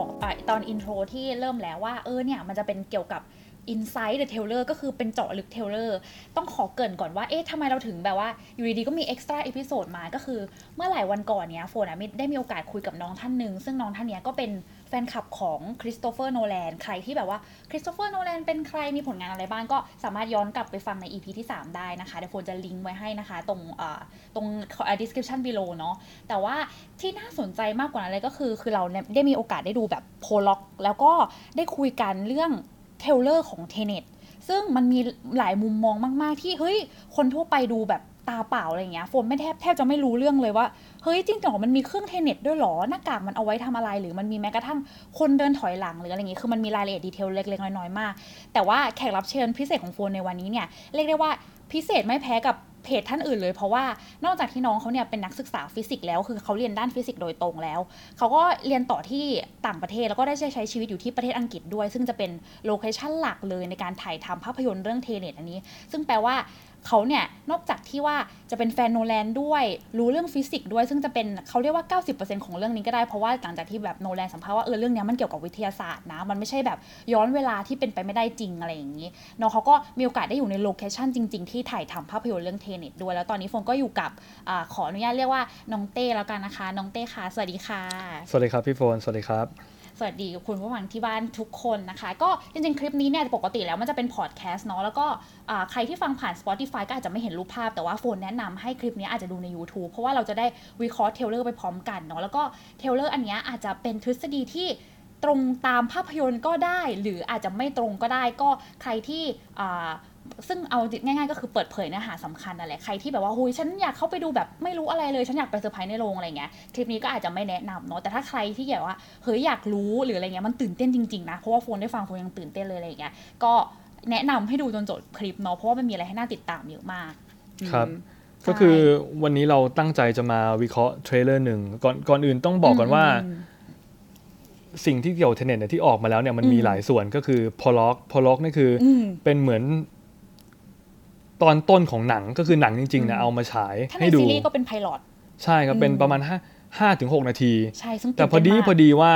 บอกตอนอินโทรที่เริ่มแล้วว่า เออเนี่ยมันจะเป็นเกี่ยวกับ Inside the Trailer ก็คือเป็นเจาะลึก Taylor ต้องขอเกริ่นก่อนว่า เอ๊ะทำไมเราถึงแบบว่า อยู่ดีๆก็มี extra episode มา ก็คือเมื่อหลายวันก่อนเนี้ยโฟนอะได้มีโอกาสคุยกับน้องท่านหนึ่ง ซึ่งน้องท่านเนี้ยก็เป็น แฟนคลับของคริสโตเฟอร์โนแลนใครที่แบบว่าคริสโตเฟอร์โนแลนเป็นใครมีผลงานอะไรบ้างก็สามารถย้อนกลับไปฟังใน EP ที่ 3 ได้นะคะเดี๋ยวโฟนจะลิงก์ไว้ให้นะคะ ตรงตรง description below เนาะแต่ว่าที่น่าสนใจมากกว่านั้นเลยก็คือ คือเราได้มีโอกาสได้ดูแบบ prologue แล้วก็ได้คุยกันเรื่อง trailer ของ TENET ซึ่งมันมีหลายมุมมองมาก ๆ ที่เฮ้ยคนทั่วไปดูแบบตาเปล่าอะไรเงี้ยโฟนไม่แทบแทบจะไม่รู้เรื่องเลยว่า เฮ้ยจริงๆมันมีเครื่อง TENET ด้วยหรอหน้ากากมันเอาไว้ทำอะไร หรือมันมีแม้กระทั่งคนเดินถอยหลังหรืออะไรเงี้ยคือมันมีรายละเอียด detail เล็กๆน้อยๆมาก แต่ว่าแขกรับเชิญพิเศษของโฟนในวันนี้เนี่ยเรียกได้ว่าพิเศษไม่แพ้กับแขกท่านอื่นเลยเพราะว่านอกจากที่น้องเขาเนี่ยเป็นนักศึกษาฟิสิกส์แล้วคือเขาเรียนด้านฟิสิกส์โดยตรงแล้ว เขาก็เรียนต่อที่ต่างประเทศแล้วก็ได้ใช้ชีวิตอยู่ที่ประเทศอังกฤษด้วย ซึ่งจะเป็น location หลักเลยในการถ่ายทำภาพยนตร์เรื่อง TENET อันนี้ ซึ่งแปลว่า เขาเนี่ยนอกจากที่ว่าจะเป็นแฟนโนแลนด้วย รู้เรื่องฟิสิกส์ด้วยซึ่งจะเป็นเขาเรียกว่า 90%ของเรื่องนี้ก็ได้เพราะว่าหลังจากที่แบบโนแลนสัมภาษณ์ว่าเออเรื่องนี้มันเกี่ยวกับวิทยาศาสตร์นะ มันไม่ใช่แบบย้อนเวลาที่เป็นไปไม่ได้จริงอะไรอย่างนี้น้องเขาก็มีโอกาสได้อยู่ใน location จริง ๆ ที่ถ่ายทำภาพยนตร์เรื่อง TENET ด้วยแล้วตอนนี้โฟนก็อยู่กับอขออนุญาตเรียกว่าน้องเต้แล้วกันนะคะ น้องเต้ค่ะสวัสดีค่ะ สวัสดีครับพี่โฟนสวัสดีครับ สวัสดีคุณผู้ฟังที่บ้านทุกคนนะคะ ก็จริงๆ คลิปนี้เนี่ยปกติแล้วมันจะเป็นพอดแคสต์เนาะแล้วก็ใครที่ฟังผ่าน Spotify ก็อาจจะไม่เห็นรูปภาพแต่ว่าโฟนแนะนำให้คลิปนี้อาจจะดูใน YouTube เพราะว่าเราจะได้วิเคราะห์ trailer ไปพร้อมกันเนาะแล้วก็trailer อันนี้อาจจะเป็นทฤษฎีที่ตรงตามภาพยนตร์ก็ได้ หรืออาจจะไม่ตรงก็ได้ก็ใครที่ ซึ่งเอาง่ายๆก็คือเปิดเผยเนื้อหาสำคัญนั่นแหละใครที่แบบว่าหุยฉันอยากเข้าไปดูแบบไม่รู้อะไรเลย ฉันอยากไปเซอร์ไพรส์ในโรงอะไรเงี้ยคลิปนี้ก็อาจจะไม่แนะนำเนาะแต่ถ้าใครที่แบบว่าเฮ้ยอยากรู้หรืออะไรเงี้ยมันตื่นเต้นจริงๆนะเพราะว่าโฟนได้ฟังโฟนยังตื่นเต้นเลยอะไรเงี้ยก็แนะนำให้ดูจนจบคลิปเนาะเพราะว่ามันมีอะไรให้น่าติดตามเยอะมากครับก็คือวันนี้เราตั้งใจจะมาวิเคราะห์ trailer หนึ่งก่อนก่อนอื่นต้องบอกก่อนว่า สิ่งที่เกี่ยว TENET เนี่ยที่ออกมาแล้วเนี่ยมันมีหลายส่วนก็คือ prologue prologue นี่คือเป็นเหมือน ตอนต้นของหนังก็คือหนังจริงๆเนี่ยเอามาฉายให้ดูซีรีส์ก็เป็น pilot ใช่ครับเป็นประมาณห้าห้าถึงหกนาทีใช่ซึ่งแต่พอดีพอดีว่า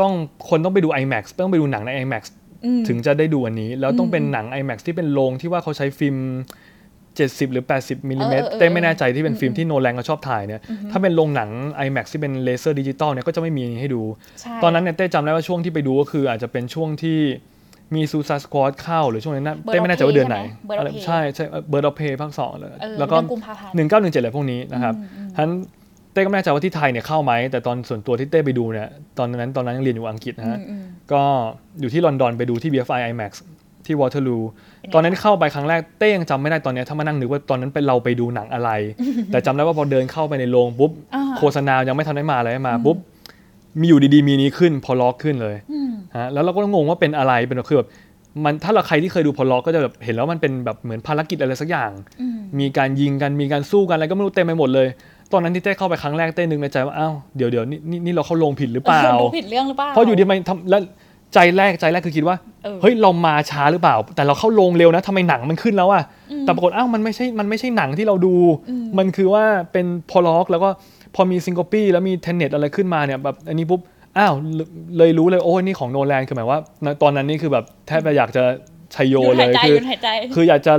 ต้องคนต้องไปดู IMAX ต้องไปดูหนังใน IMAX ถึงจะได้ดูอันนี้ แล้วต้องเป็นหนัง IMAX ที่เป็นโรงที่ว่าเขาใช้ฟิล์ม70 หรือ 80มิลลิเมตรเต้ไม่แน่ใจที่เป็นฟิล์มที่โนแลนเขาชอบถ่ายเนี่ยถ้าเป็นโรงหนัง IMAX ที่เป็นเลเซอร์ดิจิตอลเนี่ยก็จะไม่มีให้ดู ตอนนั้นเนี่ยเต้จำได้ว่าช่วงที่ไปดูก็คืออาจจะเป็นช่วงที่ มี Suicide Squad เข้าหรือช่วงนั้นเต้ไม่แน่ใจว่าเดือนไหนใช่ใช่ Birds of Prey ภาคสองเลยแล้วก็หนึ่งเก้าหนึ่งเจ็ดอะไรพวกนี้นะครับทั้นเต้ก็ไม่แน่ใจว่าที่ไทยเนี่ยเข้าไหม แต่ตอนส่วนตัวที่เต้ไปดูเนี่ยตอนนั้นตอนนั้นยังเรียนอยู่อังกฤษนะฮะก็อยู่ที่ลอนดอนไปดูที่ BFI IMAX ที่วอเตอร์ลูตอนนั้นเข้าไปครั้งแรกเต้ยังจำไม่ได้ตอนนี้ถ้ามานั่งนึกว่าตอนนั้นเป็นเราไปดูหนังอะไร แต่จำได้ว่าพอเดินเข้าไปในโรงปุ๊บโฆษณายังไม่ทันได้มาเลยมาปุ๊บ มีอยู่ดีๆ มีนี้ขึ้นพอล็อกขึ้นเลยฮะแล้วเราก็งงว่าเป็นอะไรเป็นคือแบบมันถ้าเราใครที่เคยดูพอล็อกก็จะแบบเห็นแล้วมันเป็นแบบเหมือนภารกิจอะไรสักอย่าง มีการยิงกันมีการสู้กันอะไรก็ไม่รู้เต็มไปหมดเลย ตอนนั้นที่เต้เข้าไปครั้งแรกเต้นึงในใจว่าอ้าวเดี๋ยวเดี๋ยวนี่นี่เราเข้าลงผิดหรือเปล่าผิดเรื่องหรือเปล่าเพราะอยู่ดีมันทำแล้วใจแรกใจแรกคือคิดว่าเฮ้ยเรามาช้าหรือเปล่า แต่เราเข้าลงเร็วนะทำไมหนังมันขึ้นแล้วอะแต่ปรากฏอ้าวมันไม่ใช่มันไม่ใช่หนังที่เราดู มันคือว่าเป็น prologue แล้วก็ พอมี Syncopy แล้วมี Tenet อะไรขึ้นมาเนี่ยแบบอันนี้ปุ๊บอ้าวเลยรู้เลยโอ้ยนี่ของโนแลนคือหมายว่าตอนนั้นนี่คือแบบแทบจะอยากจะไชโยเลยคือคืออยากจะ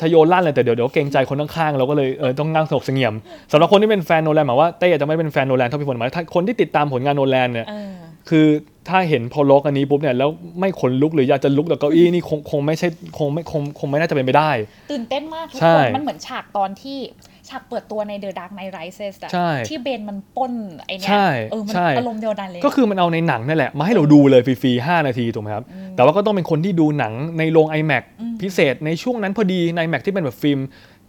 ไชโยลั่นเลยแต่เดี๋ยวเดี๋ยวเกรงใจคนข้างๆเราก็เลยเออต้องนั่งสงบเสงี่ยมสำหรับคนที่เป็นแฟนโนแลนหมายว่าเต้จะไม่เป็นแฟนโนแลนเท่าพี่ฝนหมายถ้าคนที่ติดตามผลงานโนแลนเนี่ยคือถ้าเห็นพอล็อกอันนี้ปุ๊บเนี่ยแล้วไม่ขนลุกหรืออยากจะลุกจากเก้าอี้นี่คงคงไม่ใช่คงไม่คงคงไม่น่าจะเป็นไปได้ ตื่นเต้นมากทุกคนมันเหมือนฉากตอนที่ ฉากเปิดตัวใน The Dark Knight Rises อะที่เบนมันป้นไอเนี้ยเออมันอารมณ์เดียวกันเลย ก็คือมันเอาในหนังนั่นแหละ มาให้เราดูเลยฟรีๆ 5 นาทีถูกไหมครับ แต่ว่าก็ต้องเป็นคนที่ดูหนังในโรง iMac พิเศษในช่วงนั้นพอดีใน iMac ที่เป็นแบบฟิล์ม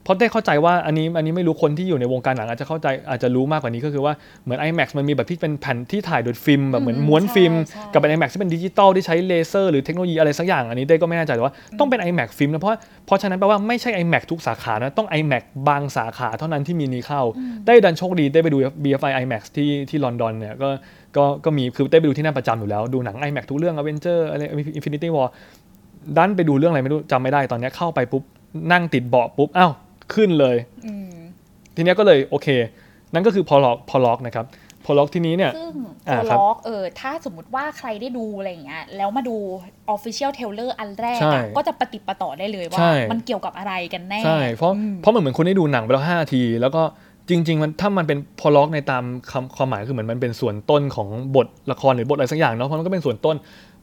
เพราะได้เข้าใจว่าอันนี้อันนี้ไม่รู้คนที่อยู่ในวงการหนังอาจจะเข้าใจอาจจะรู้มากกว่านี้ก็คือว่าเหมือน IMAX มันมีแบบที่เป็นแผ่นที่ถ่ายโดยฟิล์มแบบเหมือนม้วนฟิล์มกับเป็น IMAX ที่เป็นดิจิตอลที่ใช้เลเซอร์หรือเทคโนโลยีอะไรสักอย่างอันนี้เต้ก็ไม่แน่ใจแต่ว่าต้องเป็น IMAX ฟิล์มนะเพราะเพราะฉะนั้นแปลว่าไม่ใช่ IMAX ทุกสาขานะต้อง IMAX บางสาขาเท่านั้นที่มีนี้เข้า เต้ดันโชคดีได้ไปดู BFI IMAX ที่ที่ลอนดอนเนี่ยก็ก็ก็มีคือได้ไปดูที่นั่นประจำอยู่แล้วดูหนัง IMAX ทุกเรื่อง Avenger อะไร Infinity War ดันไปดูเรื่องอะไรไม่รู้จำไม่ได้ตอนนี้เข้าไปปุ๊บนั่งติดเบาะปุ๊บอ้าว ขึ้นเลยทีนี้ก็เลยโอเค นั่นก็คือพอล็อกพอล็อกนะครับพพอล็อกที่นี้เนี่ยซึ่งอ่าตัวครับล็อกเออถ้าสมมติว่าใครได้ดูอะไรอย่างเงี้ยแล้วมาดู Official t a i l e r อันแรกใช่อะก็จะปฏิดปะต่อได้เลยว่าใช่มันเกี่ยวกับอะไรกันแน่ใช่เพราะอืมเพราะมันเหมือนคุณได้ดูหนังไปแล้วห้าที แล้วก็จริง ๆ มันถ้ามันเป็นพอล็อกในตามคำความหมายคือเหมือนมันเป็นส่วนต้นของบทละครหรือบทอะไรสักอย่างเนาะเพราะมันก็เป็นส่วนต้น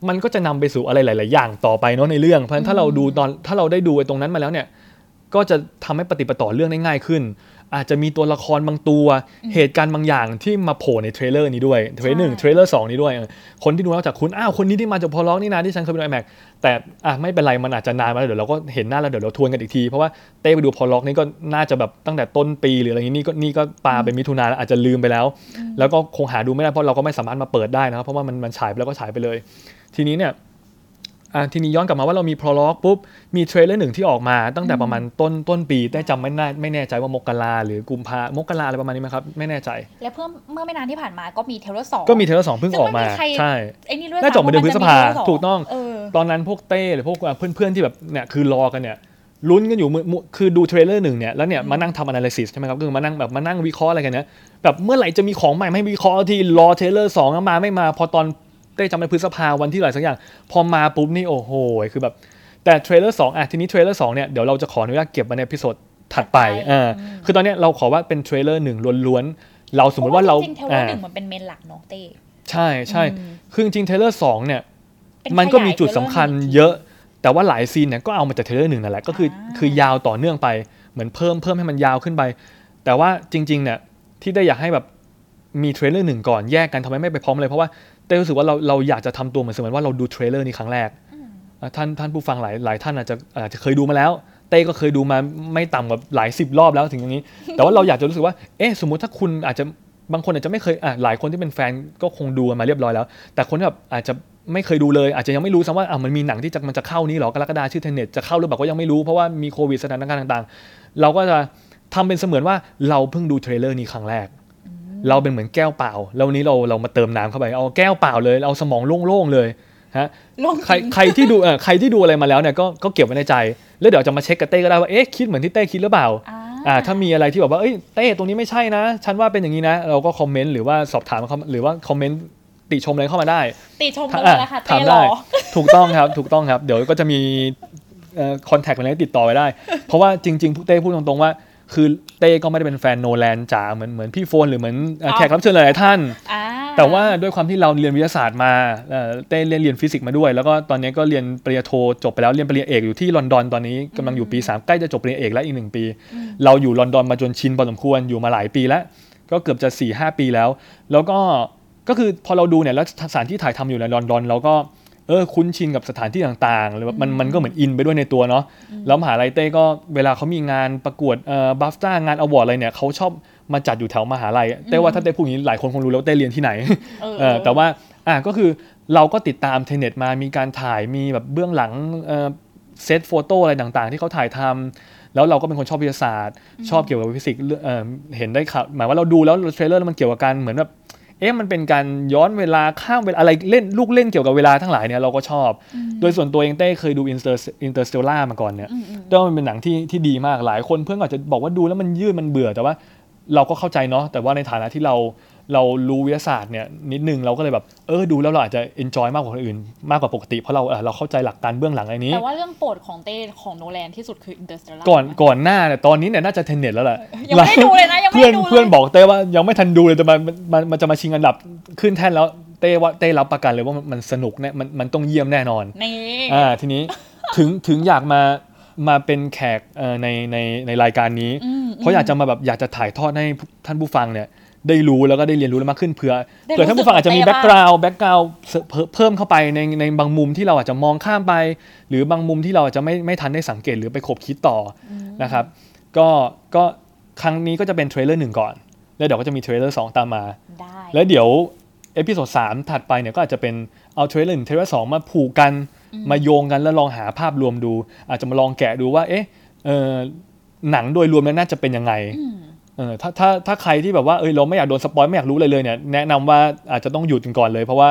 มันก็จะนำไปสู่อะไรหลาย ๆ อย่างต่อไปเนาะในเรื่องเพราะฉะนั้นถ้าเราดูตอนถ้าเราได้ดูไอ้ตรงนั้นมาแล้วเนี่ย ก็จะทำให้ปะติดปะต่อเรื่องได้ง่ายขึ้น อาจจะมีตัวละครบางตัวเหตุการณ์บางอย่างที่มาโผล่ใน trailer นี้ด้วย trailer หนึ่งใช่ trailer สองนี้ด้วยเออคนที่ดูนอกจากคุณอ้าวคนนี้ที่มาจาก prologue นี่นะที่ฉันเคยไปดู IMAX แต่อะไม่เป็นไรมันอาจจะนานมาแล้วเดี๋ยวเราก็เห็นหน้าแล้วเดี๋ยวเราทวนกันอีกที เพราะว่าเต้ไปดู prologue นี่ก็น่าจะแบบตั้งแต่ต้นปีหรืออะไรอย่างนี้นี่ก็นี่ก็ปาไปมิถุนาแล้วอาจจะลืมไปแล้ว แล้วก็คงหาดูไม่ได้เพราะเราก็ไม่สามารถมาเปิดได้นะครับเพราะว่ามันมันฉายไปแล้วก็ฉายไปเลย ทีนี้เนี่ย อะทีนี้ย้อนกลับมาว่าเรามี prologue ปุ๊บ มี trailer หนึ่งที่ออกมา ตั้งแต่ประมาณต้นต้นปีได้จำไม่แน่ไม่แน่ใจว่ามกราหรือกุมภามกราอะไรประมาณนี้ไหมครับ ไม่แน่ใจ และเพื่อเมื่อไม่นานที่ผ่านมาก็มี trailer สองก็มี trailer สองเพิ่งซึ่งออกมาไม่มีใครใช่ไอ้นี่ด้วยน่าจะออกมาเดือนพฤษภาว่มันจะมีถูกต้องเออตอนนั้นพวกเต้หรือพวกเพื่อนๆที่แบบเนี่ยคือรอกันเนี่ยลุ้นกันอยู่มือมือคือดู trailer หนึ่งเนี่ยแล้วเนี่ยมานั่งทำ analysis ใช่ไหมครับคือมานั่งแบบมานั่งวิเคราะห์อะไรกันเนี่ยแบบเมื่อไหร่จะมีของใหม่มาให้วิเคราะห์ที่รอ trailer สองแล้วมาไม่มาพอตอน เต้จำในพฤษภาวันที่ไหนสักอย่าง พอมาปุ๊บนี่โอ้โหคือแบบแต่ trailer สองอะทีนี้ trailer สองเนี่ยเดี๋ยวเราจะขออนุญาตเก็บไว้ใน episode ถัดไปถัดไปอ่าอืมคือตอนเนี้ยเราขอว่าเป็น trailer หนึ่งล้วนๆเราสมมติว่าเราจริงๆ trailer อ่าหนึ่งมันเป็นเมนหลักเนาะเต้ใช่ใช่อืมคือจริงๆ trailer สองเนี่ยเป็นมันก็มีขยายจุดสำคัญ trailer หนึ่งเยอะ แต่ว่าหลายซีนเนี่ยก็เอามาจาก trailer หนึ่งนั่นแหละก็คืออาคือยาวต่อเนื่องไปเหมือนเพิ่มเพิ่มให้มันยาวขึ้นไป แต่ว่าจริงๆเนี่ยที่เต้อยากให้แบบมี trailer หนึ่งก่อนแยกกันทำไมไม่ไปพร้อมเลยเพราะว่า เต้รู้สึกว่าเราเราอยากจะทำตัวเหมือนเสมือนว่าเราดู trailer นี้ครั้งแรกอะท่านท่านผู้ฟังหลายหลายท่านอาจจะอาจจะเคยดูมาแล้ว เต้ก็เคยดูมาไม่ต่ำกว่าหลายสิบรอบแล้วถึงอย่างนี้ แต่ว่าเราอยากจะรู้สึกว่าเอ๊ะสมมุติถ้าคุณอาจจะบางคนอาจจะไม่เคยอะหลายคนที่เป็นแฟนก็คงดูกันมาเรียบร้อยแล้ว แต่คนที่แบบอาจจะไม่เคยดูเลย อาจจะยังไม่รู้ซ้ำว่าอะมันมีหนังที่จะมันจะเข้านี้เหรอกรกฎาชื่อ Tenet จะเข้าหรือเปล่าก็ยังไม่รู้เพราะว่ามีโควิดสถานการณ์ต่าง ๆ เราก็จะทำเป็นเสมือนว่าเราเพิ่งดู trailer นี้ครั้งแรก เราเป็นเหมือนแก้วเปล่า แล้ววันนี้เราเรามาเติมน้ำเข้าไป เอาแก้วเปล่าเลยเอาสมองโล่งๆเลยฮะลงใครใครที่ดูเออใครที่ดูอะไรมาแล้วเนี่ยก็ก็เก็บไว้ในใจ แล้วเดี๋ยวจะมาเช็คกับเต้ก็ได้ว่าเอ๊ะคิดเหมือนที่เต้คิดหรือเปล่าอ่าอ่าถ้ามีอะไรที่แบบว่าเอ้ยเต้ตรงนี้ไม่ใช่นะ ฉันว่าเป็นอย่างนี้นะ เราก็คอมเมนต์หรือว่าสอบถามเขาหรือว่าคอมเมนต์ติชมอะไรเข้ามาได้ ติชมกันเลยนะคะถาเต้มรได้อถูกต้องครับ ถูกต้องครับ เดี๋ยวก็จะมีcontact อะไรติดต่อไว้ได้ เพราะว่าจริงๆเต้พูดตรงๆว่า คือเต้ก็ไม่ได้เป็นแฟนโนแลนจ๋าเหมือนเหมือนพี่โฟนหรือเหมือนเอ่อแขกรับเชิญหลายๆท่านอ่าแต่ว่าด้วยความที่เราเรียนวิทยาศาสตร์มาเอ่อเต้เรียนเรียนฟิสิกส์มาด้วย แล้วก็ตอนนี้ก็เรียนปริญญาโทจบไปแล้วเรียนปริญญาเอกอยู่ที่ลอนดอนตอนนี้กำลังอยู่ปี 3 ใกล้จะจบปริญญาเอกแล้วอีกหนึ่งปี เราอยู่ลอนดอนมาจนชินพอสมควรอยู่มาหลายปีแล้ว ก็เกือบจะ4ี่หปีแล้ว แล้วก็ก็คือพอเราดูเนี่ยแล้วสถานที่ถ่ายทำอยู่ในลอนดอนเราก็ เออคุ้นชินกับสถานที่ต่างๆหรือว่ามันมันก็เหมือนอินไปด้วยในตัวเนาะแล้วมหาลัยเต้ก็เวลาเขามีงานประกวดเอ่อ BAFTA งาน award อะไรเนี่ยเขาชอบมาจัดอยู่แถวมหาลัยเต้ว่าถ้าเต้พูดอย่างนี้หลายคนคงรู้แล้วว่าเต้เรียนที่ไหนเออเออแต่ว่าอะก็คือเราก็ติดตาม Tenet มามีการถ่ายมีแบบเบื้องหลังเอ่อ set photo อะไรต่างๆ ที่เขาถ่ายทำแล้วเราก็เป็นคนชอบวิทยาศาสตร์ ชอบเกี่ยวกับฟิสิกส์เรื่องเอ่อเห็นได้ข่าวหมายว่าเราดูแล้ว trailer แล้วมันเกี่ยวกับการเหมือนแบบ เอ๊ะมันเป็นการย้อนเวลาข้ามเวลาอะไรเล่นลูกเล่นเกี่ยวกับเวลาทั้งหลายเนี่ยเราก็ชอบ โดยส่วนตัวเองเต้เคยดู Inter Interstellar มาก่อนเนี่ยอืมอืมเต้ว่ามันเป็นหนังที่ที่ดีมากหลายคนเพื่อนก็อาจจะบอกว่าดูแล้วมันยืดมันเบื่อแต่ว่าเราก็เข้าใจเนาะแต่ว่าในฐานะที่เรา เรารู้วิทยาศาสตร์เนี่ยนิดนึงเราก็เลยแบบเออดูแล้วเราอาจจะ enjoy มากกว่าคนอื่นมากกว่าปกติเพราะเราเออเราเข้าใจหลักการเบื้องหลังอันนี้แต่ว่าเรื่องโปรดของเต้ของโนแลนที่สุดคือ Interstellar ก่อนก่อนหน้าเนี่ยตอนนี้เนี่ยน่าจะ Tenet แล้วแหละยังไม่ได้ดูเลยนะยังไม่เพื่อนได้ดูเลยเพื่อนบอกเต้ว่ายังไม่ทันดูเลยแต่มันมันมันจะมาชิงอันดับขึ้นแท่นแล้วเต้ว่าเต้รับประกันเลยว่ามันมันสนุกแน่มันมันต้องเยี่ยมแน่นอนนี่อ่าทีนี้ถึงถึงอยากมามาเป็นแขกเอ่อในในในรายการนี้อืมเพราะอยากจะมาแบบอยากจะถ่ายทอดให้ท่านผู้ฟังเนี่ย ได้รู้แล้วก็ได้เรียนรู้แล้วมากขึ้นเผื่อได้เผื่อท่านผู้ฟังอาจจะมีรู้สึแบ็กกเหกมือน background background เพิ่มเข้าไปในในบางมุมที่เราอาจจะมองข้ามไป หรือบางมุมที่เราอาจจะไม่ไม่ทันได้สังเกตหรือไปขบคิดต่ออนะครับก็ก็ครั้งนี้ก็จะเป็น trailer หนึ่งก่อน แล้วเดี๋ยวก็จะมี trailer สองตามมาได้แล้วเดี๋ยว episode สามถัดไปเนี่ยก็อาจจะเป็นเอา trailer หนึ่ง trailer สองมาผูกกันมาโยงกันแล้วลองหาภาพรวมดู อาจจะมาลองแกะดูว่า เอ๊ะเออหนังโดยรวมแล้วน่าจะเป็นยังไงอืม เออถ้าถ้าถ้าใครที่แบบว่าเอยเราไม่อยากโดนสปอยไม่อยากรู้อะไรเลยเนี่ยแนะนำว่าอาจจะต้องหยุดกันก่อนเลย เพราะว่า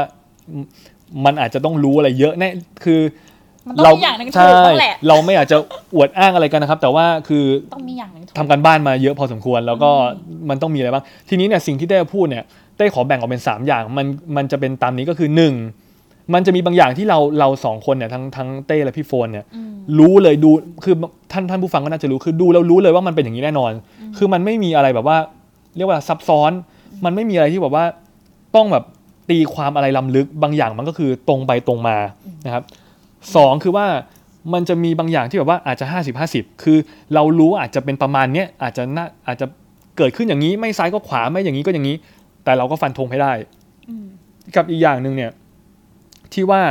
มันอาจจะต้องรู้อะไรเยอะแน่คือมันต้องมีอย่างหนึ่งถูใช่กต้องแหละเราไม่อยากจะอวดอ้างอะไรกันนะครับ แต่ว่าคือต้องมีอย่างหนึ่งถูกทำการบ้านมาเยอะพอสมควร แล้วก็มันต้องมีอะไรบ้าง ทีนี้เนี่ยสิ่งที่ได้พูดเนี่ยเต้ขอแบ่งออกเป็น 3 อย่างมันมันจะเป็นตามนี้ก็คือ 1 มันจะมีบางอย่างที่เราเราสองคนเนี่ยทั้งทั้งเต้และพี่โฟนเนี่ยรู้เลยดูคือท่านท่านผู้ฟังก็น่าจะรู้คือดูแล้วรู้เลยว่ามันเป็นอย่างนี้แน่นอน คือมันไม่มีอะไรแบบว่า เรียกว่าซับซ้อน มันไม่มีอะไรที่แบบว่าต้องแบบตีความอะไรล้ำลึกบางอย่างมันก็คือตรงไปตรงมานะครับสองคือว่ามันจะมีบางอย่างที่แบบว่าอาจจะ 50 50 คือเรารู้อาจจะเป็นประมาณเนี้ยอาจจะน่าอาจจะเกิดขึ้นอย่างนี้ไม่ซ้ายก็ขวาไม่อย่างนี้ก็อย่างนี้ แต่เราก็ฟันธงให้ได้กับอีกอย่างหนึ่งเนี่ย ที่ว่า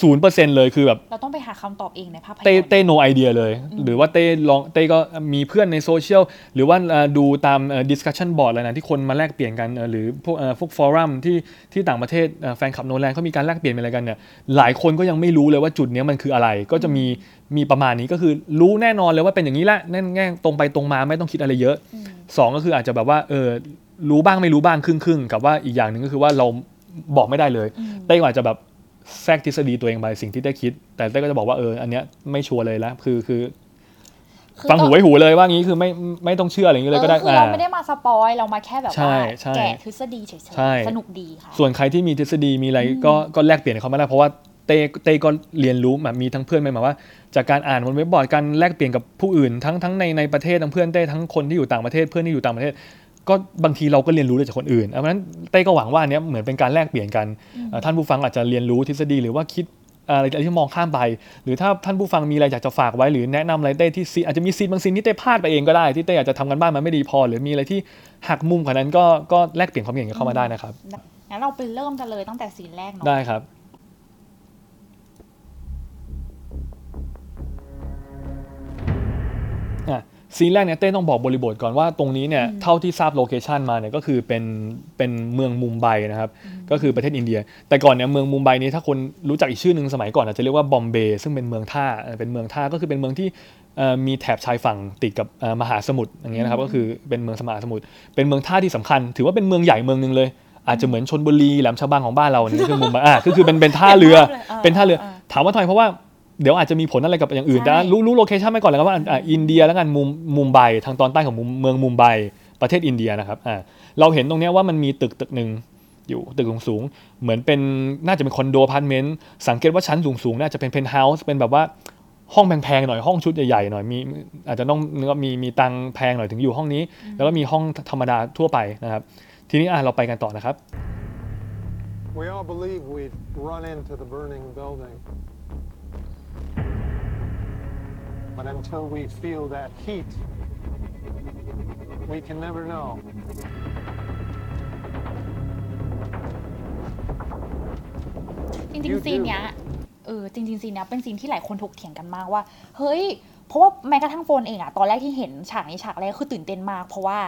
ศูนย์เปอร์เซ็นเลยคือแบบเราต้องไปหาคำตอบเองในภาพยนตร์เต้เต้โนไอเดียเลย หรือว่าเต้ลองเต้ก็มีเพื่อนในโซเชียล หรือว่าเอ่อดูตาม discussion board อะไรนะที่คนมาแลกเปลี่ยนกันเอ่อหรือพวกเอ่อพวก forum ที่ที่ต่างประเทศเอ่อแฟนคลับโนแลนเขามีการแลกเปลี่ยนอะไรกันเนี่ยหลายคนก็ยังไม่รู้เลยว่าจุดเนี้ยมันคืออะไร ก็จะมีมีประมาณนี้ก็คือรู้แน่นอนเลยว่าเป็นอย่างนี้แหละแน่แง่ตรงไปตรงมาไม่ต้องคิดอะไรเยอะสองก็คืออาจจะแบบว่าเออรู้บ้างไม่รู้บ้างครึ่งครึ่งๆกับว่าอีกอย่างหนึ่งก็คือว่าเรา บอกไม่ได้เลยเต้ก็อาจจะแบบแทรกทฤษฎีตัวเองไปสิ่งที่เต้คิด แต่เต้ก็จะบอกว่าเอออันเนี้ยไม่ชัวร์เลยละคือคือคือฟังหูไว้หูเลยว่างี้คือไม่ไม่ต้องเชื่ออะไรอย่างนี้เลยก็ได้ออคือเราอ่าไม่ได้มาสปอยเรามาแค่แบบใช่ว่าใช่แกะทฤษฎีเฉยใช่ๆสนุกดีค่ะส่วนใครที่มีทฤษฎีมีอะไรก็ก็แลกเปลี่ยนกับเขาไม่ได้เพราะว่าเต้เต้ก็เรียนรู้แบบมีทั้งเพื่อนไม่มาว่า จากการอ่านบนเว็บบอร์ดการแลกเปลี่ยนกับผู้อื่น ทั้งทั้งในในประเทศทั้งเพื่อนเต้ทั้งคนที่อยู่ต่างประเทศเพื่อนที่อยู่ต่างประเทศ ก็บางทีเราก็เรียนรู้ได้จากคนอื่นเพราะฉะนั้นเต้ก็หวังว่าอันเนี้ยเหมือนเป็นการแลกเปลี่ยนกันเอ่อท่านผู้ฟังอาจจะเรียนรู้ทฤษฎีหรือว่าคิดอะไรที่มองข้ามไป หรือถ้าท่านผู้ฟังมีอะไรอยากจะฝากไว้หรือแนะนำอะไรเต้ที่ซีนอาจจะมีซีนบางซีนที่เต้พลาดไปเองก็ได้ที่เต้อาจจะทำการบ้านมาไม่ดีพอ หรือมีอะไรที่หักมุมกว่านั้นก็ก็แลกเปลี่ยนความเห็นกันเข้ามาได้นะครับงั้นเราไปเริ่มกันเลยตั้งแต่ซีนแรกเนาะได้ครับอะ ซีนแรกเนี่ยเต้ต้องบอกบริบทก่อนว่าตรงนี้เนี่ยเท่าที่ทราบ location มาเนี่ยก็คือเป็นเป็นเมืองมุมไบนะครับก็คือประเทศอินเดีย แต่ก่อนเนี่ยเมืองมุมไบนี้ถ้าคนรู้จักอีกชื่อหนึ่งสมัยก่อนอาจจะเรียกว่าบอมเบย์ซึ่งเป็นเมืองท่าเอ่อเป็นเมืองท่าก็คือเป็นเมืองที่เอ่อมีแถบชายฝั่งติดกับเอ่อมหาสมุทรอย่างเงี้ยนะครับก็คือเป็นเมืองมหาสมุทรเป็นเมืองท่าที่สำคัญ ถือว่าเป็นเมืองใหญ่เมืองหนึ่งเลย อาจจะเหมือนชลบุรีแหลมฉบังของบ้านเราเนี่ยคือมุมไบอะก็คือเป็นเป็นท่าเรือเป็นท่าเรือ ถามว่าทำไมเพราะว่า เดี๋ยวอาจจะมีผลอะไรกับอย่างอื่นใช่แต่รู้รู้ location ไปก่อนแล้วกันว่าอะอินเดียแล้วกันมุมมุมไบทางตอนใต้ของมุมเมืองมุมไบประเทศอินเดียนะครับอ่าเราเห็นตรงเนี้ยว่ามันมีตึกตึกหนึ่งอยู่ตึกสูงๆเหมือนเป็นน่าจะเป็นคอนโดอพาร์ตเมนต์สังเกตว่าชั้นสูงๆน่าจะเป็นเพนท์เฮาส์เป็นแบบว่าห้องแพงๆหน่อยห้องชุดใหญ่ๆหน่อยมีอาจจะต้องนึกว่ามีมีตังค์แพงหน่อยถึงอยู่ห้องนี้ แล้วก็มีห้องธรรมดาทั่วไปนะครับ ทีนี้อะเราไปกันต่อนะครับ We all believe we'd run into the burning building. But until we feel that heat, we can never know. จริง You ๆซีน do เนี้ยเออจริง ๆ ซีนเนี้ยเป็นซีนที่หลายคนถกเถียงกันมากว่า เฮ้ย เพราะว่าแม้กระทั่งโฟนเองอะตอนแรกที่เห็นฉากนี้ฉากแรกคือตื่นเต้นมาก เพราะว่า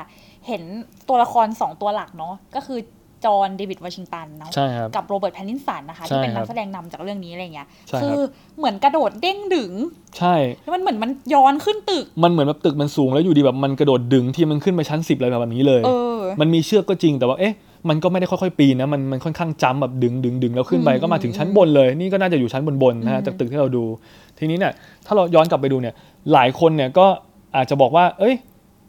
เห็นตัวละครสองตัวหลักเนาะก็คือ จอห์นเดวิดวอชิงตันเนาะใช่ครับกับโรเบิร์ตแพนนินสันนะคะใช่ที่เป็นครันับกแสดงนำจากเรื่องนี้อะไรเงี้ยใช่ครับคือเหมือนกระโดดเด้งดึง ใช่แล้วมันเหมือนมันย้อนขึ้นตึก มันเหมือนแบบตึกมันสูงแล้วอยู่ดีแบบมันกระโดดดึงที่มันขึ้นไปชั้นสิบอะไรแบบนี้เลยเออมันมีเชือกก็จริงแต่ว่าเอ๊ะมันก็ไม่ได้ค่อยๆปีนนะมันมันค่อนข้างจำแบบดึงดึงดึงแล้วขึ้นไปอืมก็มาถึงชั้นบนเลย นี่ก็น่าจะอยู่ชั้นบนบนๆนะฮะอืมจากตึกที่เราดู ทีนี้เนี่ยถ้าเราย้อนกลับไปดูเนี่ยหลายคนเนี่ยก็อาจจะบอกว่า เอ้ย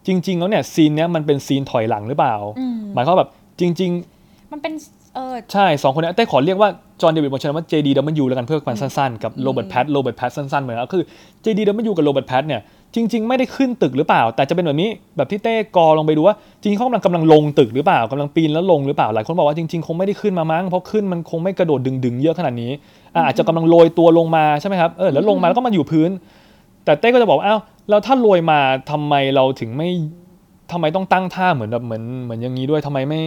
จริง ๆ แล้วเนี่ยซีนเนี้ยมันเป็นซีนถอยหลังหรือเปล่าอืมหมายความว่าแบบจริง ๆ มันเป็นเออใช่สองคนเนี้ยเต้ขอเรียกว่า จอห์นเดวิดวอชิงตันว่า JDW แล้วกันเพื่อความสั้นๆ กับโรเบิร์ตแพทโรเบิร์ตแพทสั้นๆเหมือนกันก็คือ JDW กับโรเบิร์ตแพทเนี่ยจริง ๆ ไม่ได้ขึ้นตึกหรือเปล่า แต่จะเป็นแบบนี้แบบที่เต้กรอลงไปดูว่าจริงๆเขากำลังกำลังลงตึกหรือเปล่ากำลังปีนแล้วลงหรือเปล่าหลายคนบอกว่าจริงๆคงไม่ได้ขึ้นมามั้งเพราะขึ้นมันคงไม่กระโดดดึงๆเยอะขนาดนี้อะอาจจะกำลังโรยตัวลงมาใช่ไหมครับเออแล้วลงมาแล้วก็มาอยู่พื้น แต่เต้ก็จะบอกว่าอ้าวแล้วถ้าโรยมาทำไมเราถึงไม่ทำไมต้องตั้งท่าเหมือนแบบเหมือนเหมือนอย่างนี้ด้วยทำไมไม่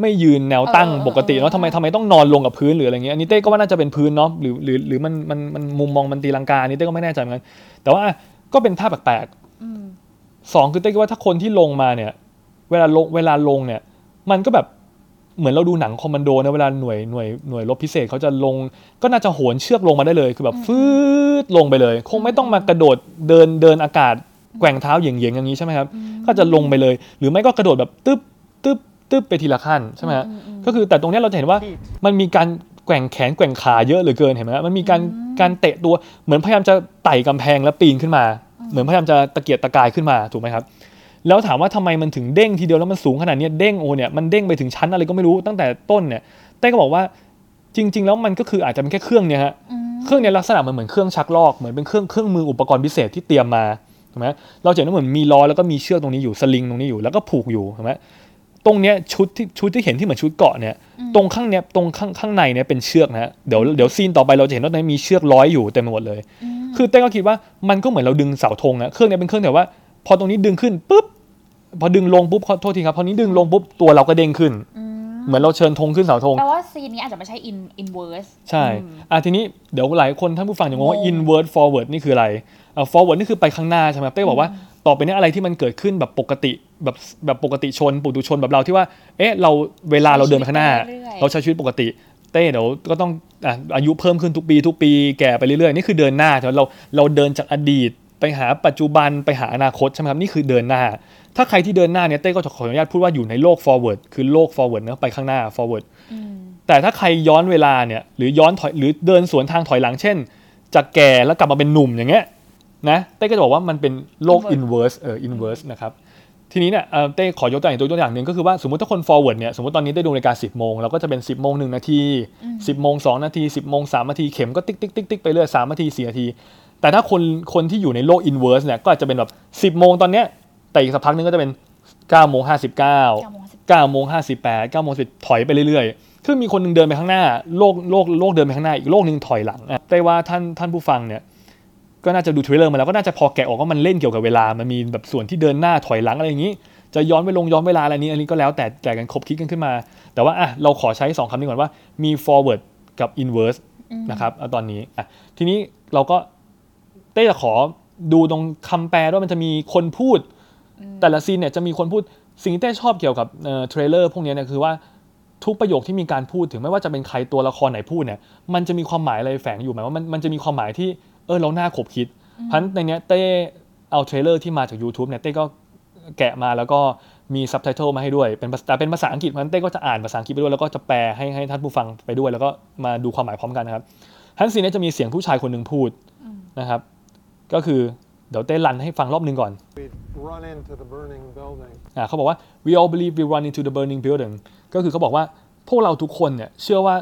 ไม่ยืนแนวตั้งเออเออปกติเนาะเออทำไมทำไมต้องนอนลงกับพื้นหรืออะไรเงี้ยอันนี้เต้ก็ว่าน่าจะเป็นพื้นเนาะหรือหรือหรือมันมันมันมุมมองมันตีลังกาอันนี้เต้ก็ไม่แน่ใจเหมือนกันแต่ว่าอะก็เป็นท่าแปลกอืมๆสองคือเต้คิดว่าถ้าคนที่ลงมาเนี่ย เวลาลงเวลาลงเนี่ย มันก็แบบเหมือนเราดูหนังคอมมานโดนะเวลาหน่วยหน่วยหน่วยรบพิเศษเขาจะลง ก็น่าจะโหนเชือกลงมาได้เลยคือแบบฟืดลงไปเลย คงไม่ต้องมากระโดดเดินเดินอากาศแกว่งเท้าเหย่ยงๆอย่างนี้ใช่ไหมครับ ก็จะลงไปเลย หรือไม่ก็กระโดดแบบตึ๊บตึ๊บ ตึ๊บไปทีละขั้นใช่ไหมฮะก็คือแต่ตรงเนี้ยเราจะเห็นว่า Heat. มันมีการแกว่งแขนแกว่งขาเยอะเหลือเกินเห็นไหมฮะมันมีการการเตะตัวเหมือนพยายามจะไต่กำแพงแล้วปีนขึ้นมา เหมือนพยายามจะตะเกียกตะกายขึ้นมาถูกไหมครับแล้วถามว่าทำไมมันถึงเด้งทีเดียวแล้วมันสูงขนาดเนี้ยเด้งโอเนี่ยมันเด้งไปถึงชั้นอะไรก็ไม่รู้ตั้งแต่ต้นเนี่ยเต้ก็บอกว่าจริง ๆ แล้วมันก็คืออาจจะเป็นแค่เครื่องเนี่ยฮะอืมเครื่องเนี้ลักษณะมันเหมือนเครื่องชักลอกเหมือนเป็นเครื่องเครื่องมืออุปกรณ์พิเศษที่เตรียมมาถูกไหมเราจะเห็นว่าเหมือนมีล้อแล้วก็มีเชือกตรงนี้อยู่สลิงตรงนี้อยู่แล้วก็ผูกอยู่ถูกไหม ตรงเนี้ยชุดที่ชุดที่เห็นที่เหมือนชุดเกาะเนี่ยตรงข้างเนี้ยตรงข้างข้างในเนี่ยเป็นเชือกนะฮะเดี๋ยวเดี๋ยวซีนต่อไปเราจะเห็นว่าในมีเชือกร้อยอยู่เต็มไปหมดเลย คือเต้ก็คิดว่ามันก็เหมือนเราดึงเสาธงอะเครื่องเนี้ยเป็นเครื่องแต่ว่า พอตรงนี้ดึงขึ้นปุ๊บพอดึงลงปุ๊บขอโทษทีครับพอนี้ดึงลงปุ๊บตัวเราก็เด้งขึ้นอืมเหมือนเราเชิญธงขึ้นเสาธงแปลว่าซีนนี้อาจจะไม่ใช่ in inverse ใช่อะทีนี้เดี๋ยวหลายคนท่านผู้ฟังจะงงว่างง inward forward นี่คืออะไรเอ่อ forward นี่คือไปข้างหน้าใช่ไหมครับเต้บอกว่า ต่อไปเนี้อะไรที่มันเกิดขึ้นแบบปกติแบบแบบปกติชนปุถุชนแบบเราที่ว่า เอ๊ะ เราเวลาเราเดินไปข้างหน้าใช้ชีวิตไปเรื่อยๆเราใช้ชีวิตปกติ เต้เดี๋ยวก็ต้องอะอายุเพิ่มขึ้นทุกปี ทุกปีแก่ไปเรื่อยๆนี่คือเดินหน้าใช่ไหมเราเราเดินจากอดีตไปหาปัจจุบันไปหาอนาคตใช่ไหมครับนี่คือเดินหน้า ถ้าใครที่เดินหน้าเนี่ยเต้ก็จะขออนุญาตพูดว่าอยู่ในโลก forward คือโลก forward เนอะไปข้างหน้า forward อืมแต่ถ้าใครย้อนเวลาเนี่ยหรือย้อนถอยหรือเดินสวนทางถอยหลังเช่นจากแก่แล้วกลับมาเป็นหนุ่มอย่างเงี้ย นะเต้ก็จะบอกว่ามันเป็นโลก inverse เออ inverse นะครับทีนี้เนี่ยเอ่อเต้ขอยกตัวอย่างตัวอย่างหนึ่งก็คือว่าสมมติถ้าคน forward เนี่ยสมมติตอนนี้ได้ดูรายการ10โมงเราก็จะเป็น 10โมง1นาที 10โมง2นาที 10โมง3นาทีเข็มก็ติ๊กติ๊กติ๊กติ๊กไปเรื่อย3นาที4นาที แต่ถ้าคนคนที่อยู่ในโลก inverse เนี่ยก็อาจจะเป็นแบบ10โมงตอนเนี้ยแต่อีกสักพักนึงก็จะเป็น9โมง59 9โมง10 9โมง58 9โมง10ถอยไปเรื่อยๆคือมีคนหนึ่งเดินไปข้างหน้าโลกโลกโลกเดินไปข้างหน้าอีกโลกหนึ่งถอยหลังอะแต่ว่าท่านท่านผู้ฟังเนี่ย ก็น่าจะดู trailer มาแล้วก็น่าจะพอแกะออกว่ามันเล่นเกี่ยวกับเวลา มันมีแบบส่วนที่เดินหน้าถอยหลังอะไรอย่างนี้ จะย้อนไปลงย้อนเวลาอะไรนี้อันนี้ก็แล้วแต่แกะกันครบคิดกันขึ้นมา แต่ว่าอะเราขอใช้สองคำนี้ก่อนว่ามี forward กับ inverse นะครับเอาตอนนี้อะทีนี้เราก็เต้จะขอดูตรงคำแปลว่ามันจะมีคนพูด แต่ละซีนเนี่ยจะมีคนพูดสิ่งที่เต้ชอบเกี่ยวกับ trailer พวกเนี้ยเนี่ยคือว่าทุกประโยคที่มีการพูดถึงไม่ว่าจะเป็นใครตัวละครไหนพูดเนี่ยมันจะมีความหมายอะไรแฝงอยู่หมายว่ามันมันจะมีความหมายที่เออเราน่าขบคิด เพราะฉะนั้นในเนี้ยเต้เอา trailer ที่มาจาก YouTube เนี่ยเต้ก็แกะมาแล้วก็มีซับไตเติลมาให้ด้วย เป็นภาษาแต่เป็นภาษาอังกฤษเพราะฉะนั้นเต้ก็จะอ่านภาษาอังกฤษไปด้วยแล้วก็จะแปลให้ให้ท่านผู้ฟังไปด้วย แล้วก็มาดูความหมายพร้อมกันนะครับทั้งซีนเนี้จะมีเสียงผู้ชายคนหนึ่งพูดนะครับ ก็คือเดี๋ยวเต้รันให้ฟังรอบหนึงก่อน We'd run into the burning building. อ่าเขาบอกว่า we all believe we run into the burning building ก็คือเขาบอกว่าพวกเราทุกคนเนี่ยเชื่อว่า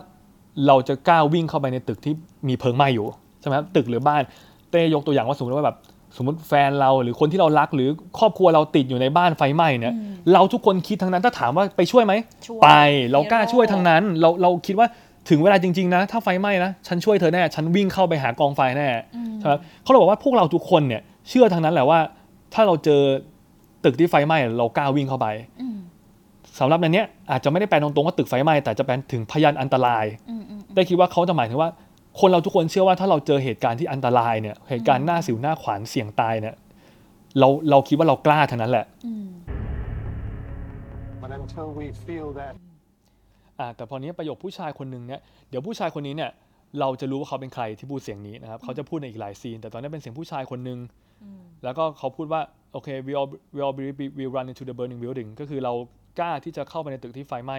เราจะก้าววิ่งเข้าไปในตึกที่มีเพลิงไหม้อยู่ ใช่ไหมครับตึกหรือบ้านเต้ยกตัวอย่างว่าสมมติว่าแบบสมมติแฟนเราหรือคนที่เรารักหรือครอบครัวเราติดอยู่ในบ้านไฟไหม้เนี่ย เราทุกคนคิดทั้งนั้นถ้าถามว่าไปช่วยไหมช่วยไปเรากล้าฮีโร่ช่วยทั้งนั้น เราเราคิดว่าถึงเวลาจริงๆนะถ้าไฟไหม้นะฉันช่วยเธอแน่ฉันวิ่งเข้าไปหากองไฟแน่ใช่ไหมเขาเลยบอกว่าพวกเราทุกคนเนี่ย เชื่อทั้งนั้นแหละว่า ถ้าเราเจอตึกที่ไฟไหม้เรากล้าวิ่งเข้าไปอืมสำหรับในเนี้ยอาจจะไม่ได้แปลตรงๆว่าตึกไฟไหม้แต่จะแปลถึงพยานอันตรายอืมอืมได้คิดว่าเขาจะหมายถึงว่า คนเราทุกคนเชื่อว่าถ้าเราเจอเหตุการณ์ที่อันตรายเนี่ย เหตุการณ์หน้าสิวหน้าขวานเสี่ยงตายเนี่ยเราเราคิดว่าเรากล้าเท่านั้นแหละอืม But until we feel that อ่าแต่พอนี้ประโยคผู้ชายคนหนึ่งเนี่ยเดี๋ยวผู้ชายคนนี้เนี่ยเราจะรู้ว่าเขาเป็นใครที่พูดเสียงนี้นะครับเขาจะพูดในอีกหลายซีน แต่ตอนนี้เป็นเสียงผู้ชายคนหนึ่งแล้วก็เขาพูดว่าโอเค we all we all believe we run into the burning building ก็คือเรากล้าที่จะเข้าไปในตึกที่ไฟไหม้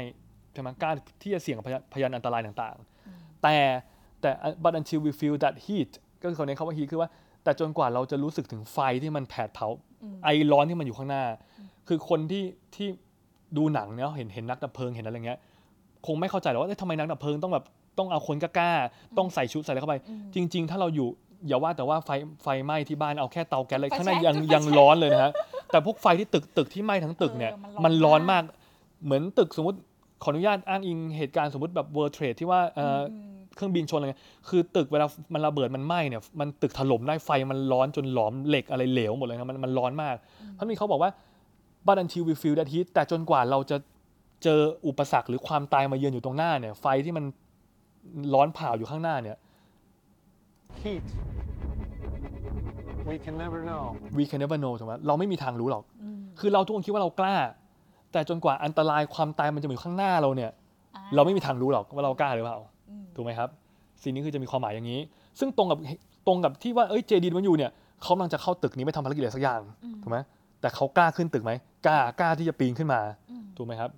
ใช่ไหมกล้าที่จะเสี่ยงกับพยานพยานอันตรายต่างๆ แต่ แต่ but until we feel that heat ก็คือเขาเน้นคำว่า heat คือว่า แต่จนกว่าเราจะรู้สึกถึงไฟที่มันแผดเผา ไอร้อนที่มันอยู่ข้างหน้า คือคนที่ที่ดูหนังเนาะเห็นเห็นนักดับเพลิงเห็นอะไรเงี้ย คงไม่เข้าใจหรอกว่าเอ๊ะทำไมนักดับเพลิงต้องแบบต้องเอาคนกล้าๆต้องใส่ชุดใส่อะไรเข้าไป จริง ๆ ถ้าเราอยู่อย่าว่าแต่ว่าไฟไฟไหม้ที่บ้านเอาแค่เตาแก๊สเลยไฟแช็กข้างในยังไฟแช็กยังร้อนเลยนะฮะแต่พวกไฟที่ตึกตึกที่ไหม้ทั้งตึกเนี่ยเออมัมันนร้ร้ออนนมามากกเหมือนตึกสมมติขออนุญาตอ้างอิงเหตุการณ์สมมติแบบ World Trade ที่ว่า เอ่ออเครื่องบินชนอะไรเงี้ยคือตึกเวลามันระเบิดมันไหม้เนี่ยมันตึกถล่มได้ไฟมันร้อนจนหลอมเหล็กอะไรเหลวหมดเลยนะมันมันร้อนมากเพราะมีเขาบอกว่า but until we feel that heat แต่จนกว่าเราจะเจออุปสรรคหรือความตายมาเยือนอยู่ตรงหน้าเนี่ย ไฟที่มันร้อนเผาอยู่ข้างหน้าเนี่ย heat, we can never know. we can never know ถูกไหมเราไม่มีทางรู้หรอก คือเราทุกคนคิดว่าเรากล้า แต่จนกว่าอันตรายความตายมันจะมาอยู่ข้างหน้าเราเนี่ยอ่าเราไม่มีทางรู้หรอกว่าเรากล้าหรือเปล่า ถูกไหมครับสิ่งนี้คือจะมีความหมายอย่างนี้ ซึ่งตรงกับตรงกับที่ว่าเอ้ยเจดีมันอยู่เนี่ยเขากำลังจะเข้าตึกนี้ไม่ทำภารกิจอะไรสักอย่างถูกไหมแต่เขากล้าขึ้นตึกไหมกล้ากล้าที่จะปีนขึ้นมาถูกไหมครับ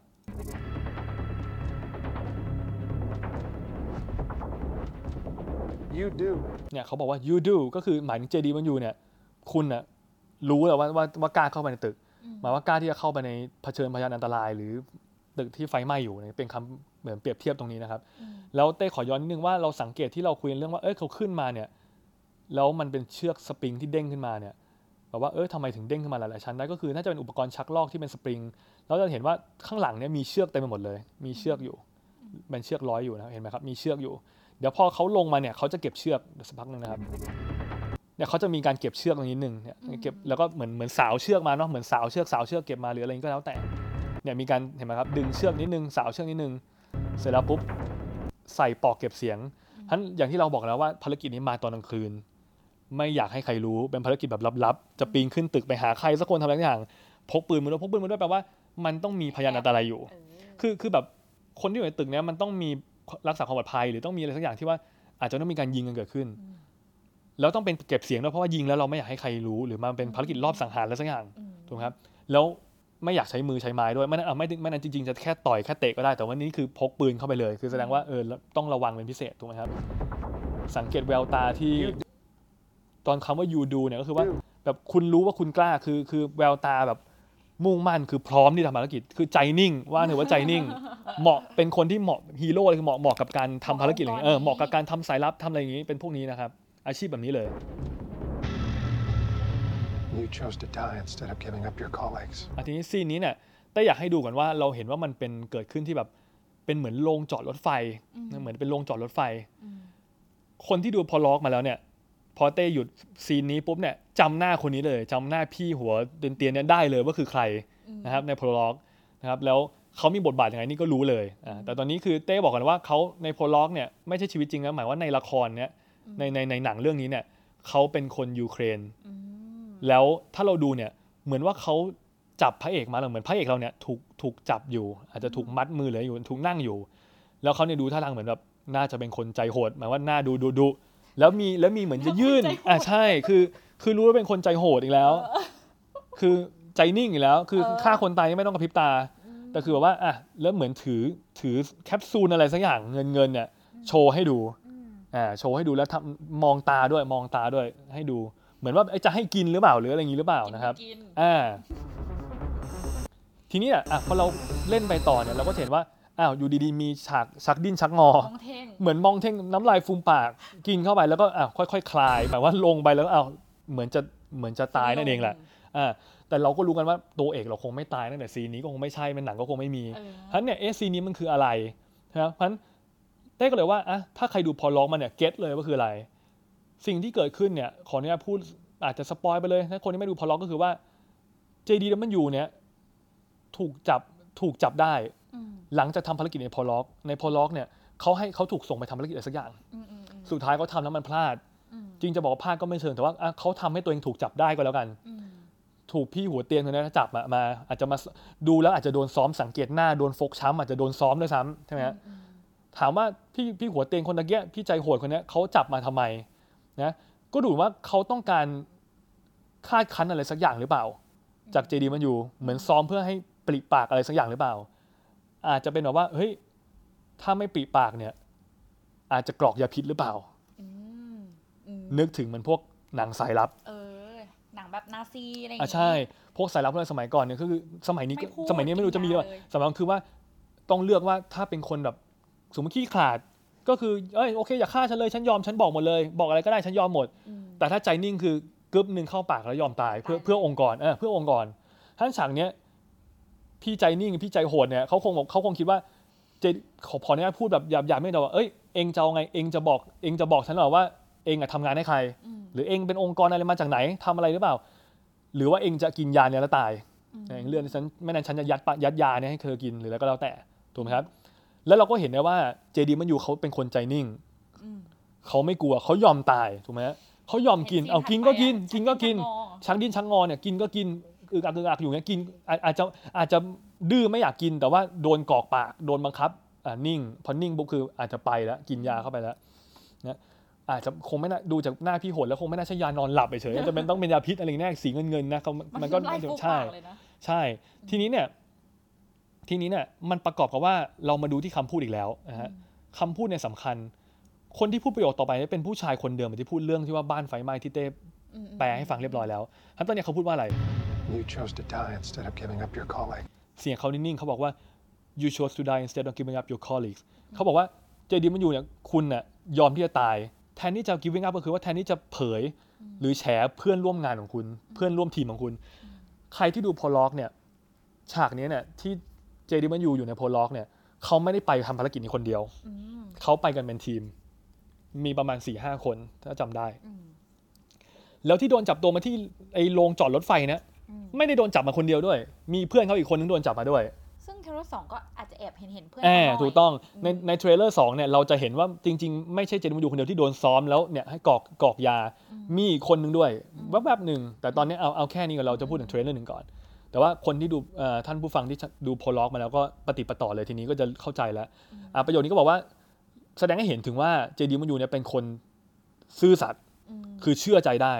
You do. เนี่ยเขาบอกว่า you do ก็คือหมายถึงเจดีมันอยู่เนี่ยคุณน่ะรู้แล้วว่าว่าว่ากล้าเข้าไปในตึก หมายว่ากล้าที่จะเข้าไปในเผชิญพยานอันตราย หรือตึกที่ไฟไหม้อยู่เนี่ยเป็นคำ เหมือนเปรียบเทียบตรงนี้นะครับ แล้วเต้ขอย้อนนิดนึงว่าเราสังเกตที่เราคุยเรื่องว่าเอ้ยเขาขึ้นมาเนี่ยแล้วมันเป็นเชือกสปริงที่เด้งขึ้นมาเนี่ยแบบว่าเออทำไมถึงเด้งขึ้นมาหลายๆชั้นได้ก็คือน่าจะเป็นอุปกรณ์ชักลอกที่เป็นสปริงแล้วเราจะเห็นว่าข้างหลังเนี่ยมีเชือกเต็มไปหมดเลย มีเชือกอยู่เป็นเชือกร้อยอยู่นะครับเห็นไหมครับมีเชือกอยู่ เดี๋ยวพอเขาลงมาเนี่ยเขาจะเก็บเชือกเดี๋ยวสักพักหนึงนะครับเนี่ยเขาจะมีการเก็บเชือกตรงนี้หนึ่งเนี่ยเก็บแล้วก็เหมือนเหมือนสาวเชือกมาเนาะเหมือนสาวเชือกสาวเชือกเก็บมาหรืออะไรก็แล้วแต่เนี่ยมีการเห็นไหมครับดึงเชือกนิดนึงสาวเชือกนิดนึง เสร็จแล้วปุ๊บใส่ปลอกเก็บเสียงทั้นอย่างที่เราบอกแล้วว่าภารกิจนี้มาตอนกลางคืน ไม่อยากให้ใครรู้เป็นภารกิจแบบลับๆ จะปีนขึ้นตึกไปหาใครสักคนทำอะไรสักอย่าง พกปืนมาด้วยพกปืนมาด้วยแปลว่า มันต้องมีพยานอันตรายอยู่ คือคือแบบคนที่อยู่ในตึกเนี้ยมันต้องมีรักษาความปลอดภัย หรือต้องมีอะไรสักอย่างที่ว่าอาจจะต้องมีการยิงกันเกิดขึ้น แล้วต้องเป็นเก็บเสียงด้วยเพราะว่ายิงแล้วเราไม่อยากให้ใครรู้ หรือมันเป็นภารกิจรอบสังหารอะไรสักอย่างถูกไหมครับแล้ว ไม่อยากใช้มือใช้ไม้ด้วยไม่นั้นอะไม่ไม่นั้นจริงๆจะแค่ต่อยแค่เตะก็ได้แต่ว่านี่คือพกปืนเข้าไปเลย คือแสดงว่าเออต้องระวังเป็นพิเศษถูกไหมครับ สังเกตแววตาที่ตอนคำว่ายูดูเนี่ยก็คือว่าแบบคุณรู้ว่าคุณกล้าคือคือแววตาแบบมุ่งมั่นคือพร้อมที่ทำภารกิจคือใจนิ่ง ว่าถือว่าใจนิ่ง เหมาะเป็นคนที่เหมาะฮีโร่เลยคือเหมาะเหมาะกับการทำภารกิจอะไรเงี้ยเออเหมาะกับการทำสายลับทำอะไรอย่างงี้เป็นพวกนี้นะครับ อาชีพแบบนี้เลย You chose to die instead of giving up your colleagues. อาทีนี้ซีนนี้เนี่ยเต้อยากให้ดูกันว่าเราเห็นว่ามันเป็นเกิดขึ้นที่แบบเป็นเหมือนโรงจอดรถไฟ เหมือนเป็นโรงจอดรถไฟ คนที่ดูพอล็อกมาแล้วเนี่ย พอเต้หยุดซีนนี้ปุ๊บเนี่ยจำหน้าคนนี้เลยจำหน้าพี่หัวเตียนๆเนี่ยได้เลยว่าคือใครนะครับในพอล็อกนะครับแล้วเขามีบทบาทยังไงนี่ก็รู้เลยอ่าแต่ตอนนี้คือเต้บอกกันว่าเขาในพอล็อกเนี่ยไม่ใช่ชีวิตจริงนะหมายว่าในละครเนี่ยในในในหนังเรื่องนี้เนี่ยเขาเป็นคนยูเครน แล้วถ้าเราดูเนี่ยเหมือนว่าเขาจับพระเอกมาเหมือนพระเอกเราเนี่ยถูกถูกจับอยู่ อาจจะถูกมัดมือหรืออยู่ถูกนั่งอยู่ แล้วเขาเนี่ยดูท่าทางเหมือนแบบน่าจะเป็นคนใจโหดหมายว่าหน้าดูดูดูแล้วมีแล้วมีเหมือนจะยื่นอ่าใช่คือคือรู้ว่าเป็นคนใจโหดอีกแล้ว คือใจนิ่งอีกแล้ว คือฆ่าคนตายไม่ต้องกระพริบตา แต่คือแบบว่าอะแล้วเหมือนถือถือแคปซูลอะไรสักอย่างเงินเงินเนี่ยโชว์ให้ดูอ่าโชว์ให้ดูแล้วทำมองตาด้วยมองตาด้วยให้ดู เหมือนว่าเอ้ยจะให้กินหรือเปล่าหรืออะไรอย่างนี้หรือเปล่านะครับกินอ่าทีนี้อะอะพอเราเล่นไปต่อเนี่ยเราก็เห็นว่าอ้าวอยู่ดีๆมีฉากชักดิ้นชักงอ มองเท่งเหมือนมองเท่งน้ำลายฟูมปากกินเข้าไปแล้วก็อะค่อยๆ คลายหมายว่าลงไปแล้วอ้าวเหมือนจะเหมือนจะตายนั่นเองแหละอ่าแต่เราก็รู้กันว่าตัวเอกเราคงไม่ตายตั้งแต่ซีนนี้ก็คงไม่ใช่เป็นหนังก็คงไม่มีเออเพราะฉะนั้นเนี่ยเอะซีนนี้มันคืออะไรนะครับเพราะฉะนั้นเต้ก็เลยว่าอะถ้าใครดู prologue มันเนี่ย get เลยว่าคืออะไร สิ่งที่เกิดขึ้นเนี่ยขออนุญาตพูดอาจจะสปอยไปเลยถ้าคนที่ไม่ดูพอล็อกก็คือว่า JDW เนี่ยถูกจับถูกจับได้อืมหลังจากทำภารกิจในพอล็อก ในพอล็อกเนี่ยเขาให้เขาถูกส่งไปทำภารกิจอะไรสักอย่างอืมอืมอืมสุดท้ายเขาทำแล้วมันพลาดอืมจริงจะบอกว่าพลาดก็ไม่เชิงแต่ว่าอะเขาทำให้ตัวเองถูกจับได้ก็แล้วกันอืมถูกพี่หัวเตียงคนนั้นจับมามา อาจจะมาดูแล้วอาจจะโดนซ้อมสังเกตหน้าโดนฟกช้ำอาจจะโดนซ้อมด้วยซ้ำใช่ไหมฮะถามว่าพี่พี่หัวเตียงคนตะเกียพี่ใจโหดคนเนี้ยเขาจับมาทำไม นะก็ดูว่าเขาต้องการคาดคั้นอะไรสักอย่างหรือเปล่า จากเจดีมันอยู่เหมือนซ้อมเพื่อให้ปริปากอะไรสักอย่างหรือเปล่า อาจจะเป็นแบบว่าเฮ้ยถ้าไม่ปริปากเนี่ย อาจจะกรอกยาพิษหรือเปล่าอืมอืมนึกถึงเหมันพวกหนังสายลับ เออ หนังแบบนาซีอะไรอย่างอะงี้ใช่ พวกสายลับในสมัยก่อนเนี่ยก็คือสมัยนี้ก็ไม่พูดสมัยนี้ไม่รู้จะมีหรือเปล่ากินยาเลยสมัยนั้นคือว่าต้องเลือกว่าถ้าเป็นคนแบบสมมติขี้ขลาด ก็คือเอ้ยโอเคอย่าฆ่าฉันเลยฉันยอมฉันบอกหมดเลย บอกอะไรก็ได้ฉันยอมหมดอืมแต่ถ้าใจนิ่งคือกึบหนึ่งเข้าปากแล้วยอมตายเพื่อตายเพื่อองค์กรเออเพื่อองค์กรท่านฉากเนี้ยพี่ใจนิ่งพี่ใจโหดเนี่ยเขาคงบอกเขาคงคิดว่าเจขอพออนุญาตพูดแบบหยาบๆไม่ได้ว่าเอ้ยเองจะเอาไงเองจะบอกเองจะบอกฉันเหรอว่าเองอะทำงานให้ใครอืมหรือเองเป็นองค์กรอะไรมาจากไหนทำอะไรหรือเปล่า หรือว่าเองจะกินยาเนี่ยแล้วตายอืมเองเลื่อนฉันไม่นั้นฉันจะยัดปะยัดยาเนี่ยให้เธอกินหรืออะไรก็แล้วแต่ถูกไหมครับ แล้วเราก็เห็นได้ว่าเจดีมันอยู่เขาเป็นคนใจนิ่งอืมเขาไม่กลัวเขายอมตายถูกไหมฮะเขายอมกิน เอากินก็กิน กินก็กิน ชักดิ้นชักงอเนี่ยกินก็กินอึกอักอึกอักอยู่เงี้ยกินอาอาจจะอาจจะดื้อไม่อยากกิน แต่ว่าโดนกรอกปากโดนบังคับอ่านิ่งพอนิ่งปุ๊บคืออาจจะไปแล้วกินยาเข้าไปแล้วนะอาจจะคงไม่น่าดูจากหน้าพี่โหดแล้วคงไม่น่าใช่ยานอนหลับเฉยๆจะเป็นต้องเป็นยาพิษอะไรแน่สีเงินเงินๆนะเขามัมันนก็ก็ไล่ฟูใช่ปากเลยนะใช่ ทีนี้เนี่ย ทีนี้เนี่ยมันประกอบกับว่าเรามาดูที่คำพูดอีกแล้วนะฮะคำพูดเนี่ยสำคัญ คนที่พูดประโยคต่อไปเนี่ยเป็นผู้ชายคนเดิมที่พูดเรื่องที่ว่าบ้านไฟไหม้ที่เต้อืมอืมแปลให้ฟังเรียบร้อยแล้วท่านตอนนี้เขาพูดว่าอะไร You chose to die instead of giving up your colleague. เสียงเขานิ่งๆเขาบอกว่า you chose to die instead of giving up your colleagues เขาบอกว่าเจดีมันอยู่เนี่ยคุณน่ะยอมที่จะตาย แทนที่จะ giving up ก็คือว่าแทนที่จะเผย หรือแฉเพื่อนร่วมงานของคุณ เพื่อนร่วมทีมของคุณ ใครที่ดู prologue เนี่ยฉากนี้เนี่ยที่ JDW อยู่ใน prologue เนี่ยเขาไม่ได้ไปทำภารกิจนี้คนเดียวอืมเขาไปกันเป็นทีม มีประมาณสี่ห้าคนถ้าจำได้อืมแล้วที่โดนจับตัวมาที่ไอ้โรงจอดรถไฟเนี่ยอืมไม่ได้โดนจับมาคนเดียวด้วย มีเพื่อนเขาอีกคนนึงโดนจับมาด้วย ซึ่ง trailerสองก็อาจจะแอบเห็นเห็นเพื่อนแอบเขาหน่อยถูกต้องในใน trailer สองเนี่ยเราจะเห็นว่าจริง ๆ ไม่ใช่ JDW คนเดียวที่โดนซ้อมแล้วเนี่ยให้กรอกกรอกยา มีอีกคนนึงด้วยแวบๆหนึ่งแต่ตอนนี้เอาเอาแค่นี้ก่อนเราจะพูดถึง trailer หนึ่งก่อน แต่ว่าคนที่ดูเอ่อท่านผู้ฟังที่ดู prologue มาแล้วก็ปะติดปะต่อเลยทีนี้ก็จะเข้าใจแล้วอะประโยคนี้ก็บอกว่าแสดงให้เห็นถึงว่า JDW เนี่ยเป็นคนซื่อสัตย์อืมคือเชื่อใจได้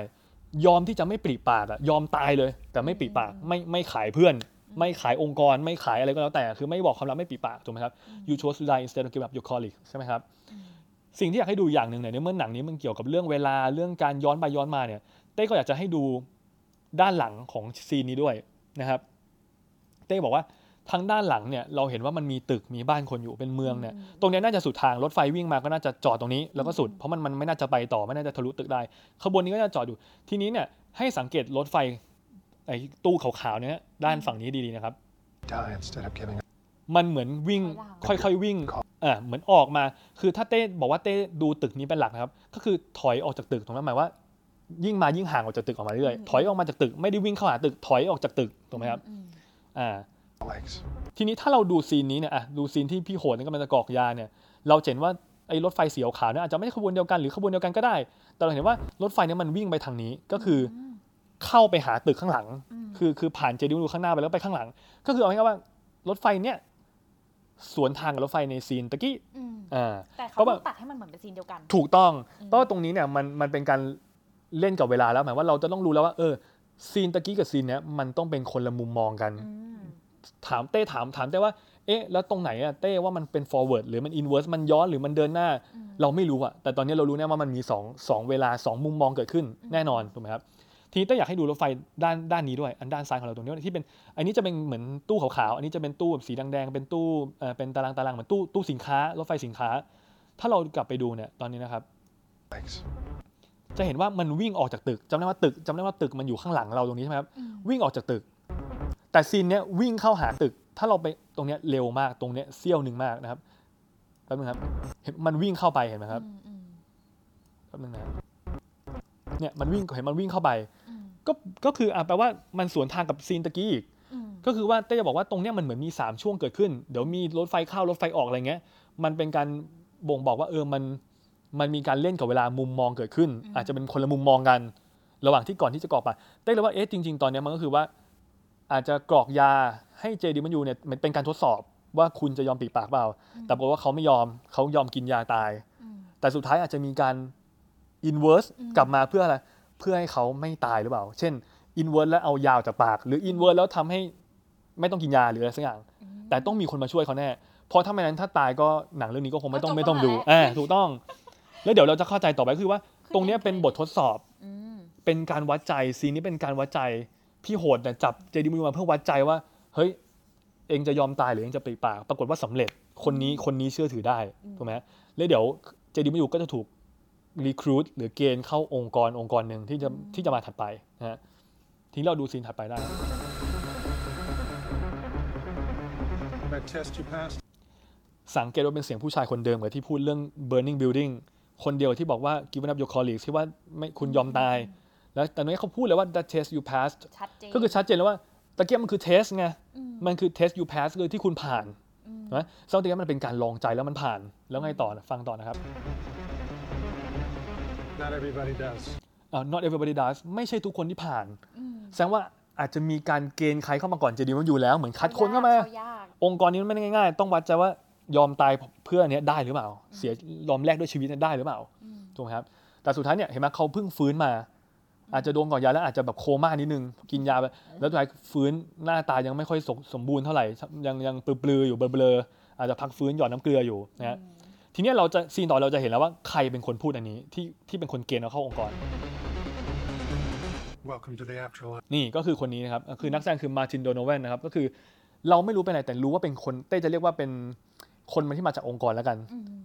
ยอมที่จะไม่ปริปากอะยอมตายเลย แต่ไม่ปริปากไม่ไม่ขายเพื่อน ไม่ขายองค์กร ไม่ขายอะไรก็แล้วแต่ คือไม่บอกความลับไม่ปริปากถูกไหมครับ you chose to die instead of give up your colleague ใช่ไหมครับสิ่งที่อยากให้ดูอย่างหนึ่งเนี่ยในเมื่อหนังนี้มันเกี่ยวกับเรื่องเวลาเรื่องการย้อนไปย้อนมาเนี่ยเต้ก็อยากจะให้ดูด้านหลังของซีนนี้ด้วย นะครับ เต้บอกว่าทางด้านหลังเนี่ยเราเห็นว่ามันมีตึกมีบ้านคนอยู่เป็นเมืองเนี่ยตรงเนี้ยน่าจะสุดทางรถไฟวิ่งมาก็น่าจะจอดตรงนี้แล้วก็สุดเพราะมันมันไม่น่าจะไปต่อไม่น่าจะทะลุตึกได้ขบวนนี้ก็จะจอดอยู่ ทีนี้เนี่ยให้สังเกตรถไฟไอ้ตู้ขาวๆเนี่ยด้านฝั่งนี้ดีๆนะครับ Die instead of giving up. มันเหมือนวิ่งถอยหลังค่อยๆวิ่งอ่าเหมือนออกมา คือถ้าเต้บอกว่าเต้ดูตึกนี้เป็นหลักนะครับ ก็คือถอยออกจากตึกตรงนั้นหมายว่า ยิ่งมายิ่งห่างออกจากตึกออกมาเรื่อยๆถอยออกมาจากตึกไม่ได้วิ่งเข้าหาตึกถอยออกจากตึกถูกไหมครับอืมอ่า Colleagues. ทีนี้ถ้าเราดูซีนนี้เนี่ยอะดูซีนที่พี่โหดนี่กำลังจะกรอกยาเนี่ย เราจะเห็นว่าไอ้รถไฟสีขาวๆเนี่ยอาจจะไม่ใช่ขบวนเดียวกันหรือขบวนเดียวกันก็ได้ แต่เราเห็นว่ารถไฟเนี่ยมันวิ่งไปทางนี้ก็คืออเข้าไปหาตึกข้างหลัง คือคือผ่าน JDW ข้างหน้าไปแล้วไปข้างหลัง ก็คือเอาง่ายๆว่ารถไฟเนี่ยสวนทางกับรถไฟในซีนตะกี้อืมอ่าแต่เพราะว่าเขาต้องตัดให้มันเหมือนเป็นซีนเดียวกัน ถูกต้องเพราะว่าตรงนี้เนี่ยมันมันเป็นการ เล่นกับเวลาแล้วหมายว่าเราจะต้องรู้แล้วว่า เออซีนตะกี้กับซีนเนี้ยมันต้องเป็นคนละมุมมองกันอืมถามเต้ถามถามเต้ว่า เอ๊ะ แล้วตรงไหนอะเต้ว่ามันเป็น forward หรือมัน inverse มันย้อนหรือมันเดินหน้า เราไม่รู้อะแต่ตอนนี้เรารู้แน่ว่ามันมี2 เวลา 2 มุมมองเกิดขึ้นแน่นอนถูกไหมครับทีนี้เต้อยากให้ดูรถไฟด้านด้านนี้ด้วยอันด้านซ้ายของเราตรงนี้ที่เป็นอันนี้จะเป็นเหมือนตู้ขาวๆอันนี้จะเป็นตู้แบบสีแดงๆเป็นตู้เอ่อเป็นตารางตารางเหมือนตู้ตู้สินค้ารถไฟสินค้า ถ้าเรากลับไปดูเนี่ยตอนนี้นะครับ Colleagues. จะเห็นว่ามันวิ่งออกจากตึกจำได้ว่าตึกจำได้ว่าตึกมันอยู่ข้างหลังเราตรงนี้ใช่ไหมครับวิ่งออกจากตึก แต่ซีนเนี้ยวิ่งเข้าหาตึก ถ้าเราไปตรงเนี้ยเร็วมากตรงเนี้ยเสี้ยวหนึ่งมากนะครับแป๊บนึงครับเห็นมันวิ่งเข้าไปเห็นไหมครับอืมอืมแป๊บนึงนะเนี่ยมันวิ่งเห็นมันวิ่งเข้าไปอืมก็ก็คืออะแปลว่ามันสวนทางกับซีนตะกี้อีกอืมก็คือว่าเต้จะบอกว่าตรงเนี้ยมันเหมือนมี 3 ช่วงเกิดขึ้น เดี๋ยวมีรถไฟเข้ารถไฟออกอะไรเงี้ย มันเป็นการบ่งบอกว่าเออมัน มันมีการเล่นกับเวลามุมมองเกิดขึ้น อาจจะเป็นคนละมุมมองกัน ระหว่างที่ก่อนที่จะกรอกไปเต้เลยว่าเอ๊ะจริง ๆ ตอนเนี้ยมันก็คือว่า อาจจะกรอกยาให้เจดีมันอยู่เนี่ยมันเป็นการทดสอบว่าคุณจะยอมปีปากเปล่า แต่ปรากฏว่าเขาไม่ยอมเขายอมกินยาตายอืมแต่สุดท้ายอาจจะมีการ inverse กลับมาเพื่ออะไร เพื่อให้เขาไม่ตายหรือเปล่า เช่น inverse แล้วเอายาออกจากปาก หรือ inverse แล้วทำให้ไม่ต้องกินยาหรืออะไรสักอย่าง แต่ต้องมีคนมาช่วยเขาแน่ เพราะถ้าไม่นั้นถ้าตายก็หนังเรื่องนี้ก็คงไม่ต้องก็จบไม่ต้องดูแล้วแหละอ่าถูกต้อง แล้วเดี๋ยวเราจะเข้าใจต่อไปคือว่า ตรงเนี้ยเป็นบททดสอบ อืมเป็นการวัดใจซีนนี้เป็นการวัดใจ พี่โหดเนี่ยจับเจดีมูมาเพื่อวัดใจว่า เฮ้ย เองจะยอมตายหรือเองจะปริปากปรากฏว่าสำเร็จคนนี้คนนี้เชื่อถือได้ถูกไหมแล้วเดี๋ยวเจดีมูก็จะถูกรีครูดหรือเกณฑ์เข้าองค์กรองค์กรหนึ่งที่จะที่จะมาถัดไปนะฮะทีนี้เราดูซีนถัดไปได้ That test you passed? สังเกตว่าเป็นเสียงผู้ชายคนเดิมกับที่พูดเรื่อง burning building คนเดียวที่บอกว่า give up your colleagues ที่ว่าไม่คุณยอมตาย แล้วแต่ตอนนี้เขาพูดเลยว่า that test you passed ชัดเจนก็คือชัดเจนแล้วว่าตะเกียบมันคือ test ไงมันคือ test you pass คือที่คุณผ่านนะซึ่งตะเกียบมันเป็นการลองใจแล้วมันผ่าน แล้วไงต่อนะฟังต่อนะครับ Not everybody does. อ่า not everybody does ไม่ใช่ทุกคนที่ผ่าน แสดงว่าอาจจะมีการเกณฑ์ใครเข้ามาก่อนเจดีมันอยู่แล้ว เหมือนคัดคนเข้ามายากองค์กรนี้มันไม่ได้ง่ายๆ ต้องวัดใจว่า ยอมตายเพื่ออนเนี้ยได้หรือเปล่า เสียยอมแลกด้วยชีวิตเนี่ยได้หรือเปล่าถูกไหมครับ แต่สุดท้ายเนี่ยเห็นไหมเขาเพิ่งฟื้นมา อาจจะโดนก่อนยาแล้วอาจจะแบบโคม่านิดนึง กินยาไปแล้วสุดท้ายฟื้นหน้าตายังไม่ค่อยสมสมบูรณ์เท่าไหร่ ยังยังปลือๆอยู่เบลอๆอาจจะพักฟื้นหยอดน้ำเกลืออยู่นะฮะทีเนี้ยเราจะซีนต่อเราจะเห็นแล้วว่าใครเป็นคนพูดอันนี้ที่ที่เป็นคนเกณฑ์เอาเข้าองค์กร Welcome to the afterlife. นี่ก็คือคนนี้นะครับ คือนักแสดงคือมาร์ตินโดโนเวนนะครับ ก็คือเราไม่รู้เป็นอะไรแต่รู้ว่าเป็นคนเต้จะเรียกว่าเป็น คนมาที่มาจากองค์กรแล้วกัน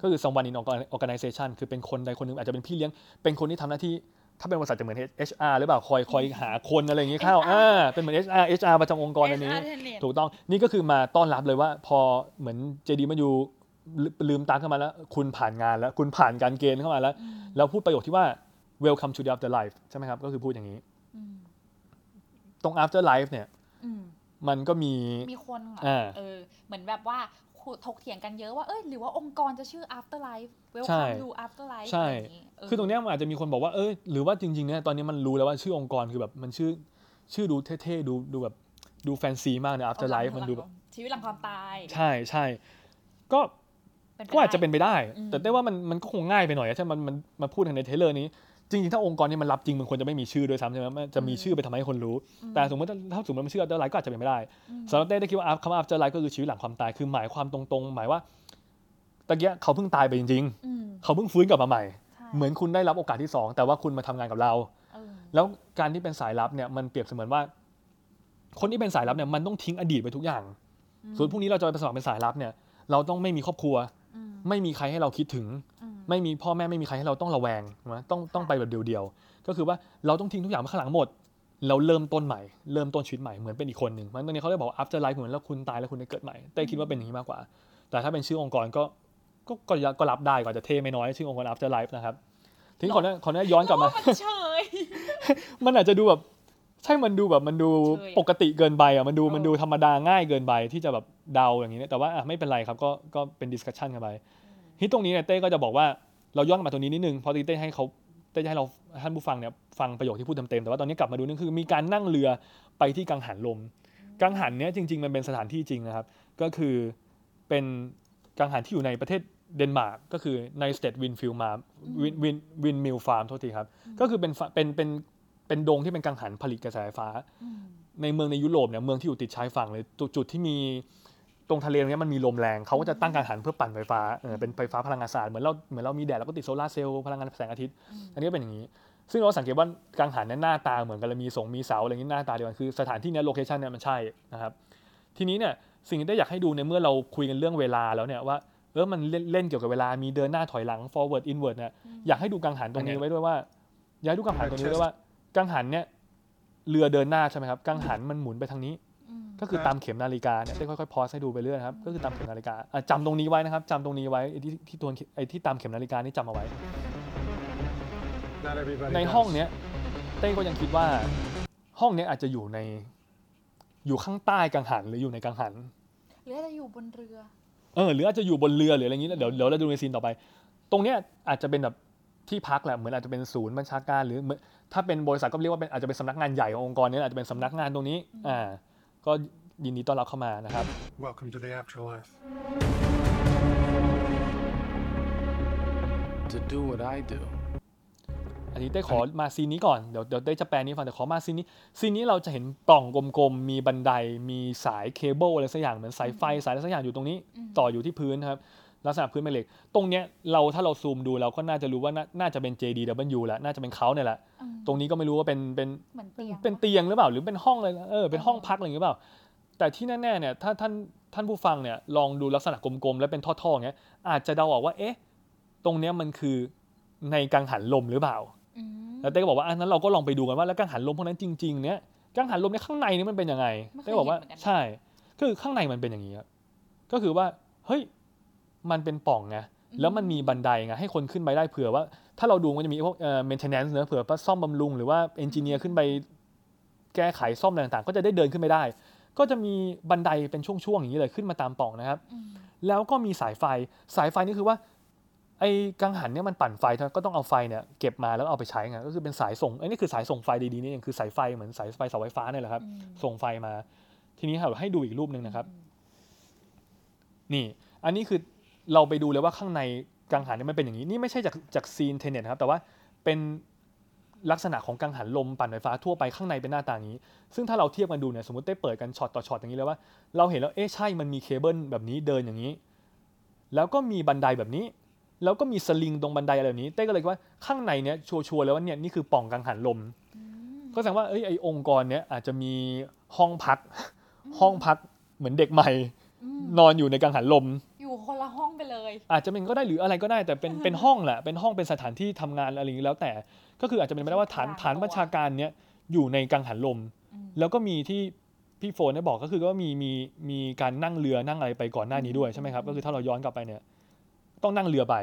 ก็คือ someone in organization คือเป็นคนใดคนหนึ่งอาจจะเป็นพี่เลี้ยง เป็นคนที่ทำหน้าที่ ถ้าเป็นบริษัทจะเหมือน HR หรือเปล่าคอยคอยหาคนอะไรอย่างงี้เข้า HR อ่าเป็นเหมือน HR HR ประจำองค์กรอันนี้ HR attendant ถูกต้องนี่ก็คือมาต้อนรับเลยว่าพอเหมือนเจดีมาอยู่ลืมตาขึ้นมาแล้ว คุณผ่านงานแล้ว คุณผ่านการเกณฑ์เข้ามาแล้ว แล้วพูดประโยคที่ว่า welcome to the afterlife ใช่ไหมครับ ก็คือพูดอย่างนี้อืมตรง afterlife เนี่ยอืมมันก็มีมีคนแบบอ่าเออเหมือนแบบว่าคุ ถกเถียงกันเยอะว่าเอ้ยหรือว่าองค์กรจะชื่อ afterlife ใช่ welcome to afterlife ใช่อะไรอย่างงี้เคือตรงเนี้ยมันอาจจะมีคนบอกว่าเอ้ยหรือว่าจริงๆเนี่ยตอนนี้มันรู้แล้วว่าชื่อองค์กรคือแบบมันชื่อชื่อดูเท่ๆดูดูแบบดูแฟนซีมากเนี่ย after life มันดูแบบชีวิตหลังความตาย ใช่ใช่ก็เป็นไปก็อาจจะเป็นได้ไปได้อืมแต่ได้ว่ามันมันก็คงง่ายไปหน่อยอะใช่ไหมมันมันมาพูดใน trailer นี้ จริงๆ ถ้าองค์กรนี้มันลับจริงมันควรจะไม่มีชื่อด้วยซ้ำใช่ไหมมันจะมีชื่อไปทำให้คนรู้ แต่สมมติถ้าสมมติมันชื่อ after life ก็อาจจะเป็นไม่ได้สำหรับเต้เต้คิดว่าคำว่า after life ก็คือชีวิตหลังความตายคือหมายความตรงๆ หมายว่าตะกี้เขาเพิ่งตายไปจริงอืมๆเขาเพิ่งฟื้นกลับมาใหม่ใช่เหมือนคุณได้รับโอกาสที่สองแต่ว่าคุณมาทำงานกับเราเออแล้วการที่เป็นสายลับเนี่ยมันเปรียบเสมือนว่า คนที่เป็นสายลับเนี่ยมันต้องทิ้งอดีตไปทุกอย่าง ส่วนพรุ่งนี้เราจะไปสมัครเป็นสายลับเนี่ย เราต้องไม่มีครอบครัวอืมไม่มีใครให้เราคิดถึงอืม ไม่มีพ่อแม่ไม่มีใครให้เราต้องระแวงใช่ไหมต้องต้องไปแบบเดียวๆ ก็คือว่าเราต้องทิ้งทุกอย่างไว้ข้างหลังหมด เราเริ่มต้นใหม่ เริ่มต้นชีวิตใหม่ เหมือนเป็นอีกคนหนึ่งมันตรงนี้เขาเลยบอกว่า after life เหมือนแล้วคุณตายแล้วคุณได้เกิดใหม่ แต่คิดว่าเป็นอย่างนี้มากกว่า แต่ถ้าเป็นชื่อองค์กรก็ก็ก็ก็รับได้กว่าจะเท่ไม่น้อยชื่อองค์กร after life นะครับทีนี้ขออนุญาตขออนุญาตย้อนกลับมามันเฉยมันอาจจะดูแบบใช่มันดูแบบมันดูเชยอะปกติเกินไปอะมันดูเออมันดูธรรมดาง่ายเกินไปที่จะแบบเดาอย่างนี้นะแต่ว่าอะไม่เป็นไรครับก็ก็เป็น discussion กันไป ที่ตรงนี้เนี่ยเต้ก็จะบอกว่าเราย้อนกลับมาตรงนี้นิดนึงเพราะเต้ให้เขาเต้จะให้เราท่านผู้ฟังเนี่ยฟังประโยคที่พูดเต็มๆแต่ว่าตอนนี้กลับมาดูนึงคือมีการนั่งเรือไปที่กังหันลม กังหันเนี่ยจริง ๆ มันเป็นสถานที่จริงนะครับ ก็คือเป็นกังหันที่อยู่ในประเทศเดนมาร์กก็คือใน state windmill มา wind wind windmill farm โทษทีครับ ก็คือเป็นฟาร์มเป็นเป็นเป็นดงที่เป็นกังหันผลิตกระแสไฟฟ้าอืมในเมืองในยุโรปเนี่ยเมืองที่อยู่ติดชายฝั่งเลยจุดจุดที่มี ตรงทะเลตรงเนี้ยมันมีลมแรงเขาก็จะตั้งกังหันเพื่อปั่นไฟฟ้าเออเป็นไฟฟ้าพลังงานสะอาดเหมือนเราเหมือนเรามีแดดเราก็ติดโซลาร์เซลล์พลังงานแสงอาทิตย์ อันนี้ก็เป็นอย่างนี้ ซึ่งเราสังเกตว่ากังหันเนี่ยหน้าตาเหมือนกันเลยมีสงมีเสาอะไรอย่างนี้หน้าตาเดียวกันคือสถานที่เนี้ย location เนี่ยมันใช่นะครับทีนี้เนี่ยสิ่งที่เต้อยากให้ดูในเมื่อเราคุยกันเรื่องเวลาแล้วเนี่ยว่าเออมันเล่นเล่นเกี่ยวกับเวลามีเดินหน้าถอยหลัง forward inward เนี่ยอยากให้ดูกังหันตรงนี้ไว้ด้วยว่าอยากให้ดูกังหันตรงนี้ด้วยว่ากังหันเนี่ยเรือเดินหน้าใช่ไหมครับกังหันมันหมุนไปทางนี้อืม ก็คือตามเข็มนาฬิกาเนี่ยได้ค่อยๆพอสให้ดูไปเรื่อยนะครับก็คือตามเข็มนาฬิกาอะจำตรงนี้ไว้นะครับจำตรงนี้ไว้ไอ้ที่ที่ตัวไอ้ที่ตามเข็มนาฬิกานี่จำเอาไว้ Not everybody ใน does. ห้องเนี้ยเต้ก็ยังคิดว่า ห้องเนี้ยอาจจะอยู่ในอยู่ข้างใต้กังหันหรืออยู่ในกังหัน หรืออาจจะอยู่บนเรือ เออหรืออาจจะอยู่บนเรือหรืออะไรอย่างนี้แล้วเดี๋ยวเดี๋ยวเราดูในซีนต่อไป ตรงเนี้ยอาจจะเป็นแบบที่พักแหละเหมือนอาจจะเป็นศูนย์บัญชาการหรือเหมือนถ้าเป็นบริษัทก็เรียกว่าเป็นอาจจะเป็นสำนักงานใหญ่ขององค์กรเนี้อาจจะเป็นสำนักงานตรงนี้อ่า ก็ยินดีต้อนรับเข้ามานะครับ Welcome to the afterlife. to do what I do. อันนี้ได้ขอมาซีนนี้ก่อนเดี๋ยวเดี๋ยวได้จะแปลนี้ฟังแต่ขอมาซีนนี้ซีนนี้เราจะเห็นปล่องกลมๆมีบันไดมีสายเคเบิลอะไรสักอย่างเหมือนสายไฟสายอะไรสักอย่างอยู่ตรงนี้ ต่ออยู่ที่พื้นนะครับ ลักษณะพื้นแม่เหล็ก ตรงเนี้ยเราถ้าเราซูมดูเราก็น่าจะรู้ว่าน่าน่าจะเป็น JDW แหละน่าจะเป็นเขาเนี่ยแหละ อืมตรงนี้ก็ไม่รู้ว่าเป็นเป็นเหมือนเตียงเป็นเตียงหรือเปล่าหรือเป็นห้องเลยเออเป็นห้องพักอะไรอย่างเงี้ยเปล่า แต่ที่แน่ๆเนี่ยถ้าท่านท่านผู้ฟังเนี่ยลองดูลักษณะกลมๆแล้วเป็นท่อๆอย่างเงี้ยอาจจะเดาออกว่าเอ๊ะตรงเนี้ยมันคือในกังหันลมหรือเปล่า อืม แล้วเต้ก็บอกว่าอันนั้นเราก็ลองไปดูกันว่าแล้วกังหันลมพวกนั้นจริงๆเนี่ยกังหันลมเนี่ยข้างในนี่มันเป็นยังไงเต้ก็บอกว่าใช่ คือข้างในมันเป็นอย่างนี้ครับก็คือว่าเฮ้ย มันเป็นปล่องไงแล้วมันมีบันไดไงให้คนขึ้นไปได้เผื่อว่า ถ้าเราดูมันจะมีพวกเอ่อ maintenance เนอะเผื่อว่าซ่อมบำรุงหรือว่าเอนจิเนียร์ขึ้นไปแก้ไขซ่อมอะไรต่างๆ ก็จะได้เดินขึ้นไปได้ ก็จะมีบันไดเป็นช่วงๆอย่างนี้เลยขึ้นมาตามปล่องนะครับอืมแล้วก็มีสายไฟสายไฟนี่คือว่าไอ้กังหันเนี่ยมันปั่นไฟก็ต้องเอาไฟเนี่ยเก็บมาแล้วเอาไปใช้ไงก็คือเป็นสายส่งไอ้นี่คือสายส่งไฟดีๆนี่เองคือสายไฟเหมือนสายไฟเสาไฟฟ้าเนี่ยแหละครับอืมส่งไฟมา ทีนี้ครับให้ดูอีกรูปหนึ่งนะครับ นี่ อันนี้คือ เราไปดูเลยว่าข้างในกังหันเนี่ยมันเป็นอย่างนี้นี่ไม่ใช่จากจาก scene Tenet ครับแต่ว่าเป็นลักษณะของกังหันลมปั่นไฟฟ้าทั่วไปข้างในเป็นหน้าตาอย่างนี้ ซึ่งถ้าเราเทียบกันดูเนี่ยสมมติเต้เปิดกันช็อตต่อช็อตอย่างนี้เลยว่า เราเห็นแล้วเอ๊ะใช่มันมีเคเบิลแบบนี้เดินอย่างนี้ แล้วก็มีบันไดแบบนี้ แล้วก็มีสลิงตรงบันไดอะไรแบบนี้เต้ก็เลยว่าข้างในเนี้ย sure ๆแล้วว่าเนี่ยนี่คือปล่องกังหันลม ก็แสดงว่าเอ้ยไอองค์กรเนี้ยอาจจะมีห้องพัก ห้องพักเหมือนเด็กใหม่ นอนอยู่ในกังหันลม คนละห้องไปเลย อาจจะเป็นก็ได้หรืออะไรก็ได้แต่เป็นเป็นห้องแหละเป็นห้องเป็นสถานที่ทำงานอะไรอย่างนี้แล้วแต่ก็คืออาจจะเป็นไปได้ว่าฐานกลางฐานตัวบัญชาการเนี้ยอยู่ในกังหันลมอืมแล้วก็มีที่พี่โฟนได้บอกก็คือว่ามีมีมีการนั่งเรือนั่งอะไรไปก่อนหน้านี้ด้วยใช่ไหมครับก็คือถ้าเราย้อนกลับไปเนี่ยต้องนั่งเรือไป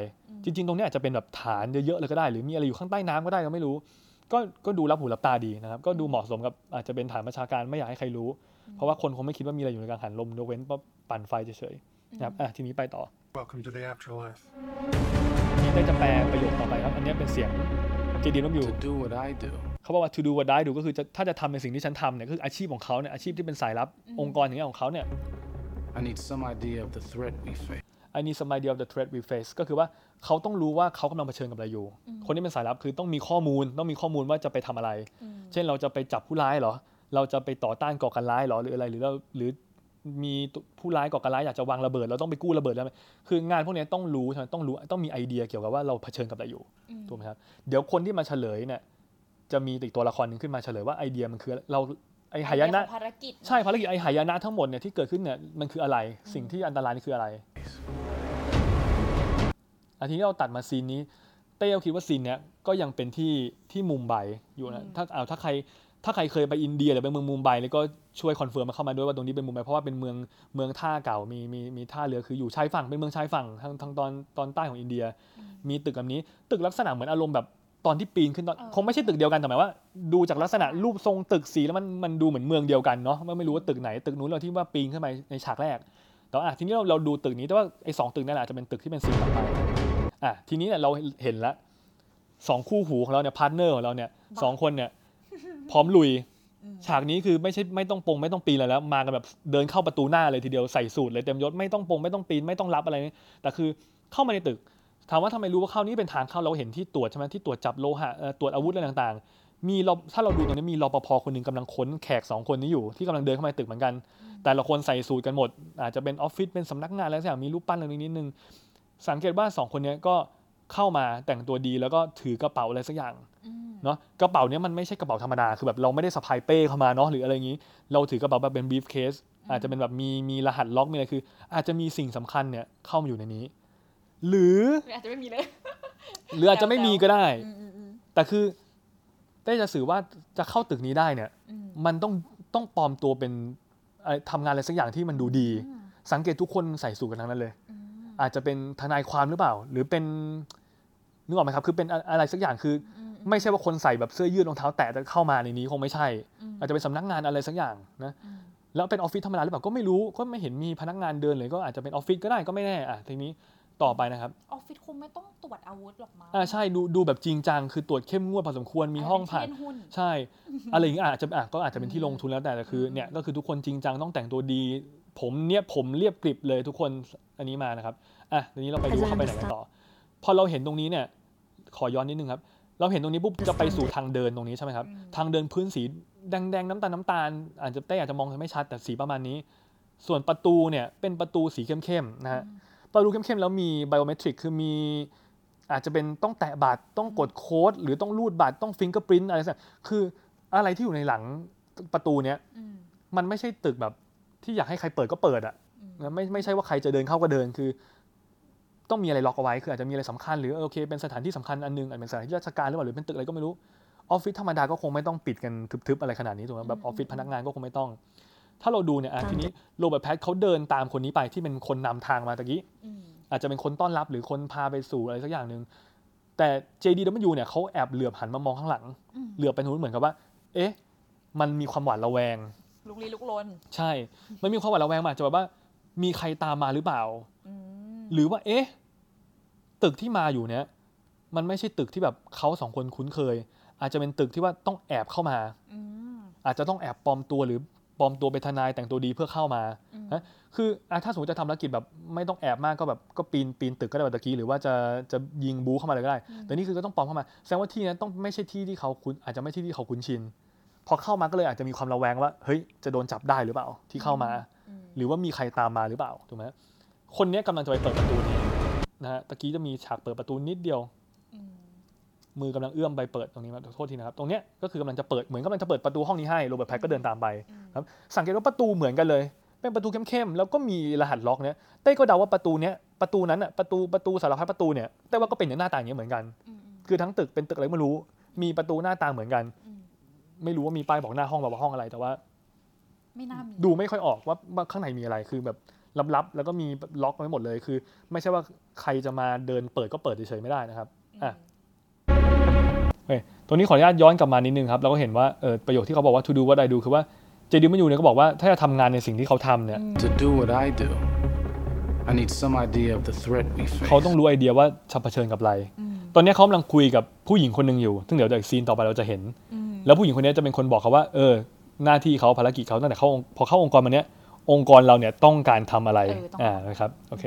จริง ๆ ตรงเนี้ยอาจจะเป็นแบบฐานเยอะๆเลยก็ได้ หรือมีอะไรอยู่ข้างใต้น้ำก็ได้เราไม่รู้ ก็ก็ดูรับหูรับตาดีนะครับ ก็ดูเหมาะสมกับอาจจะเป็นฐานประชาการไม่อยากให้ใครรู้ เพราะว่าคนคงไม่คิดว่ามีอะไรอยู่ในกังหันลมยกเว้นว่าปั่นไฟเฉยๆ นะครับอะทีนี้ไปต่อ Welcome to the afterlife. นี่ได้จะแปลประโยคต่อไปครับ อันเนี้ยเป็นเสียงเจดีนอยู่ to do what I do. เขาบอกว่า to do what I do ก็คือจะถ้าจะทำในสิ่งที่ฉันทำเนี่ยก็คืออาชีพของเขาเนี่ยอาชีพที่เป็นสายลับองค์กรอย่างเงี้ยของเขาเนี่ย I need some idea of the threat we face. I need some idea of the threat we face ก็คือว่าเขาต้องรู้ว่าเขากำลังเผชิญกับอะไรอยู่ คนที่เป็นสายลับคือต้องมีข้อมูล ต้องมีข้อมูลว่าจะไปทำอะไร เช่นเราจะไปจับผู้ร้ายเหรอ เราจะไปต่อต้านก่อการร้ายเหรอหรืออะไรหรือเราหรือ มีผู้ร้ายก่อการร้ายอยากจะวางระเบิดเราต้องไปกู้ระเบิดแล้วไหมคืองานพวกเนี้ยต้องรู้ใช่ไหมต้องรู้ต้องมีไอเดียเกี่ยวกับว่าเราเผชิญกับอะไรอยู่ถูกไหมครับเดี๋ยวคนที่มาเฉลยเนี่ยจะมีอีกตัวละครหนึ่งขึ้นมาเฉลยว่าไอเดียมันคืออะไรเราไอหายนะไอเดีของภารกิจใช่ภารกิจไอหายนะทั้งหมดเนี่ยที่เกิดขึ้นเนี่ยมันคืออะไรสิ่งที่อันตรายนี่คืออะไรอาทีนี้เราตัดมา scene นี้เต้เราคิดว่า scene เนี้ยก็ยังเป็นที่ที่มุมไบอยู่นะถ้าเอาถ้าใคร ถ้าใครเคยไปอินเดียหรือไปเมืองมุมไบแล้วก็ช่วย confirm มาเข้ามาด้วยว่าตรงนี้เป็นมุมไบเพราะว่าเป็นเมืองเมืองท่าเก่ามีมีมีท่าเรือคืออยู่ชายฝั่งเป็นเมืองชายฝั่งทางทางตอนตอนใต้ของอินเดีย มีตึกแบบนี้ ตึกลักษณะเหมือนอารมณ์แบบตอนที่ปีนขึ้นตอนเออคงไม่ใช่ตึกเดียวกันแต่หมายว่า ดูจากลักษณะรูปทรงตึกสีแล้วมันมันดูเหมือนเมืองเดียวกันเนาะไม่ไม่รู้ว่าตึกไหนตึกนู้นเราที่ว่าปีนขึ้นไปในฉากแรกแต่ว่าอะทีนี้เราเราดูตึกนี้แต่ว่าไอ้สองตึกนั่นแหละอาจจะเป็นตึกที่เป็น scene ต่อไปอะทีนี้เนี่ยเราเห็นละสองคู่หูของเราเนี่ย partner ของเราเนี่ยสองคนเนี่ย พร้อมลุย ฉากนี้คือไม่ใช่ไม่ต้องปงไม่ต้องปีนอะไรแล้ว มากันแบบเดินเข้าประตูหน้าเลยทีเดียวใส่สูตรเลยเต็มยศไม่ต้องปงไม่ต้องปีนไม่ต้องรับอะไรนี่แต่คือเข้ามาในตึกถามว่าทำไมรู้ว่าเข้านี้เป็นทางเข้าเราเห็นที่ตรวจใช่ไหมที่ตรวจจับโลหะเอ่อตรวจอาวุธอะไรต่างๆ มีรปถ้าเราดูตรงนี้มีรปภคนหนึ่งกำลังค้นแขกสองคนนี้อยู่ที่กำลังเดินเข้ามาในตึกเหมือนกัน แต่ละคนใส่สูทกันหมด อาจจะเป็นออฟฟิศเป็นสำนักงานอะไรสักอย่างมีรูปปั้นอะไรนิดนึงสังเกตว่าสองคนเนี้ยก็ เข้ามาแต่งตัวดีแล้วก็ถือกระเป๋าอะไรสักอย่างเนาะกระเป๋าเนี้ยมันไม่ใช่กระเป๋าธรรมดาคือแบบเราไม่ได้สะพายเป้เข้ามาเนาะหรืออะไรอย่างนี้ เราถือกระเป๋าแบบเป็นบีฟเคสอาจจะเป็นแบบมีมีรหัสล็อกมีอะไรคือ อาจจะมีสิ่งสำคัญเนี่ยเข้ามาอยู่ในนี้หรือหรืออาจจะไม่มีเลยหรืออาจจะไม่มีก็ได้อืมอืมอืมแต่คือเต้จะสื่อว่าจะเข้าตึกนี้ได้เนี่ยอืมมันต้องต้องปลอมตัวเป็นอะไรทำงานอะไรสักอย่างที่มันดูดี สังเกตทุกคนใส่สูทกันทั้งนั้นเลย อาจจะเป็นทนายความหรือเปล่า หรือเป็นนึกออกไหมครับคือเป็นอะอะไรสักอย่างคือ ไม่ใช่ว่าคนใส่แบบเสื้อยืดรองเท้าแตะจะเข้ามาในนี้คงไม่ใช่ อาจจะเป็นสำนักงานอะไรสักอย่างนะแล้วเป็นออฟฟิศธรรมดาหรือเปล่าก็ไม่รู้ก็ไม่เห็นมีพนักงานเดินเลยก็อาจจะเป็นออฟฟิศก็ได้ก็ไม่แน่อะทีนี้ต่อไปนะครับออฟฟิศคงไม่ต้องตรวจอาวุธหรอกมั้งอ่าใช่ดูดูแบบจริงจังคือตรวจเข้มงวดพอสมควรมีห้องผ่านเล่นหุ้นใช่อะไรอย่างเงี้ยอาจจะอะก็อาจจะเป็นที่ลงทุนแล้วแต่แต่คือเนี่ยก็คือทุกคนจริงจังต้องแต่งตัวดี ผมเนี่ยผมเรียบกริบเลยทุกคนอันนี้มานะครับอะทีนี้เราไปดูว่าเขาไปไหนกันต่อ พอเราเห็นตรงนี้เนี่ย ขอย้อนนิดนึงครับ เราเห็นตรงนี้ปุ๊บจะไปสู่ทางเดินตรงนี้ใช่ไหมครับ ทางเดินพื้นสีแดงๆน้ำตาลน้ำตาลอาจจะเต้อาจจะมองไม่ชัดแต่สีประมาณนี้ ส่วนประตูเนี่ยเป็นประตูสีเข้มๆนะฮะประตูเข้มๆแล้วมีไบโอเมตริกคือมีอาจจะเป็นต้องแตะบัตรต้องกดโค้ด หรือต้องรูดบัตรต้องฟิงเกอร์ปรินต์อะไรสักคืออะไรที่อยู่ในหลังประตูเนี้ยอืมมันไม่ใช่ตึกแบบ ที่อยากให้ใครเปิดก็เปิดอะนะไม่ไม่ใช่ว่าใครจะเดินเข้าก็เดินคือ ต้องมีอะไรล็อกเอาไว้คืออาจจะมีอะไรสำคัญหรือเออโอเค เป็นสถานที่สำคัญอันหนึงอาจเป็นสถานที่ราชการหรือเปล่าหรือเป็นตึกอะไรก็ไม่รู้ออฟฟิศธรรมดาก็คงไม่ต้องปิดกันทึบๆอะไรขนาดนี้ถูกไหมแบบออฟฟิศพนักงานก็คงไม่ต้อง ถ้าเราดูเนี่ยอะทีนี้โรเบิร์ตแพทเขาเดินตามคนนี้ไปที่เป็นคนนำทางมาตะกี้อืมอาจจะเป็นคนต้อนรับหรือคนพาไปสู่อะไรสักอย่างหนึ่งแต่ JDW เนี่ยเขาแอบเหลือบหันมามองข้างหลังอืมเหลือบไปนู้นเหมือนกับว่า เอ๊ะ มันมีความหวาดระแวง ลุกลี้ลุกลนใช่ มันมีความหวาดระแวงมาอาจจะแบบว่า มีใครตามมาหรือเปล่า อืมหรือว่าเอ๊ะ ตึกที่มาอยู่เนี่ยมันไม่ใช่ตึกที่แบบเขาสองคนคุ้นเคย อาจจะเป็นตึกที่ว่าต้องแอบเข้ามา อืมอาจจะต้องแอบปลอมตัวหรือปลอมตัวเป็นทนายแต่งตัวดีเพื่อเข้ามา อืมนะคืออะถ้าสมมติจะทำธุรกิจแบบไม่ต้องแอบมากก็แบบก็ปีนปีนตึกก็ได้แบบตะกี้หรือว่าจะจะยิงบูเข้ามาเลยก็ได้แต่นี่คือก็ต้องปลอมเข้ามาแสดงว่าที่นั้นต้องไม่ใช่ที่ที่เขาคุ้นอาจจะไม่ใช่ที่ที่เขาคุ้นชิน พอเข้ามาก็เลยอาจจะมีความระแวงว่า เฮ้ยจะโดนจับได้หรือเปล่าที่เข้ามาอืมหรือว่ามีใครตามมาหรือเปล่าถูกไหมคนเนี้ยกำลังจะไปเปิดประตูนี้นะฮะตะกี้จะมีฉากเปิดประตูนิดเดียวอืมมือกำลังเอื้อมไปเปิดตรงนี้มาโทษทีนะครับ ตรงเนี้ยก็คือกำลังจะเปิดเหมือนกำลังจะเปิดประตูห้องนี้ให้โรเบิร์ตแพทก็เดินตามไปครับสังเกตว่าประตูเหมือนกันเลย เป็นประตูเข้มๆแล้วก็มีรหัสล็อกเนี้ยเต้ก็เดาว่าประตูเนี้ยประตูนั้นอะประตูประตูสารพัดประตูเนี่ยเต้ว่าก็เป็นอย่างหน้าตาอย่างเงี้ยเหมือนกันอืมคือทั้งตึกเป็นตึกอะไรไม่รู้ มีประตูหน้าตาเหมือนกันอืม ไม่รู้ว่ามีป้ายบอกหน้าห้องแบบว่าห้องอะไรแต่ว่า ไม่น่ามีดูไม่ค่อยออกว่าว่าข้างในมีอะไรคือแบบลับๆแล้วก็มีล็อกไว้หมดเลย คือ ไม่ใช่ว่าใครจะมาเดินเปิดก็เปิดเฉยๆไม่ได้นะครับอะโอเคตัวนี้ขออนุญาตย้อนกลับมานิดนึงครับเราก็เห็นว่าเออประโยคที่เขาบอกว่า to do what I do คือว่าเจดีมันอยู่เนี่ยก็บอกว่าถ้าจะทำงานในสิ่งที่เขาทำเนี่ย To do what I do, I need some idea of the threat we face. เขาต้องรู้ไอเดียว่าจะเผชิญกับอะไร ตอนนี้เขากำลังคุยกับผู้หญิงคนหนึ่งอยู่ ซึ่งเดี๋ยวจากซีนต่อไปเราจะเห็น แล้วผู้หญิงคนนี้จะเป็นคนบอกเขาว่าเออหน้าที่เขาภารกิจเขาตั้งแต่เขาพอเข้าองค์กรมาเนี้ยองค์กรเราเนี่ยต้องการทำอะไรเออต้องอ่านะครับโอเค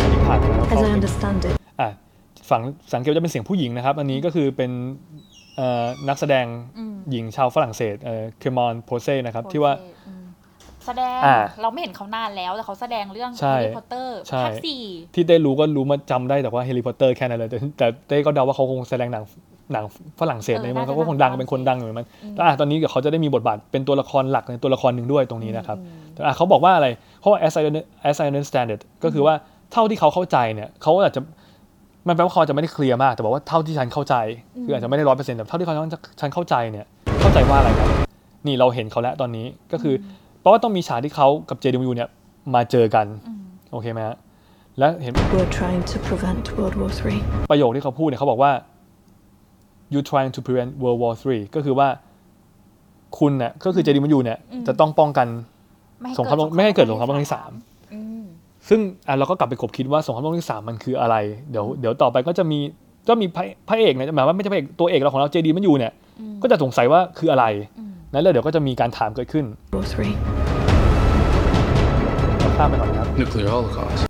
อันนี้ผ่านไปแล้ว As เขา I understand it, อะฝั่งสังเกตว่าจะเป็นเสียงผู้หญิงนะครับ อันนี้ก็คือเป็นเอ่อนักแสดงหญิงชาวฝรั่งเศสเอ่อ Clémence Poésy นะครับที่ว่าอืมแสดงอ่าเราไม่เห็นเขานานแล้ว แต่เขาแสดงเรื่องใช่แฮร์รี่พอตเตอร์ใช่ภาคสี่ที่เต้รู้ก็รู้มาจำได้แต่ว่าแฮร์รี่พอตเตอร์แค่นั้นเลยแต่แต่เต้ก็เดาว่าเขาคงแสดงหนัง หนังฝรั่งเศสในเมืองเขาก็คงดังเป็นคนดังอยู่เหมือนมันแต่อะตอนนี้เดี๋ยวเขาจะได้มีบทบาทเป็นตัวละครหลักในตัวละครหนึ่งด้วยตรงนี้นะครับแต่อะเขาบอกว่าอะไรเพราะว่า as I as I understand it ก็คือว่าเท่าที่เขาเข้าใจเนี่ยเขาอาจจะมันแปลว่าเขาอาจจะไม่ได้เคลียร์มาก แต่บอกว่าเท่าที่ฉันเข้าใจคืออาจจะไม่ได้ร้อยเปอร์เซ็นต์แต่เท่าที่เขาฉันเข้าใจเนี่ยเข้าใจว่าอะไรครับนี่เราเห็นเขาแล้วตอนนี้ก็คือเพราะว่าต้องมีฉากที่เขากับ JW เนี่ยมาเจอกันโอเคไหมฮะและเห็น we're trying to prevent World War III. ประโยคที่เขาพูดเนี่ยเขาบอกว่า you trying to prevent World War 3 ก็คือว่าคุณเนี่ยก็คือเจดีมันอยู่เนี่ยจะต้องป้องกันไม่ให้สงครามโลกไม่ให้เกิดสงครามโลกครั้งที่สามอืมซึ่งอะเราก็กลับไปคบคิดว่าสงครามโลกครั้งที่สามมันคืออะไร เดี๋ยวเดี๋ยวต่อไปก็จะมีก็มีพระพระเอกเนี่ยหมายว่าไม่ใช่พระเอกตัวเอกเราของเราเจดีมันอยู่เนี่ย ก็จะสงสัยว่าคืออะไรนั้นแล้วเดี๋ยวก็จะมีการถามเกิดขึ้น War III. เราข้ามไปก่อนนะครับ Nuclear holocaust.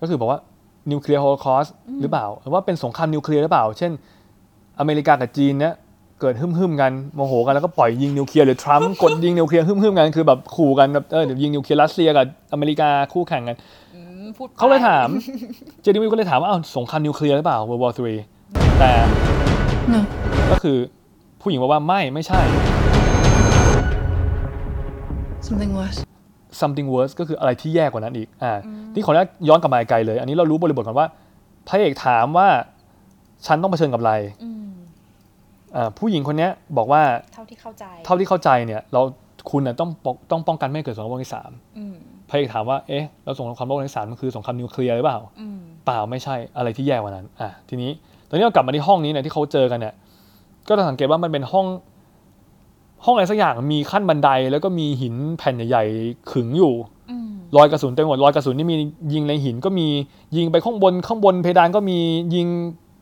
ก็คือบอกว่านิวเคลียร์โฮโลคอสหรือเปล่าหรือว่าเป็นสงครามนิวเคลียร์หรือเปล่า เช่น อเมริกากับจีนเนี่ยเกิดหึ่มๆกันโมโหกันแล้วก็ปล่อยยิงนิวเคลียร์หรือทรัมป์กดยิงนิวเคลียร์หึ่มๆกันคือแบบขู่กันแบบเออเดี๋ยวยิงนิวเคลียร์รัสเซียกับอเมริกาคู่แข่งกันอืมพูดไปเขาเลยถาม JDW ก็เลยถามว่าอ้าวสงครามนิวเคลียร์หรือเปล่า World War 3แต่ No. ก็คือผู้หญิงบอกว่าไม่ไม่ใช่ Something worse. something worse ก็คืออะไรที่แย่กว่านั้นอีก อ่านี่ขออนุญาตย้อนกลับมาไกลเลย อันนี้เรารู้บริบทก่อนว่าพระเอกถามว่า ฉันต้องเผชิญกับอะไรอืมอ่า ผู้หญิงคนเนี้ยบอกว่าเท่าที่เข้าใจเท่าที่เข้าใจเนี่ยเราคุณน่ะต้องปกต้องป้องกันไม่ให้เกิดสงครามโลกครั้งที่สามอืมพระเอกถามว่าเอ๊ะแล้วสงครามโลกครั้งที่สามมันคือสงครามนิวเคลียร์หรือเปล่าอืมเปล่าไม่ใช่อะไรที่แย่กว่านั้นอะทีนี้ตอนนี้เรากลับมาที่ห้องนี้เนี่ยที่เขาเจอกันเนี่ยก็จะสังเกตว่ามันเป็นห้องห้องอะไรสักอย่างมีขั้นบันไดแล้วก็มีหินแผ่นใหญ่ๆขึงอยู่อืมรอยกระสุนเต็มหมดรอยกระสุนนี่มียิงในหินก็มียิงไปข้างบนข้างบนเพดานก็มียิง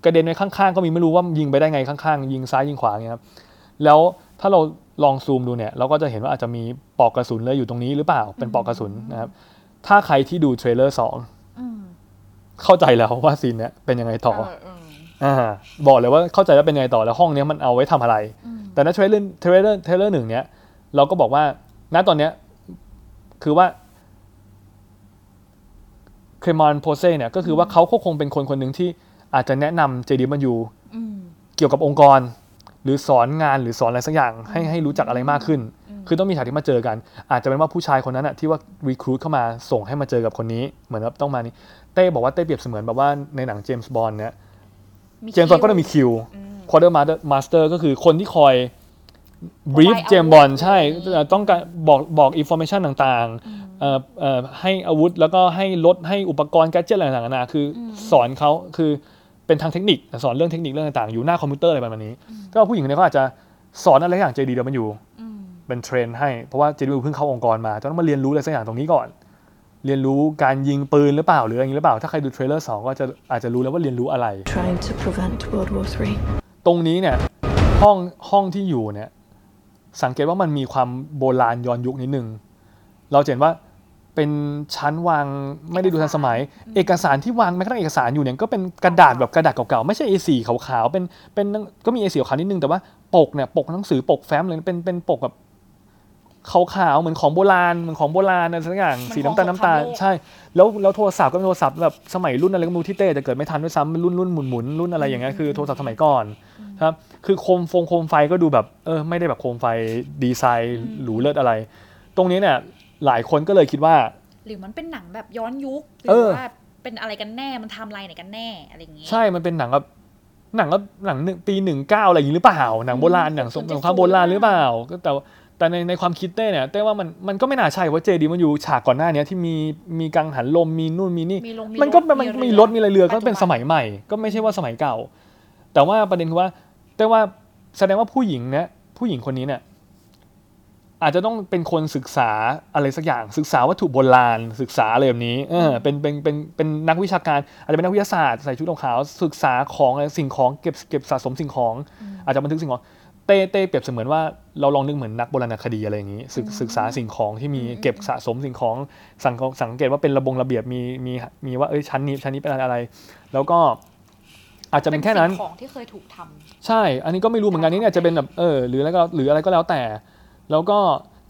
กระเด็นไปข้างๆ ก็มีไม่รู้ว่ายิงไปได้ไงข้างๆ ยิงซ้ายยิงขวาอย่างเงี้ยครับแล้วถ้าเราลองซูมดูเนี่ยเราก็จะเห็นว่าอาจจะมีปลอกกระสุนเลยอยู่ตรงนี้หรือเปล่าเป็นปลอกกระสุนนะครับถ้าใครที่ดู trailer สองอืมเข้าใจแล้วว่า scene เนี้ยเป็นยังไงต่อเออเอออ่าบอกเลยว่าเข้าใจแล้วเป็นยังไงต่อแล้วห้องเนี้ยมันเอาไว้ทำอะไร แต่ใน trailer trailer trailer หนึ่งเนี้ยเราก็บอกว่าณตอนเนี้ยคือว่าเครมอนโพเซ่เนี่ยก็คือว่าเขาก็คงเป็นคนคนหนึ่งที่ อาจจะแนะนำเจดีมันยูอืมเกี่ยวกับองค์กร หรือสอนงานหรือสอนอะไรสักอย่าง ให้ให้รู้จักอะไรมากขึ้น คือต้องมีฉากที่มาเจอกัน อาจจะเป็นว่าผู้ชายคนนั้นอะที่ว่ารีครูดเข้ามาส่งให้มาเจอกับคนนี้เหมือนแบบต้องมานี้เต้บอกว่าเต้เปรียบเสมือนแบบว่าในหนังเจมส์บอลเนี่ยเจมส์บอลก็จะมีคิวquartermaster ก็คือคนที่คอยบรีฟ Provide เจมส์บอลอาวุธใช่ต้องการบอกบอก information ต่างๆเอ่อเอ่อให้อาวุธแล้วก็ให้รถให้อุปกรณ์ gadget อะไรต่างๆนานาคือสอนเขาคือ เป็นทางเทคนิคสอนเรื่องเทคนิคเรื่องต่างๆ อยู่หน้าคอมพิวเตอร์อะไรประมาณนี้ ก็ผู้หญิงคนนี้เขาอาจจะสอนอะไรอย่าง JDW มันอยู่อืมเป็น train ให้ เพราะว่า JD เพิ่งเข้าองค์กรมาจะต้องมาเรียนรู้อะไรสักอย่างตรงนี้ก่อน เรียนรู้การยิงปืนหรือเปล่าหรืออะไรอย่างนี้หรือเปล่า ถ้าใครดู trailer สองก็จะอาจจะรู้แล้วว่าเรียนรู้อะไร Trying to prevent World War III. ตรงนี้เนี่ยห้องห้องที่อยู่เนี่ยสังเกตว่ามันมีความโบราณย้อนยุคนิดนึงเราจะเห็นว่า เป็นชั้นวางไม่ได้ดูทันสมัย เอกสารที่วางแม้กระทั่งเอกสารอยู่เนี่ยก็เป็นกระดาษแบบกระดาษเก่าๆไม่ใช่ A4 ขาวๆเป็นเป็นก็มี A4 ขาวๆนิดนึงแต่ว่าปกเนี่ยปกหนังสือปกแฟ้มเลยเป็นเป็นปกแบบขาวๆเหมือนของโบราณเหมือนของโบราณอะไรสักอย่างเหมือนสีน้ำตาลของน้ำตาลสงครามโลกใช่แล้วแล้วโทรศัพท์ก็เป็นโทรศัพท์แบบสมัยรุ่นอะไรก็ไม่รู้ที่เต้จะเกิดไม่ทันด้วยซ้ำรุ่นรุ่นหมุนหมุนรุ่นอะไรอย่างเงี้ยคือโทรศัพท์สมัยก่อนครับคือโคมฟงโคมไฟก็ดูแบบเออไม่ได้แบบโคมไฟดีไซน์หรูเลิศอะไร ตรงนี้เนี่ย หลายคนก็เลยคิดว่า หรือมันเป็นหนังแบบย้อนยุคหเอรืออว่าเป็นอะไรกันแน่มันไทำลายไหนกันแน่อะไรอย่างเงี้ยใช่มันเป็นหนังแบบหนังก็หนังหนึ่งปีหนึ่งเก้าอะไรอย่างนี้หรือเปล่าหนังโบราณหนังสงศูนย์เจ็ดครามโบราณหรือเปล่าก็แต่ว่าแต่ในในความคิดเต้เนี่ยเต้ว่ามันมันก็ไม่น่าใช่เพราะเจดีมันอยู่ฉากก่อนหน้าเนี้ยที่มีมีกังหันลมมีนู่นมีนี่มีลงมันก็รถมันเรือมีรถมีอะไรเรือก็เป็นปัจจุบัสมัยใหม่ ก็ไม่ใช่ว่าสมัยเก่า แต่ว่าประเด็นคือว่าเต้ว่าแสดงว่าผู้หญิงเนี่ยผู้หญิงคนนี้เนี่ย อาจจะต้องเป็นคนศึกษาอะไรสักอย่างศึกษาวัตถุโบราณ ศึกษาอะไรแบบนี้เออเป็นเป็นเป็นเป็นนักวิชาการอาจจะเป็นนักวิทยาศาสตร์ใส่ชุดขาวๆศึกษาของอะไรสิ่งของเก็บเก็บสะสมสิ่งของ อาจจะบันทึกสิ่งของเต้เต้เปรียบเสมือนว่าเราลองนึกเหมือนนักโบราณคดีอะไรอย่างนี้ศึกศึกษาสิ่งของที่มีเก็บสะสมสิ่งของสังสังเกตว่าเป็นระบงระเบียบมีมีมีว่าเอ้ยชั้นนี้ชั้นนี้เป็นอะไร แล้วก็อาจจะเป็นแค่นั้นสิ่งของที่เคยถูกทำใช่ อันนี้ก็ไม่รู้เหมือนกันนี่เนี่ยจะเป็นแบบเออหรืออะไรก็หรืออะไรก็แล้วแต่ แล้วก็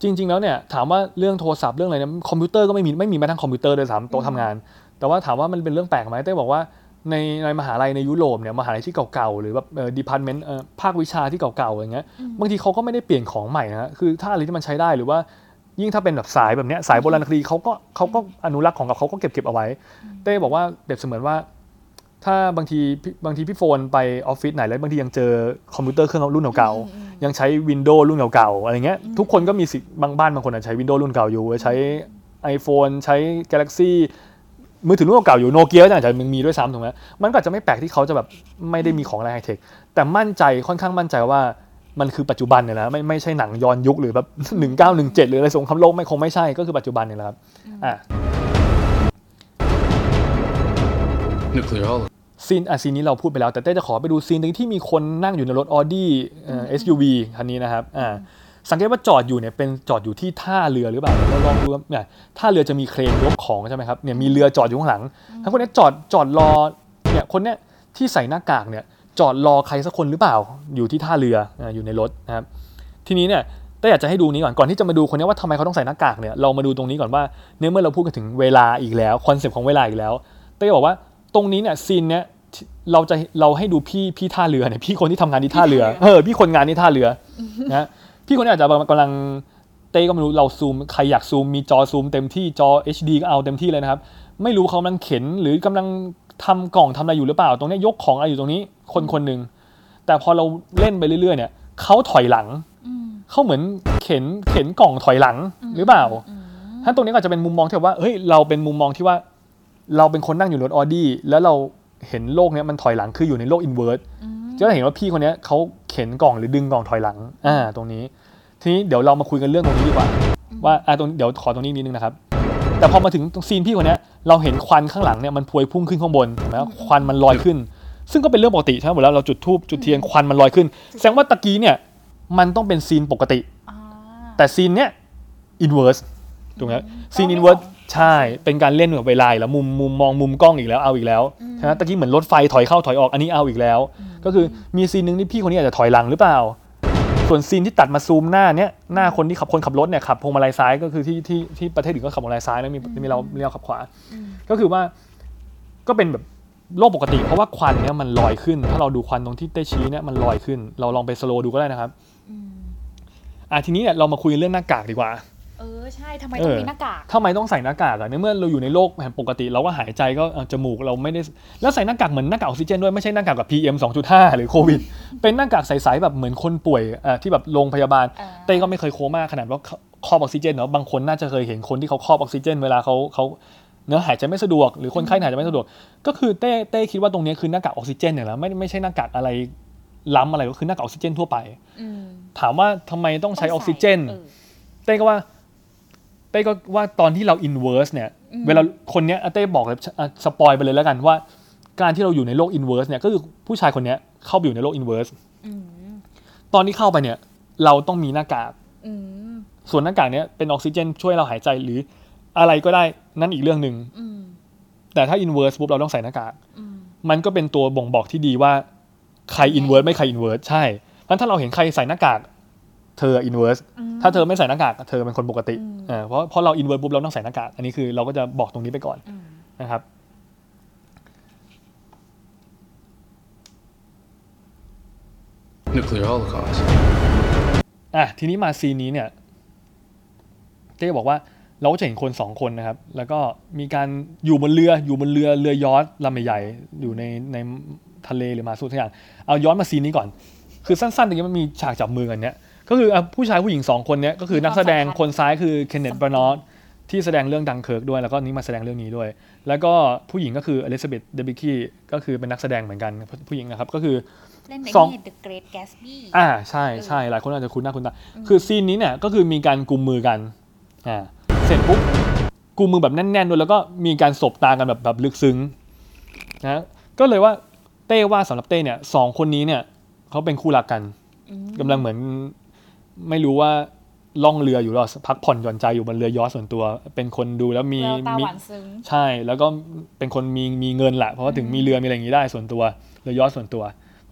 จริง ๆ แล้วเนี่ยถามว่าเรื่องโทรศัพท์เรื่องอะไรเนี่ยคอมพิวเตอร์ก็ไม่มีไม่มีแม้กระทั่งคอมพิวเตอร์เลยตามโต๊ะทำงาน แต่ว่าถามว่ามันเป็นเรื่องแปลกไหมเต้บอกว่าในในมหาลัยในยุโรปเนี่ยมหาลัยที่เก่าๆหรือแบบเอ่อ department เอ่อภาควิชาที่เก่าๆอย่างเงี้ยบางทีเขาก็ไม่ได้เปลี่ยนของใหม่นะฮะคือถ้าอะไรที่มันใช้ได้หรือว่ายิ่งถ้าเป็นแบบสายแบบเนี้ยสายโบราณคดีเขาก็เขาก็อนุรักษ์ของกับเขาก็เก็บเก็บเอาไว้ เต้บอกว่าเปรียบเสมือนว่า ถ้าบางทีพี่บางทีพี่ฝนไปออฟฟิศไหนแล้วบางทียังเจอคอมพิวเตอร์เครื่องรุ่นเก่าๆยังใช้ Windows รุ่นเก่าๆอะไรเงี้ยทุกคนก็มีสิทธิ์บางบ้านบางคนอาจจะใช้ Windows รุ่นเก่าอยู่ ใช้ iPhone ใช้ Galaxy มือถือรุ่นเก่าๆอยู่โนเกียก็อาจจะยังมีด้วยซ้ำถูกไหมมันก็อาจจะไม่แปลกที่เขาจะแบบไม่ได้มีของอะไรไฮเทคแต่มั่นใจค่อนข้างมั่นใจว่ามันคือปัจจุบันเนี่ยนะไม่ไม่ใช่หนังย้อนยุคหรือแบบ1917หรืออะไรสงครามโลกไม่คงไม่ใช่ก็คือปัจจุบันเนี่ยแหละครับอะ Nuclear holocaust. ซีนอะซีนนี้เราพูดไปแล้ว แต่เต้จะขอไปดูซีนหนึ่งที่มีคนนั่งอยู่ในรถ Audi เอ่อ SUV คันนี้นะครับอ่าสังเกตว่าจอดอยู่เนี่ยเป็นจอดอยู่ที่ท่าเรือหรือเปล่าเราลองดูครับเนี่ยท่าเรือจะมีเครนยกของใช่ไหมครับเนี่ยมีเรือจอดอยู่ข้างหลังทั้งคนเนี้ยจอดจอดรอเนี่ยคนเนี้ยที่ใส่หน้ากากเนี่ยจอดรอใครสักคนหรือเปล่า อยู่ที่ท่าเรืออ่าอยู่ในรถนะครับทีนี้เนี่ยเต้อยากจะให้ดูนี้ก่อนก่อนที่จะมาดูคนเนี้ยว่าทำไมเขาต้องใส่หน้ากากเนี่ยเรามาดูตรงนี้ก่อนว่าในเมื่อเราพูดกันถึงเวลาอีกแล้วคอนเซปต์ของเวลาอีกแล้วเต้บอกว่า ตรงนี้เนี่ยซีนเนี้ยที่เราจะเราให้ดูพี่พี่ท่าเรือเนี่ยพี่คนที่ทำงานที่ท่าเรือเออพี่คนงานที่ท่าเรือนะพี่คนนี้อาจจะกำลังเต้ก็ไม่รู้เราซูมใครอยากซูมมีจอซูมเต็มที่จอ HD ก็เอาเต็มที่เลยนะครับ ไม่รู้เขากำลังเข็นหรือกำลังทำกล่องทำอะไรอยู่หรือเปล่า ตรงเนี้ยยกของอะไรอยู่ตรงนี้คนคนหนึ่งแต่พอเราเล่นไปเรื่อยๆเนี่ยเขาถอยหลังเขาเหมือนเข็นเข็นกล่องถอยหลังหรือเปล่าถ้าตรงนี้ก็อาจจะเป็นมุมมองที่แบบว่าเฮ้ยเราเป็นมุมมองที่ว่า เราเป็นคนนั่งอยู่รถออดี้แล้วเราเห็นโลกเนี้ยมันถอยหลังคืออยู่ในโลก inverseจะเห็นว่าพี่คนเนี้ยเขาเข็นกล่องหรือดึงกล่องถอยหลังอ่าตรงนี้ ทีนี้เดี๋ยวเรามาคุยกันเรื่องตรงนี้ดีกว่า ว่าอ่าตรงเดี๋ยวขอตรงนี้นิดนึงนะครับ แต่พอมาถึงตรงซีนพี่คนเนี้ยเราเห็นควันข้างหลังเนี่ยมันพวยพุ่งขึ้นข้างบนเห็นไหมควันมันลอยขึ้น ซึ่งก็เป็นเรื่องปกติใช่ไหมเหมือนเวลาเราจุดธูปจุดเทียนควันมันลอยขึ้น แสดงว่าตะกี้เนี่ยมันต้องเป็นซีนปกติอ่าแต่ซีนเนี้ย inverse ถูกไหมซีนกล้องอินเวอร์สไม่ของใช่ เป็นการเล่นกับเวลาอีกแล้วมุมมุมมองมุมกล้องอีกแล้วเอาอีกแล้วใช่ไหมตะกี้เหมือนรถไฟถอยเข้าถอยออกอันนี้เอาอีกแล้ว ก็คือมีซีนหนึ่งที่พี่คนนี้อาจจะถอยหลังหรือเปล่า ส่วนซีนที่ตัดมาซูมหน้าเนี้ยหน้าคนที่ขับคนขับรถเนี่ยขับพวงมาลัยซ้ายก็คือที่ที่ที่ประเทศอื่นก็ขับพวงมาลัยซ้ายแล้วมีมีเรามีเราขับขวา ก็คือว่าก็เป็นแบบโลกปกติ เพราะว่าควันเนี่ยมันลอยขึ้น ถ้าเราดูควันตรงที่เต้ชี้เนี่ยมันลอยขึ้น เราลองไปสโลว์ดูก็ได้นะครับอะทีนี้เนี่ยเรามาคุยเรื่องหน้ากากดีกว่า เออใช่ทำไมต้องเออมีหน้ากากทำไมต้องใส่หน้ากากอะในเมื่อเราอยู่ในโลกแบบปกติเราก็หายใจก็เอ่อจมูกเราไม่ได้แล้วใส่หน้ากากเหมือนหน้ากากออกซิเจนด้วยไม่ใช่หน้ากากแบบ PM 2.5 หรือโควิด เป็นหน้ากากใสๆแบบเหมือนคนป่วยอะที่แบบโรงพยาบาลอ่าเต้ก็ไม่เคยโคม่าขนาดว่าครอบออกซิเจนเนาะบางคนน่าจะเคยเห็นคนที่เขาครอบออกซิเจน เวลาเขาเขาเนื้อหายใจไม่สะดวกหรือคนไข้หายใจไม่สะดวก ก็คือเต้เต้คิดว่าตรงเนี้ยคือหน้ากากออกซิเจนเนี่ยแหละไม่ไม่ใช่หน้ากากอะไรล้ำอะไรก็คือหน้ากากออกซิเจนทั่วไปอืมถามว่าทำไมต้องใช้ออกซิเจนออเต้ก็ว่า เต้ก็ว่าตอนที่เรา inverse เนี่ยเวลาคนเนี้ยอะเต้บอกเลยอะ spoil ไปเลยแล้วกันว่า การที่เราอยู่ในโลก inverse เนี่ยก็คือผู้ชายคนเนี้ยเข้าไปอยู่ในโลก inverse อืมตอนที่เข้าไปเนี่ย เราต้องมีหน้ากากอืมส่วนหน้ากากเนี้ยเป็นออกซิเจน ช่วยเราหายใจหรืออะไรก็ได้นั่นอีกเรื่องหนึ่งอืมแต่ถ้า inverse ปุ๊บเราต้องใส่หน้ากากอืมมันก็เป็นตัวบ่งบอกที่ดีว่าใคร inverse ไม่ใคร inverse ใช่เพราะฉะนั้นถ้าเราเห็นใครใส่หน้ากาก เธอ inverse ถ้าเธอไม่ใส่หน้ากากเธอเป็นคนปกติเออเพราะเพราะเรา inverse ปุ๊บเราต้องใส่หน้ากากอันนี้คือเราก็จะบอกตรงนี้ไปก่อนนะครับ Nuclear holocaust. อะทีนี้มาซีนนี้เนี่ยเต้บอกว่าเราก็จะเห็นคนสองคนนะครับ แล้วก็มีการอยู่บนเรืออยู่บนเรือเรือยอชต์ลำใหญ่ๆอยู่ในในทะเลหรือมาสู้ทุกอย่าง เอาย้อนมาซีนนี้ก่อน คือสั้นๆตรงนี้มันมีฉากจับมือกันเนี่ย ก็คืออะผู้ชายผู้หญิงสองคนเนี้ยก็คือนักแสดงคนซ้ายคือ Kenneth Branagh ที่แสดงเรื่องดังเคิร์กด้วย แล้วก็นี้มาแสดงเรื่องนี้ด้วย แล้วก็ผู้หญิงก็คือ Elizabeth Debicki ก็คือเป็นนักแสดงเหมือนกันผู้หญิงนะครับก็คือเล่นในสองนี่ The Great Gatsby อ่าใช่ใช่หลายคนอาจจะคุ้นหน้าคุ้นตาคือซีนนี้เนี่ยก็คือมีการกุมมือกันอ่าเสร็จปุ๊บกุมมือแบบแน่นๆด้วยแล้วก็มีการสบตากันแบบแบบลึกซึ้งนะก็เลยว่าเต้ว่าสำหรับเต้เนี่ยสองคนนี้เนี่ยเขาเป็นคู่รักกันกำลังเหมือน ไม่รู้ว่าล่องเรืออยู่หรอพักผ่อนหย่อนใจอยู่บนเรือยอชต์ส่วนตัว เป็นคนดูแล้วมีแววตามีหวานซึ้งใช่ แล้วก็เป็นคนมีมีเงินแหละเพราะว่าถึงมีเรือมีอะไรอย่างนี้ได้ส่วนตัวเรือยอชต์ส่วนตัว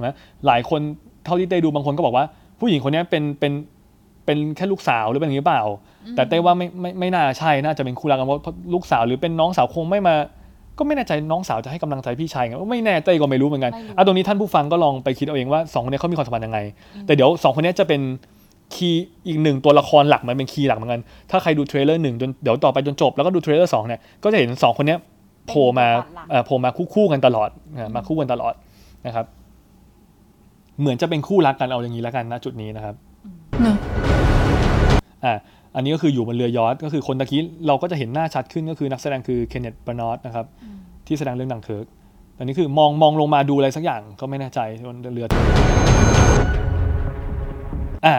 นะหลายคนเท่าที่เต้ดูบางคนก็บอกว่า ผู้หญิงคนนี้เป็นเป็นเป็นแค่ลูกสาวหรือเป็นอย่างนี้เปล่า แต่เต้ว่าไม่ไม่ไม่น่าใช่น่าจะเป็นคู่รักกันเพราะเพราะลูกสาวหรือเป็นน้องสาวคงไม่มา ก็ไม่แน่ใจน้องสาวจะให้กำลังใจพี่ชายไงไม่แน่เต้ก็ไม่รู้เหมือนกันไม่รู้อะตรงนี้ท่านผู้ฟังก็ลองไปคิดเอาเองว่าสองคนนี้เขามีความสัมพันธ์ยังไง แต่เดี๋ยวสองคนนี้จะเป็น key อีกหนึ่งตัวละครหลักมันเป็น key หลักเหมือนกัน ถ้าใครดู trailer หนึ่งจนเดี๋ยวต่อไปจนจบ แล้วก็ดู trailer สองเนี่ย ก็จะเห็นสองคนเนี้ยโผล่มาเป็นบทบาทหลักเอ่อโผล่มาคู่คู่กันตลอดอ่ามาคู่กันตลอดนะครับ เหมือนจะเป็นคู่รักกันเอาอย่างนี้แล้วกันณจุดนี้นะครับ No. อ่าอันนี้ก็คืออยู่บนเรือยอชต์ก็คือคนตะกี้เราก็จะเห็นหน้าชัดขึ้นก็คือนักแสดงคือ Kenneth Branagh นะครับที่แสดงเรื่องดังเคิร์กอันนี้คือมองมองลงมาดูอะไรสักอย่างก็ไม่แน่ใจบนเรืออ่า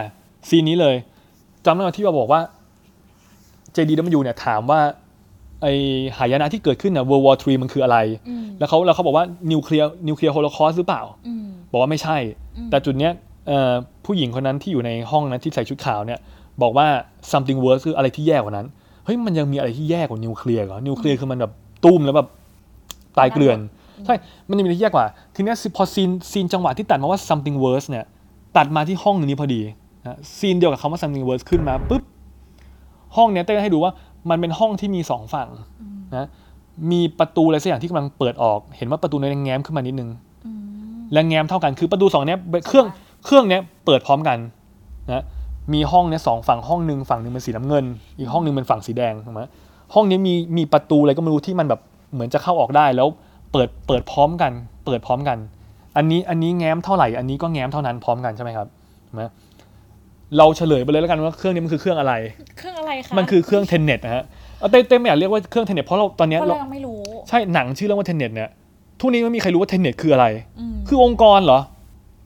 ซีนนี้เลยจำได้ไหมที่เราบอกว่า JDW เนี่ยถามว่าไอหายนะที่เกิดขึ้นเนี่ย World War 3มันคืออะไรอืมแล้วเขาแล้วเขาบอกว่านิวเคลียร์ nuclear holocaust หรือเปล่าอืมบอกว่าไม่ใช่ แต่จุดเนี้ยเอ่อผู้หญิงคนนั้นที่อยู่ในห้องนั้นที่ใส่ชุดขาวเนี่ยบอกว่า something worse คืออะไรที่แย่กว่านั้น เฮ้ยมันยังมีอะไรที่แย่กว่านิวเคลียร์เหรอ นิวเคลียร์คือมันแบบตุ้มแล้วแบบตายเกลื่อน ใช่ มันยังมีอะไรที่แย่กว่า ทีเนี้ยพอซีนซีนจังหวะที่ตัดมาว่า something worse เนี่ย ตัดมาที่ห้องนี้พอดี นะซีนเดียวกับคำว่า something worse ขึ้นมาปุ๊บห้องเนี้ยเต้ให้ดูว่ามันเป็นห้องที่มีสองฝั่งนะมีประตูอะไรสักอย่างที่กำลังเปิดออก เห็นว่าประตูนั้นแง้มขึ้นมานิดนึงและแง้มเท่ากันคือประตูสองเนี้ยเครื่องเครื่องเนี้ยเปิดพร้อมกันนะมีห้องเนี้ยสองฝั่งห้องหนึ่งฝั่งหนึ่งเป็นสีน้ำเงิน อีกห้องหนึ่งเป็นฝั่งสีแดงถูกไหมห้องนี้มีมีประตูอะไรก็ไม่รู้ที่มันแบบเหมือนจะเข้าออกได้แล้วเปิดเปิดพร้อมกัน เปิดพร้อมกัน อันนี้อันนี้แง้มเท่าไหร่ อันนี้ก็แง้มเท่านั้นพร้อมกันใช่ไหมครับถูกไหม เราเฉลยไปเลยแล้วกันว่าเครื่องนี้มันคือเครื่องอะไร เครื่องอะไรคะมันคือเครื่องเทนเน็ตนะฮะเอาเต้เต้ไม่อยากเรียกว่าเครื่อง Tenet เพราะเราตอนเนี้ยเพราะเราเรายังไม่รู้ใช่หนังชื่อเรื่องว่า Tenet เนี่ยทุกวันนี้ไม่มีใครรู้ว่า Tenet คืออะไร อืมคือองค์กรเหรอ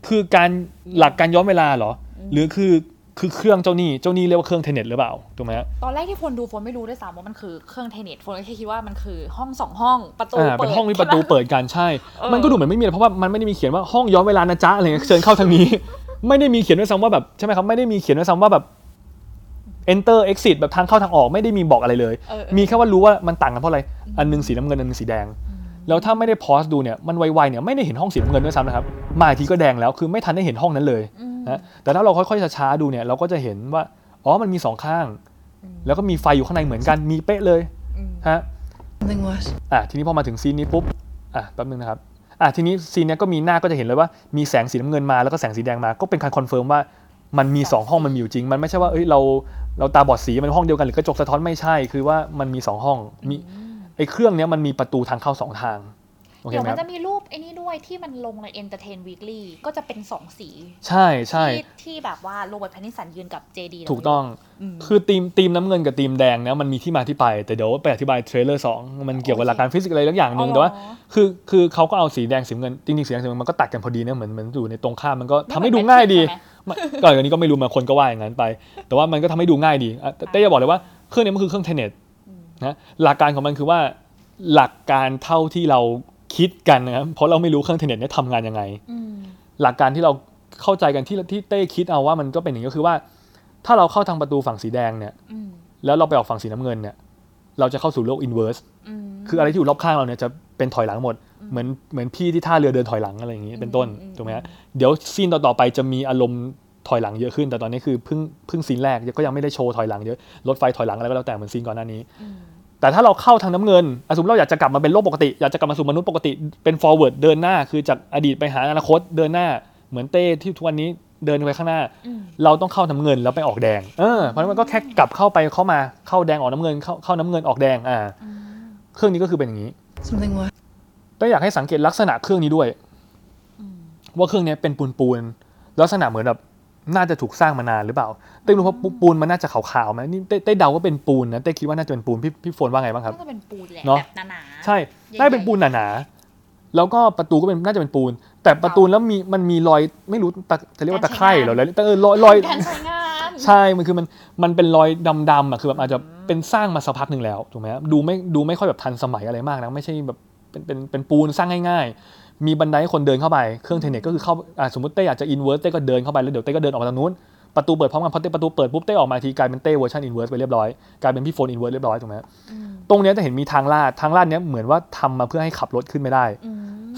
คือการหลักการย้อนเวลาเหรอ หรือคือคือเครื่องเจ้าหนี้เจ้าหนี้เรียกว่าเครื่อง Tenet หรือเปล่าถูกไหมฮะ ตอนแรกที่ฝนดูฝนไม่รู้ด้วยซ้ำว่ามันคือเครื่อง Tenet ฝนก็แค่คิดว่ามันคือห้องสองห้องประตูอ่าเปิดเป็นห้องที่ประตูเปิดกันใช่ เออ มันก็ดูเหมือนไม่มีอะไรเพราะว่ามันไม่ได้มีเขียนว่าห้องย้อนเวลานะจ๊ะอะไรเงี้ยเชิญเข้าทางนี้ ไม่ได้มีเขียนด้วยซ้ำว่าแบบใช่ไหมครับไม่ได้มีเขียนด้วยซ้ำว่าแบบ enter exit แบบทางเข้าทางออกไม่ได้มีบอกอะไรเลยเออ มีแค่ว่ารู้ว่ามันต่างกันเพราะอะไร อันหนึงสีน้ำเงินอันหนึงสีแดง แล้วถ้าไม่ได้พอสดูเนี่ยมันไวๆเนี่ยไม่ได้เห็นห้องสีน้ำเงินด้วยซ้ำนะครับมาอีกทีก็แดงแล้วคือไม่ทันได้เห็นห้องนั้นเลยนะแต่ถ้าเราค่อยๆช้าๆดูเนี่ยเราก็จะเห็นว่าอ๋อมันมีสองข้างแล้วก็มีไฟอยู่ข้างในเหมือนกันมีเป๊ะเลยฮะ Something worse. อะทีนี้พอมาถึงซีนนี้ปุ๊บอะแป๊บนึงนะครับ อะทีนี้ซีนเนี้ยก็มีหน้าก็จะเห็นเลยว่ามีแสงสีน้ำเงินมาแล้วก็แสงสีแดงมา ก็เป็นการ confirm ว่ามันมีสองห้องมันมีอยู่จริง มันไม่ใช่ว่าเอ้ยเราเราตาบอดสีมันห้องเดียวกันหรือ กระจกสะท้อนไม่ใช่ คือว่ามันมีสองห้องมีไอ้เครื่องเนี้ยมันมีประตูทางเข้าสองทางโอ เคเดี๋ยวไหมมันครัจะบมีรูปไอ้นี่ด้วยที่มันลงใน Entertainment Weekly ก็จะเป็นสองสี ใช่ใช่ที่ที่แบบว่า Robert Pattinson ยืนกับ JD ถูกต้องคือทีมทีมน้ำเงินกับทีมแดงเนี่ยมันมีที่มาที่ไป แต่เดี๋ยวไปอธิบาย trailer สองมันเกี่ยวกับหลักการฟิสิกส์อะไรสักอย่างหนึ่งอ๋อแต่ว่าคือคือเขาก็เอาสีแดงสีน้ำเงินจริงๆสีแดงสีน้ำเงินมันก็ตัดกันพอดีเนี่ยเหมือนเหมือนอยู่ในตรงข้ามมันก็ทำให้ดูง่ายดีไม่ก่อนอันนี้ก็ไม่รู้มาคนก็ว่าอย่างนั้นไป แต่ว่ามันก็ทำให้ดูง่ายดีอะแต่เต้จะบอกเลยว่าเครื่องนี้มันคือเครื่องเทนเน็ตนะหลักการของมันคือว่าหลักการเท่าที่เรา คิดกันนะครับเพราะเราไม่รู้เครื่องเทนเน็ตเนี่ยทำงานยังไงอืมหลักการที่เราเข้าใจกันที่ที่เต้คิดเอาว่ามันก็เป็นอย่างนี้ก็คือว่า ถ้าเราเข้าทางประตูฝั่งสีแดงเนี่ยอืมแล้วเราไปออกฝั่งสีน้ำเงินเนี่ย เราจะเข้าสู่โลก inverse อืมคืออะไรที่อยู่รอบข้างเราเนี่ยจะเป็นถอยหลังหมด เหมือนเหมือนพี่ที่ท่าเรือเดินถอยหลังอะไรอย่างนี้เป็นต้นอืมถูกไหมฮะเดี๋ยวซีนต่อๆไปจะมีอารมณ์ถอยหลังเยอะขึ้น แต่ตอนนี้คือเพิ่งเพิ่งซีนแรกก็ยังไม่ได้โชว์ถอยหลังเยอะรถไฟถอยหลังอะไรก็แล้วแต่เหมือนซีนก่อนหน้านี้ แต่ถ้าเราเข้าทางน้ำเงินอะสมมติเราอยากจะกลับมาเป็นโลกปกติ อยากจะกลับมาสู่มนุษย์ปกติเป็น forward เดินหน้า คือจากอดีตไปหาอนาคตเดินหน้า เหมือนเต้ที่ทุกวันนี้เดินไปข้างหน้า เราต้องเข้าน้ำเงินแล้วไปออกแดงเออเพราะฉะนั้นมันก็แค่กลับเข้าไปเข้ามาเข้าแดงออกน้ำเงินเข้าเข้าน้ำเงินออกแดงอ่าเครื่องนี้ก็คือเป็นอย่างนี้ Something worse. ต้องอยากให้สังเกตลักษณะเครื่องนี้ด้วย ว่าเครื่องนี้เป็นปูนปูนๆลักษณะเหมือนแบบ น่าจะถูกสร้างมานานหรือเปล่าเต้รู้ว่าปูปูนมันน่าจะขาวๆไหมนี่เต้เต้เดาว่าเป็นปูนนะเต้คิดว่าน่าจะเป็นปูนพี่พี่โฟนว่าไงบ้างครับน่าจะเป็นปูนแหละเนอะแบบหนาๆใช่ใหญ่ๆได้เป็นปูนหนาๆแล้วก็ประตูก็เป็นน่าจะเป็นปูน แต่ประตูแล้วมีมันมีรอยไม่รู้ตะจะเรียกว่าตะไคร่เหรอแต่เออรอยรอยการใช้งานใช่มันคือมันมันเป็นรอยดำๆอะคือแบบอาจจะเป็นสร้างมาสักพักหนึ่งแล้วถูกไหมครับดูไม่ดูไม่ค่อยแบบทันสมัยอะไรมากนะไม่ใช่แบบเป็นเป็นเป็นปูนสร้างง่าย ๆ มีบันไดให้คนเดินเข้าไป เครื่องเทนเน็ตก็คือเข้าอะสมมติเต้อยากจะ inverse เต้ก็เดินเข้าไปแล้วเดี๋ยวเต้ก็เดินออกมาทางนู้น ประตูเปิดพร้อมกันพอเต้ประตูเปิดปุ๊บเต้ออกมาทีกลายเป็นเต้เวอร์ชัน inverse ไปเรียบร้อยกลายเป็นพี่โฟน inverse เรียบร้อยถูกไหมตรงเนี้ยจะเห็นมีทางลาดทางลาดเนี้ยเหมือนว่าทำมาเพื่อให้ขับรถขึ้นไปได้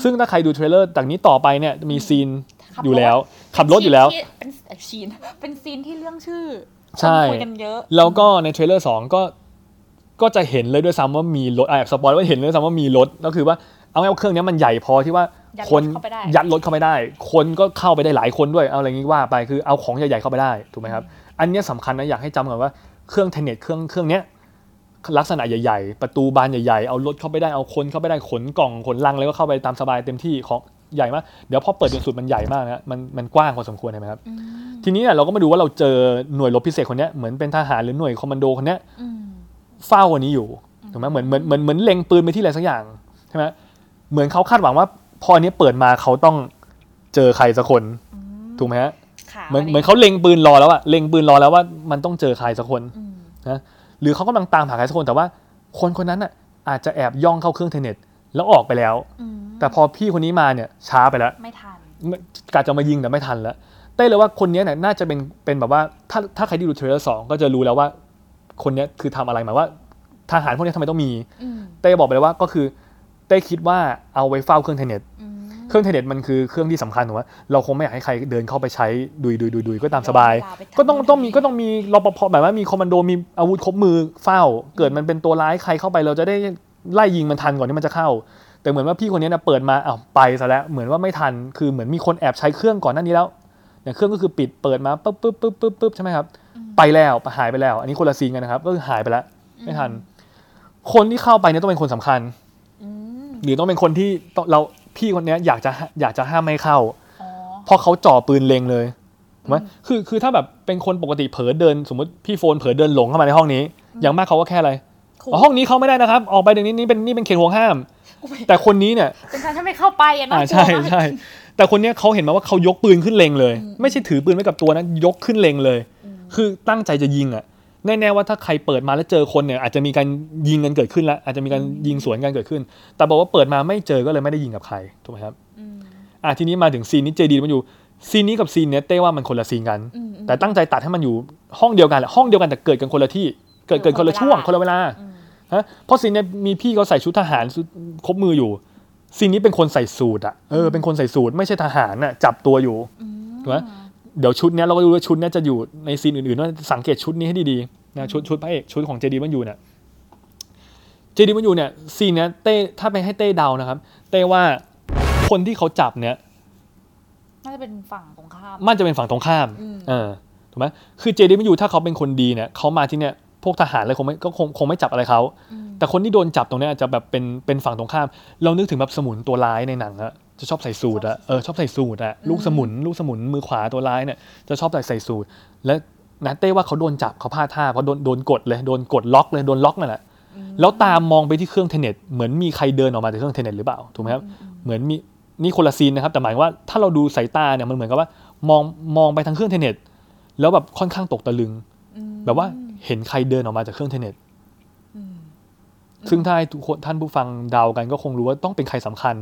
ซึ่งถ้าใครดู trailer จากนี้ต่อไปเนี่ยมีซีนขับรถอยู่แล้ว ขับรถอยู่แล้วเป็นซีนที่เป็นเป็นซีนที่เลื่องชื่อใช่คนคุยกันเยอะแล้วก็ใน trailer สองก็ก็จะเห็นเลยด้วยซ้ำว่ามีรถอะ spoil ว่าเห็นเลยด้วยซ้ำว่ามีรถก็คือว่า เอาไงว่าเครื่องเนี้ยมันใหญ่พอที่ว่ายัดคนรถเข้าไปได้ยัดรถเข้าไปได้ คนก็เข้าไปได้หลายคนด้วยเอาอะไรงี้ว่าไปคือเอาของใหญ่ๆเข้าไปได้ถูกไหมครับ อันเนี้ยสำคัญนะอยากให้จำก่อนว่าเครื่องเทนเน็ตเครื่องเครื่องเนี้ยลักษณะใหญ่ๆ ประตูบานใหญ่ๆ เอารถเข้าไปได้ เอาคนเข้าไปได้ ขนกล่อง ขนลังแล้วก็เข้าไปตามสบายเต็มที่ของใหญ่มาก เดี๋ยวพอเปิดจนสุดมันใหญ่มากนะ มันมันกว้างพอสมควรใช่ไหมครับ ทีนี้เนี่ยเราก็มาดูว่าเราเจอหน่วยรบพิเศษคนเนี้ยเหมือนเป็นทหารหรือหน่วยคอมมานโดคนเนี้ยอืมเฝ้าวันนี้อยู่ ถูกไหมเหมือนเหมือนเหมือนเหมือนเล็งปืนไปที่อะไรสักอย่างใช่ไหม เหมือนเขาคาดหวังว่าพออันนี้เปิดมาเขาต้องเจอใครสักคน ถูกไหมฮะขาเหมือนเหมือนเขาเล็งปืนรอแล้วอะเล็งปืนรอแล้วว่ามันต้องเจอใครสักคนอืมนะหรือเขากำลังตามหาใครสักคนแต่ว่า คนคนนั้นอะอาจจะแอบย่องเข้าเครื่องเทนเน็ตแล้วออกไปแล้วอืมแต่พอพี่คนนี้มาเนี่ยช้าไปแล้ว ไม่ทันไม่กาจะมายิงแต่ไม่ทันแล้วเต้เลยว่าคนเนี้ยเนี่ยน่าจะเป็นเป็นแบบว่าถ้าถ้าใครที่ดูเทรลเลอร์สองก็จะรู้แล้วว่า คนเนี้ยคือทำอะไรหมายว่าทหารพวกเนี้ยทำไมต้องมีอืมเต้บอกไปเลยว่าก็คือ เต้คิดว่าเอาไว้เฝ้าเครื่องเทนเน็ตอืมเครื่องเทนเน็ตมันคือเครื่องที่สำคัญถูกไหมเราคงไม่อยากให้ใครเดินเข้าไปใช้ดุยดุยดุยดุยก็ตามสบายเวลไปทำก็ต้องนู่นต้องมีทำนี่ก็ต้องมีรปภแบบว่ามีคอมมานโดมีอาวุธครบมือเฝ้า เกิดมันเป็นตัวร้ายใครเข้าไป เราจะได้ไล่ยิงมันทันก่อนที่มันจะเข้า แต่เหมือนว่าพี่คนนี้นะเปิดมาอ้าวไปซะแล้วเหมือนว่าไม่ทันคือเหมือนมีคนแอบใช้เครื่องก่อนหน้านี้แล้วเนี่ยเครื่องก็คือปิดเปิดมาปุ๊บปุ๊บปุ๊บปุ๊บปุ๊บใช่ไหมครับไปแล้วหายไปแล้ว อันนี้คนละซีนกันนะครับ ก็คือหายไปแล้วไม่ทัน คนที่เข้าไปเนี่ยต้องเป็นคนสำคัญอืม หรือต้องเป็นคนที่ต้องเราพี่คนเนี้ยอยากจะอยากจะห้ามไม่เข้าอ๋อเพราะเขาจ่อปืนเล็งเลยถูกไหมคือคือถ้าแบบเป็นคนปกติเผลอเดินสมมติพี่โฟนเผลอเดินหลงเข้ามาในห้องนี้ อย่างมากเขาก็แค่อะไรขู่อ๋อห้องนี้เข้าไม่ได้นะครับ ออกไปเดี๋ยวนี้นี่เป็นนี่เป็นเขตห่วงห้าม แต่คนนี้เนี่ยเป็นการถ้าไม่เข้าไปอะน่าอ่ากลัวใช่มากใช่แต่คนเนี้ยเขาเห็นมาว่าเขายกปืนขึ้นเล็งเลย ไม่ใช่ถือปืนไว้กับตัวนะยกขึ้นเล็งเลย คือตั้งใจจะยิงอะ แน่ๆว่าถ้าใครเปิดมาแล้วเจอคนเนี่ยอาจจะมีการยิงกันเกิดขึ้นแล้วอาจจะมีการยิงสวนกันเกิดขึ้น แต่บอกว่าเปิดมาไม่เจอก็เลยไม่ได้ยิงกับใครถูกไหมครับอืมอะทีนี้มาถึงซีนนี้เจดีมันอยู่ซีนนี้กับซีนเนี้ยเต้ว่ามันคนละซีนกันอืมอืมแต่ตั้งใจตัดให้มันอยู่ห้องเดียวกันแหละห้องเดียวกันแต่เกิดกันคนละที่ เกิดเกิดคนละช่วงคคนนละละเวเวลาลาฮะเพราะซีนเนี้ยมีพี่เขาใส่ชุดทหารชุดครบมืออยู่ซีนนี้เป็นคนใส่สูทอะเออเป็นคนใส่สูทไม่ใช่ทหารน่ะจับตัวอยู่ถูกไหม เดี๋ยวชุดเนี้ยเราก็รู้ว่าชุดเนี้ยจะอยู่ในซีนอื่นๆว่าสังเกตชุดนี้ให้ดีๆนะชุดชุดพระเอกชุดของเจดีมันอยู่เนี่ยเจดีมันอยู่เนี่ยซีนเนี้ยเต้ถ้าไปให้เต้เดานะครับ เต้ว่าคนที่เขาจับเนี่ยน่าจะเป็นฝั่งตรงข้ามมันจะเป็นฝั่งตรงข้ามอืมเออถูกไหมคือเจดีไม่อยู่ถ้าเขาเป็นคนดีเนี่ยเขามาที่เนี่ยพวกทหารอะไรคงไม่ก็คงคงไม่จับอะไรเขาแต่คนที่โดนจับตรงเนี้ยอาจจะแบบเป็นเป็นฝั่งตรงข้าม เรานึกถึงแบบสมุนตัวร้ายในหนังอะ จะชอบใส่สูทอะเออชอบใส่สูทอะลูกสมุนลูกสมุนมือขวาตัวร้ายเนี่ยจะชอบใส่ใส่สูทและนัทเต้ว่าเขาโดนจับเขาพลาดท่าเพราะโดนโดนกดเลยโดนกดล็อกเลยโดนล็อกนั่นแหละแล้วตามมองไปที่เครื่องเทนเน็ตเหมือนมีใครเดินออกมาจากเครื่องเทนเน็ตหรือเปล่าถูกไหมครับเหมือนมีนี่คนละซีนนะครับ แต่หมายว่าถ้าเราดูสายตาเนี่ยมันเหมือนกับว่ามองมองไปทางเครื่องเทนเน็ตแล้วแบบค่อนข้างตกตะลึง แบบว่าเห็นใครเดินออกมาจากเครื่องเทนเน็ตซึ่งถ้าให้ทุกคนท่านผู้ฟังเดากันก็คงรู้ว่าต้องเป็นใครสำคัญ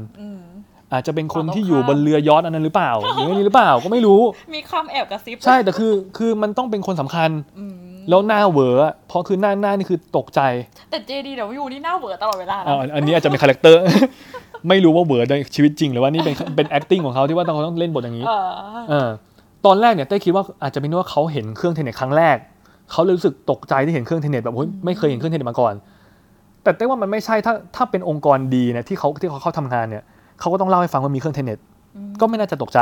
อืมอาจจะเป็นคนฝั่งตรงที่อยู่ข้ามบนเรือยอชต์อันนั้นหรือเปล่าหรือนี่หรือเปล่าก็ไม่รู้ มีคำแอบกระซิบใช่แต่คือคือมันต้องเป็นคนสำคัญอืมแล้วหน้าเหวออะเพราะคือหน้าหน้านี่คือตกใจ แต่เจดีเดี๋ยวอยู่นี่หน้าเหวอตลอดเวลานะอ่าอันอันนี้อาจจะเป็น character ไม่รู้ว่าเหวอในชีวิตจริงหรือว่านี่เป็นเป็น acting ของเขาที่ว่าต้องเขาต้องเล่นบทอย่างนี้เออเออตอนแรกเนี่ยเต้คิดว่าอาจจะเป็นเพราะว่าเขาเห็นเครื่องเทนเน็ตครั้งแรกเขาเลยรู้สึกตกใจที่เห็นเครื่องเทนเน็ตแบบโอ้ยไม่เคยเห็นเครื่องเทนเน็ตมาก่อน แต่เต้ว่ามันไม่ใช่ถ้าถ้าเป็นองค์กรดีเนี่ยที่เขาที่เขาเข้าทำงานเนี่ย เขาก็ต้องเล่าให้ฟังว่ามีเครื่องเทนเน็ตก็ไม่น่าจะตกใจ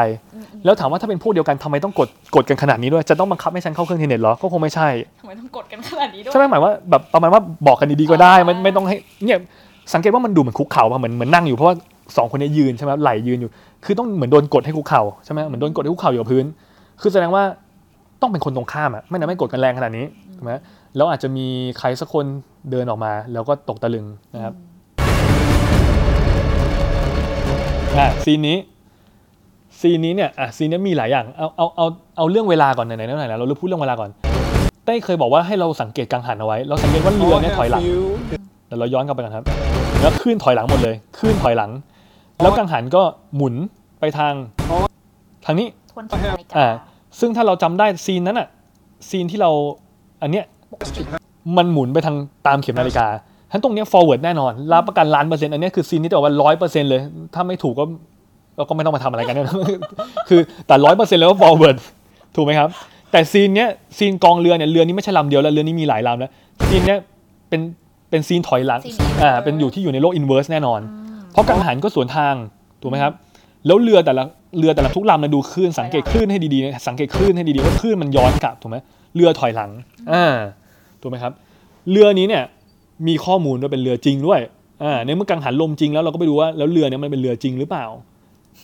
แล้วถามว่าถ้าเป็นพวกเดียวกันทำไมต้องกดกดกันขนาดนี้ด้วย จะต้องบังคับให้ฉันเข้าเครื่องเทนเน็ตเหรอ ก็คงไม่ใช่ทำไมต้องกดกันขนาดนี้ด้วยใช่ไหมหมายว่าแบบประมาณว่าบอกกันดีๆก็ได้อ่าไม่ไม่ต้องให้เนี่ยสังเกตว่ามันดูเหมือนคุกเข่าป่ะเหมือนเหมือนนั่งอยู่เพราะว่าสองคนเนี้ยืนใช่ไหมไหลยืนอยู่ คือต้องเหมือนโดนกดให้คุกเข่าใช่ไหมเหมือนโดนกดให้คุกเข่าอยู่กับพื้น คือแสดงว่าต้องเป็นคนตรงข้ามอะไม่นั้นไม่กดกันแรงขนาดนี้ถูกไหมแล้วอาจจะมีใครสักคนเดินออกมา แล้วก็ตกตะลึงนะครับ อะซีนนี้ซีนนี้เนี่ยอะซีนนี้มีหลายอย่างเอาเอาเอาเอาเรื่องเวลาก่อนไหนๆไหนๆเราเริ่มพูดเรื่องเวลาก่อนเต้เคยบอกว่าให้เราสังเกตกังหันเอาไว้ เราสังเกตว่าเรือ All I เนี่ย have ถอยหลั for ง you เดี๋ยวเราย้อนกลับไปกันครับ แล้วคลื่นถอยหลังหมดเลยคลื่นถอยหลัง แล้วกังหันก็หมุนไปทางทางนี้ทวนเข็มนาฬิกาอ่าซึ่งถ้าเราจำได้ซีนนั้นอะซีนที่เราอันเนี้ยมันหมุนไปทางตามเข็มนาฬิกา ฉะนั้นตรงเนี้ย forward แน่นอนรับประกันล้านเปอร์เซ็นต์อันเนี้ยคือซีนที่จะบอกว่าร้อยเปอร์เซ็นต์เลย ถ้าไม่ถูกก็เราก็ไม่ต้องมาทำอะไรกันเนี่ยคือแต่ร้อยเปอร์เซ็นต์แล้วว่า forward ถูกไหมครับ แต่ซีนเนี้ยซีนกองเรือเนี่ยเรือนี้ไม่ใช่ลำเดียวแล้วเรือนี้มีหลายลำแล้วซีนเนี้ยเป็นเป็นซีนถอยหลังซีน inverse อ่าเป็นอยู่ที่อยู่ในโลก inverse แน่นอน เพราะกังหันก็สวนทางถูกไหมครับแล้วเรือแต่ละเรือแต่ละทุกลำนะดูคลื่นสังเกตคลื่นให้ดีๆนะสังเกตคลื่นให้ดีๆว่าคลื่นมันย้อนกลับถูกไหมเรือถอยหลังอ่าถูกไหมครับ เรือนี้เนี่ย มีข้อมูลว่าเป็นเรือจริงด้วยอ่าในเมื่อกังหันลมจริงแล้วเราก็ไปดูว่าแล้วเรือเนี่ยมันเป็นเรือจริงหรือเปล่า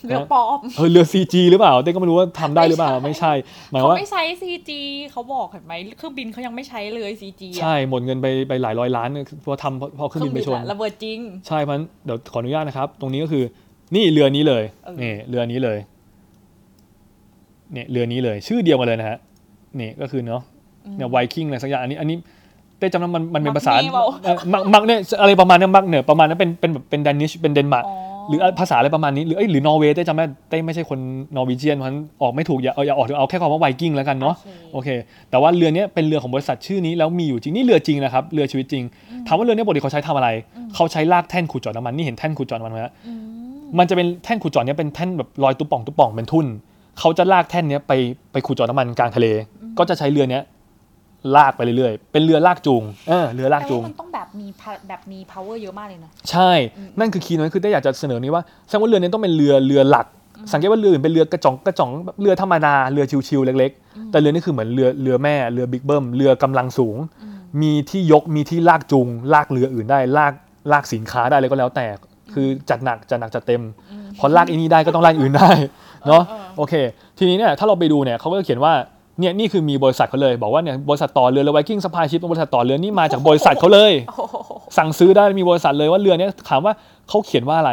เรือปลอมเออเรือ CG หรือเปล่าเต้ก็ไม่รู้ว่าทำได้หรือเปล่าไม่ใช่ หมายเขาว่าไไม่ใช้ CG เขาบอกเห็นไหมเครื่องบินเขายังไม่ใช้เลย CG อะใช่หมดเงินไปไปหลายร้อยล้านเนี่ยเพราะทำเพราะเพราะเครื่องบินไปชนอะระเบิดจริง ใช่เพราะฉะนั้นเดี๋ยวขออนุญาตนะครับ ตรงนี้ก็คือ นี่เรือนี้เลยเออนี่เรือนี้เลยเนี่ยเรือนี้เลย ชื่อเดียวกันเลยนะฮะนี่ก็คือเนาะเนี่ยไวกิ้งอะไรสักอย่างอันนี้อันนี้ เต้จำได้มันมันเป็นภาษา Magne เปล่าเออมัก Magne อะไรประมาณเนี้ย Magne ประมาณนั้นเป็นเป็นแบบเป็น Danish เป็นเดนมาร์กอ๋อหรือภาษาอะไรประมาณนี้หรือเอ้ยหรือนอร์เวย์เต้จำได้เต้ไม่ใช่คนนอร์วีเจียนเพราะฉะนั้นออกไม่ถูกอย่าเอาอย่าออกเอาแค่คำว่าไวกิ้งแล้วกันเนาะโอเค แต่ว่าเรือเนี้ยเป็นเรือของบริษัทชื่อนี้แล้วมีอยู่จริงนี่เรือจริงนะครับเรือชีวิตจริงถามว่าเรือเนี้ยปกติเขาใช้ทำอะไร เขาใช้ลากแท่นขุดเจาะน้ำมันนี่เห็นแท่นขุดเจาะน้ำมันไหมฮะมันจะเป็นแท่นขุดเจาะเนี้ยเป็นแท่นแบบลอยตุ๊บป่องตุ๊บป่องเป็นทุ่นเขาจะลากแท่นเนี้ยไปไปขุดเจาะน้ำมันกลางทะเล ก็จะใช้เรือเนี้ย ลากไปเรื่อยๆ เป็นเรือลากจูงเออเรือลากแต่จูว่างมันต้องแบบมีพะแบบมี power เยอะมากเลยนะ ใช่ นั่นคือ key นั้นคือได้อยากจะเสนอนี้ว่าแสดงว่าเรือนี้ต้องเป็นเรือเรือหลัก สังเกตว่าเรืออื่นเป็นเรือกระจ่องกระจ่องแบบเรือธรรมดา เรือชิวๆเล็ก ๆ แต่เรือนี้คือเหมือนเรือเรือแม่ เรือบิ๊กเบิ้ม เรือกำลังสูง มีที่ยก มีที่ลากจูง ลากเรืออื่นได้ ลากลากสินค้าได้เลยก็แล้วแต่ คือจัดหนักจัดหนักจัดเต็ม พอลากอันนี้ได้ก็ต้องลากอื่นได้ เนาะ โอเค ทีนี้เนี่ยถ้าเราไปดูเนี่ยเขาก็เขียนว่า เนี่ยนี่คือมีบริษัทเขาเลยบอกว่าเนี่ยบริษัทต่อเรือเรือ Viking Supply Ship บริษัทต่อเรือนี่มาจากบริษัทเขาเลย สั่งซื้อได้มีบริษัทเลยว่าเรือเนี้ยถามว่าเขาเขียนว่าอะไร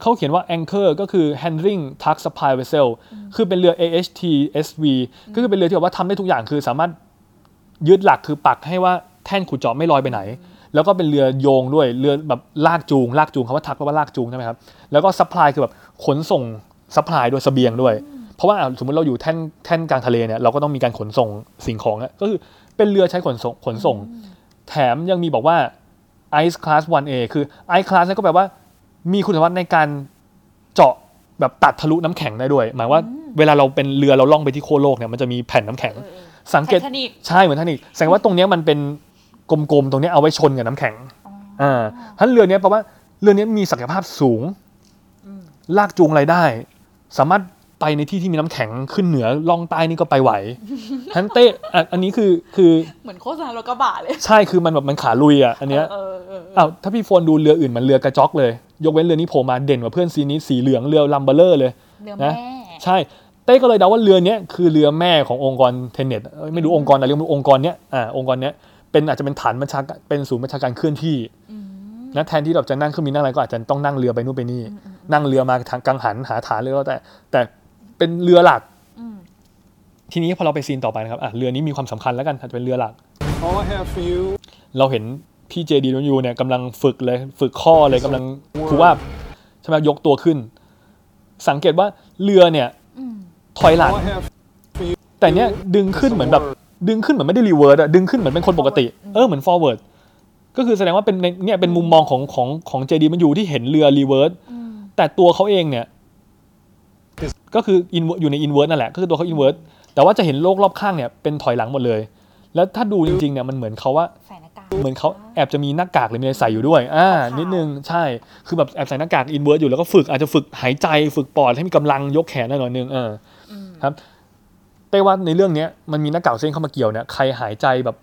เขาเขียนว่า anchor ก็คือ handling tug supply vessel คือเป็นเรือ AHT SV ก็คือเป็นเรือที่แบบว่าทำได้ทุกอย่างคือสามารถยึดหลักคือปักให้ว่าแท่นขุดเจาะไม่ลอยไปไหน แล้วก็เป็นเรือโยงด้วยเรือแบบลากจูงลากจูงคำว่าทักแปลว่าลากจูงใช่ไหมครับแล้วก็ supply คือแบบขนส่ง supply ด้วยเสบียงด้วย เพราะว่าอะสมมติเราอยู่แท่นแท่นกลางทะเลเนี่ยเราก็ต้องมีการขนส่งสิ่งของอะก็คือเป็นเรือใช้ขนส่งขนส่ง แถมยังมีบอกว่า Ice Class 1A คือ Ice Class เนี่ยก็แปลว่า มีคุณสมบัติในการเจาะแบบตัดทะลุน้ำแข็งได้ด้วย หมายว่าเวลาเราเป็นเรือเราล่องไปที่โคโลกเนี่ยมันจะมีแผ่นน้ำแข็ง สังเกต Titanic ใช่เหมือนท่านิกแสดงว่าตรงเนี้ยมันเป็นกลมๆตรงเนี้ยเอาไว้ชนกับน้ำแข็งอ่าท่านเรือเนี้ยแปลว่าเรือเนี้ยมีศักยภาพสูง ลากจูงอะไรได้ สามารถ ไปในที่ที่มีน้ำแข็งขึ้นเหนือล่องใต้นี่ก็ไปไหวทันเต้อะอันนี้คือคือเหมือนโฆษณารถกระบะเลย ใช่คือมันแบบมันขาลุยอะอันเนี้ยเออเออเอออ้าวถ้าพี่โฟนดูเรืออื่นมันเรือกระจอกเลย ยกเว้นเรือนี้โผล่มาเด่นกว่าเพื่อนสีนี้สีเหลืองเรือลัมเบอร์เลอร์เลยเรือนะแม่ใช่เต้ก็เลยเดาว่าเรือเนี้ยคือเรือแม่ขององค์กรเทนเน็ตเอ้ยไม่รู้องค์กรอะไรเรียกว่าองค์กรเนี้ยอ่าองค์กรเนี้ยเป็นอาจจะเป็นฐานบัญชาการเป็นศูนย์บัญชาการเคลื่อนที่นะแทนที่เราจะนั่งเครื่องบินนั่งอะไรก็อาจจะต้องนั่งเรือไปนู่นไปนี่ นั่งเรือมาทางกังหันหาฐานเลยก็แล้วแต่แต่ เป็นเรือหลัก ทีนี้พอเราไปซีนต่อไปนะครับอะเรือนี้มีความสำคัญแล้วกันอาจจะเป็นเรือหลัก All I have for you เราเห็นพี่เจดีอยู่เนี่ยกำลังฝึกเลยฝึกข้อเลยกำลังคูว่าใช่ไหมยกตัวขึ้น สังเกตว่าเรือเนี่ยถอยหลัง All I have for you แต่เนี้ยดึงขึ้นเหมือนแบบ ดึงขึ้นเหมือนไม่ได้รีเวิร์ดอะดึงขึ้นเหมือนเป็นคนปกติ เออเหมือน forwardก็คือแสดงว่าเป็นในเนี่ยเป็นมุมมองของของของ JDW ที่เห็นเรือ reverse แต่ตัวเขาเองเนี่ย ก็คือ inver- อยู่ในอินเว r ร์นั่นแหละก็คือตัวเขาอินเว r ร์แต่ว่าจะเห็นโลกรอบข้างเนี่ยเป็นถอยหลังหมดเลย แล้วถ้าดูจริงๆเนี่ยมันเหมือนเขาว่าใส่หน้ากากเหมือนเขาแอบจะมีหน้ากากหรือมีอะไรใส่อยู่ด้วยอ่าขาวๆนิดนึงใช่คือแบบแอบใส่หน้ากากอินเว r ร์อยู่แล้วก็ฝึกอาจจะฝึกหายใจฝึกปอดให้มีกำลังยกแขนหน่อยนึงเอออครับเต้ว่าในเรื่องเนี้ยมันมีหน้ากากเส้นเข้ามาเกี่ยวเนี่ยใครหายใจแบบ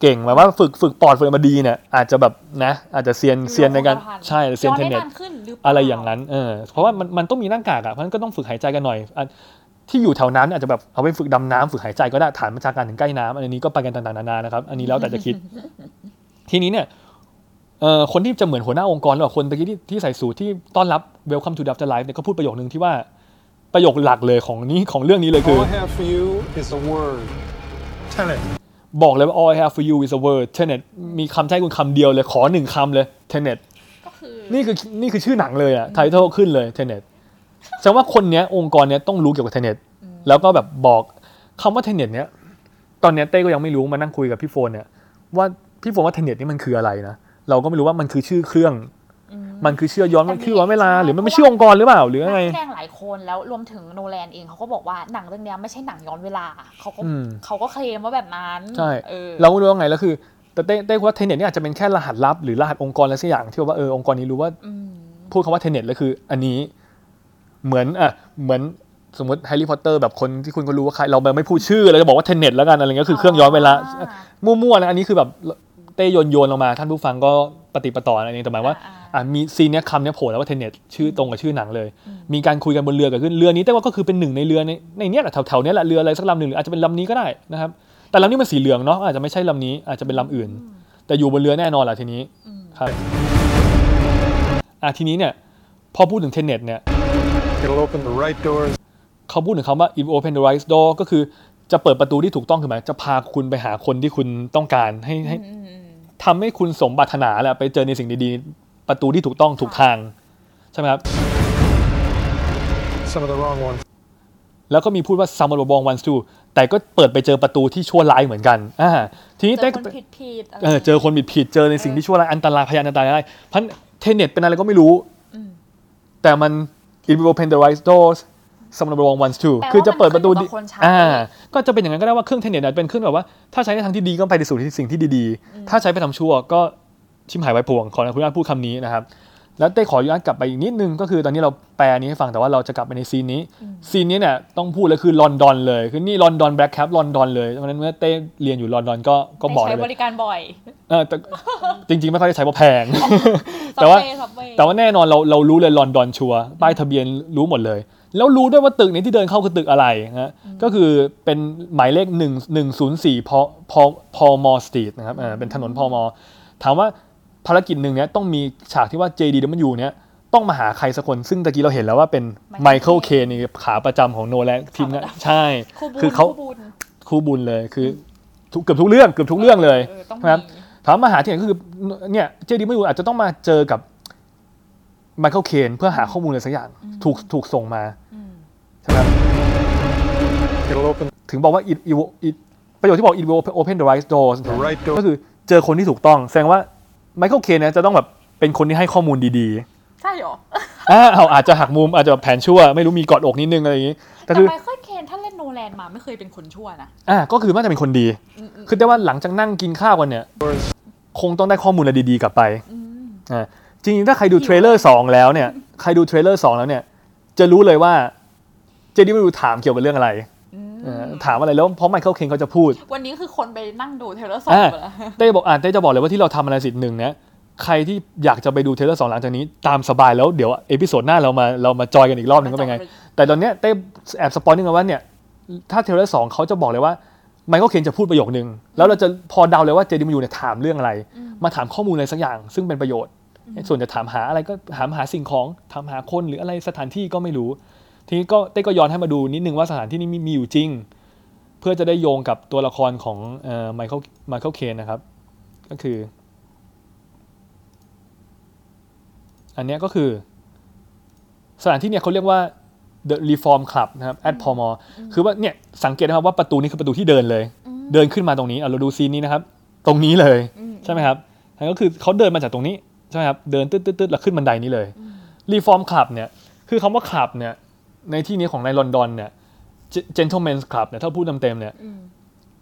เก่งแบบว่าฝึกฝึกปอดฝึกอะไรมาดีเนี่ยอาจจะแบบนะ อาจจะเซียนเซียนในการใช่เซียนเทนเน็ตย้อได้าขึ้นหรือเปล่อะไรอย่างนั้นเออเพราะว่ามันมันต้องมีหน้ากากอะเพราะฉะนั้นก็ต้องฝึกหายใจกันหน่อยอะที่อยู่แถวนั้นอาจจะแบบเอาไปฝึกดำน้ำฝึกหายใจก็ได้ฐานบัญชาการถึงใกล้น้ำอันนี้ก็ไปกันต่างๆนานานะครับ อันนี้แล้วแต่จะคิด ทีนี้เนี่ยเอ่อคนที่จะเหมือนหัวหน้าองค์กรหรือเปล่าคนตะกี้ที่ที่ใส่สูทที่ต้อนรับ Welcome to the Afterlife เนี่ยก็พูดประโยคนึงที่ว่าประโยคหลักเลยของนี้ของเรื่องนี้เลยคือ All I have for you is a word. Tenet. บอกเลยว่า all I have for you is a word tenet มีคำใช้คุณคำเดียวเลยขอหนึ่งคำเลย tenet ก็คือนี่คือนี่คือชื่อหนังเลยอะไทเทลขึ้นเลย tenet แสดงว่าคนเนี้ยองค์กรเนี้ยต้องรู้เกี่ยวกับ tenet แล้วก็แบบบอกคำว่า tenet เนี้ยตอนเนี้ยเต้ก็ยังไม่รู้มานั่งคุยกับพี่โฟนเนี่ยว่าพี่โฟนว่า tenet นี่มันคืออะไรนะเราก็ไม่รู้ว่ามันคือชื่อเครื่อง มันคือเชื่อย้อนมันคือย้อนเวลา หรือมันไม่ชื่อองค์กรหรือเปล่าหรือนัอะไรกแสดงหลายคนแล้วรวมถึงโนแลนเองเขาก็บอกว่าหนังเรื่องเนี้ยไม่ใช่หนังย้อนเวลาเขาก็อืมเขาก็เคลมว่าแบบนั้นใช่เออเราไม่รู้ว่าไงแล้วคือ แต่เต้เต้ว่า Tenet นี่อาจจะเป็นแค่รหัสลับหรือรหัสองค์กรอะไรสักอย่างที่ว่าเออองค์กรนี้รู้ว่าอืมพูดคำว่า Tenet แล้วคือ อันนี้เหมือนอะเหมือนสมมติแฮร์รี่พอตเตอร์แบบคนที่คุณก็รู้ว่าใครเราไม่พูดชื่อเราจะบอกว่า Tenet แล้วกันอะไรเงี้ยคือเครื่องย้อนเวลาอ่ามั่วๆนะอันนี้คือแบบเต้โยนโยนลงมา ท่านผู้ฟังก็ ปฏิปต่ออะไรนี้แต่หมายว่าอ่าอะมีซีนเนี้ยคำเนี้ยโผล่แล้วว่าเทเน็ตชื่อตรงกับชื่อหนังเลย มีการคุยกันบนเรือเกิดขึ้นเรือนี้แต่ว่าก็คือเป็นหนึ่งในเรือในในเนี้ยแหละแถวๆเนี้ยแหละเรืออะไรสักลำหนึ่งหรืออาจจะเป็นลำนี้ก็ได้นะครับแต่ลำนี้มันสีเหลืองเนาะอาจจะไม่ใช่ลำนี้อาจจะเป็นลำอื่น แต่อยู่บนเรือแน่นอนแหละทีนี้ครับอะทีนี้เนี่ยพอพูดถึงเทเน็ตเนี่ย It'll open the right doors เขาพูดถึงคำว่า if open the right door ก็คือจะเปิดประตูที่ถูกต้องคือหมายจะพาคุณไปหาคนที่คุณต้องการให้ให้ ทำให้คุณสมปรารถนาแหละไปเจอในสิ่งดีๆ ประตูที่ถูกต้องถูกทาง ใช่ไหมครับ some of the wrong ones. แล้วก็มีพูดว่า some of the wrong ones too แต่ก็เปิดไปเจอประตูที่ชั่วร้ายเหมือนกันอ่าทีนี้เจเต้อคนผิดผิดๆะไรเออเจอคนผิดผิดๆเจอในสิ่งที่ชั่วร้ายอันตรายพยานอันตรายได้พันเทเน็ตเป็นอะไรก็ไม่รู้ แต่มัน it will open the right doors some of the wrong ones too แปลว่าคือจะเปิดประตูมันขึ้ดีนอยู่กับคนใช้อ่าก็จะเป็นอย่างนั้นก็ได้ว่าเครื่อง Tenet เนี่ยเป็นเครื่องแบบว่าถ้าใช้ในทางที่ดีก็ไปในสู่ที่สิ่งที่ดีๆ ถ้าใช้ไปทำชั่วก็ชิบหายวายป่วงขออนุญาตพูดคำนี้นะครับแล้วได้ขออนุญาตกลับไปอีกนิดนึงก็คือตอนนี้เราแปลอันนี้ให้ฟังแต่ว่าเราจะกลับไปใน scene นี้ scene นี้เนี่ยต้องพูดเลยคือลอนดอนเลยคือนี่ลอนดอน black cab ลอนดอนเลยเพราะฉะนั้นเมื่อเต้เรียนอยู่ลอนดอนก็ก็บอกใช้เลยบริการบ่อยเออแต่จริง ๆ ไม่ค่อยได้ใช้เพราะแพง แต่ว่า Subway Subway แต่ว่าแน่นอนเราเรารู้เลยลอนดอนชัวร์ป้ายทะเบียนรู้หมดเลย แล้วรู้ด้วยว่าตึกนี้ที่เดินเข้าคือตึกอะไรฮะก็คือเป็นหมายเลข 1 104พอพอ Pall Mall Street นะครับเออเป็นถนน Pall Mall ถามว่าภารกิจหนึ่งเนี้ยต้องมีฉากที่ว่า JDW เนี้ยต้องมาหาใครสักคน ซึ่งตะกี้เราเห็นแล้วว่าเป็นไมเคิลเคนนี่ขาประจำของโนแลนทีมงานใช่คู่บุญคือเขาคู่บุญคู่บุญเลยคือทุกเกือบทุกเรื่องเกือบทุกเรื่องเลยเออต้องนะครับมีถามมาหาที่ไหนก็คือเนี่ย JDW อาจจะต้องมาเจอกับไมเคิลเคนเพื่อหาข้อมูลอะไรสักอย่างถูกถูกส่งมา ใช่ไหมครับ It'll open ถึงบอกว่า it, it, will- it ประโยคที่บอก it will open the right doors the right door. ก็คือเจอคนที่ถูกต้อง แสดงว่าไมเคิลเคนเนี่ยจะต้องแบบเป็นคนที่ให้ข้อมูลดีใช่เหรอๆอ่าเอาอาจจะหักมุมอาจจะแบบแผนชั่ว ไม่รู้มีกอดอกนิดนึงอะไรอย่างนี้แต่แต่คือไมเคิลเคนถ้าเล่นโนแลนมาไม่เคยเป็นคนชั่วนะอ่าก็คือน่าจะเป็นคนดี คือแต่ว่าหลังจากนั่งกินข้าวกันเนี่ย คงต้องได้ข้อมูลอะไรดีๆกลับไปอ่าจริงๆถ้าใครดู trailer สองแล้วเนี่ยใครดู trailer สองแล้วเนี่ยจะรู้เลยว่า JDW ถามเกี่ยวกับเรื่องอะไรเออถามอะไรแล้วเพราะไมเคิลเคนเขาจะพูด วันนี้คือคนไปนั่งดู trailer สองอ่าไปแล้วเต้บอกอ่าเต้จะบอกเลยว่าที่เราทำอะไรสิทธิ์หนึ่งเนี่ยใครที่อยากจะไปดู trailer สองหลังจากนี้ตามสบายแล้วเดี๋ยว episode หน้าเรามาเรามา join กันอีกรอบหนึ่งก็เป็นไง แต่ตอนเนี้ยเต้แอบ spoil นิดนึงว่าเนี่ยถ้า trailer สองเขาจะบอกเลยว่าไมเคิลเคนจะพูดประโยคนึง แล้วเราจะพอเดาเลยว่า JDW เนี่ยถามเรื่องอะไร มาถามข้อมูลอะไรสักอย่าง ซึ่งเป็นประโยชน์ ส่วนจะถามหาอะไรก็ถามหาสิ่งของถามหาคนหรืออะไรสถานที่ก็ไม่รู้ ทีนี้ก็เต้ก็ย้อนให้มาดูนิดนึงว่าสถานที่นี้มีมีอยู่จริง เพื่อจะได้โยงกับตัวละครของไมเคิลไมเคิลเคนนะครับ ก็คือ อันเนี้ยก็คือ สถานที่เนี่ยเขาเรียกว่า The Reform Club นะครับ at p o m o คือว่าเนี่ยสังเกตนะครับว่าประตูนี้คือประตูที่เดินเลย เดินขึ้นมาตรงนี้อะเราดูซีนนี้นะครับ ตรงนี้เลยใช่ไหมครับอันก็คือเขาเดินมาจากตรงนี้ใช่ไหมครับเดินตึ๊ดตึ๊ดตึ๊ดแล้วขึ้นบันไดนี้เลย Reform Club เนี่ยคือคำว่า club เนี่ย ในที่นี้ของในลอนดอนเนี่ย gentleman's club เนี่ยถ้าพูดเต็มๆเนี่ย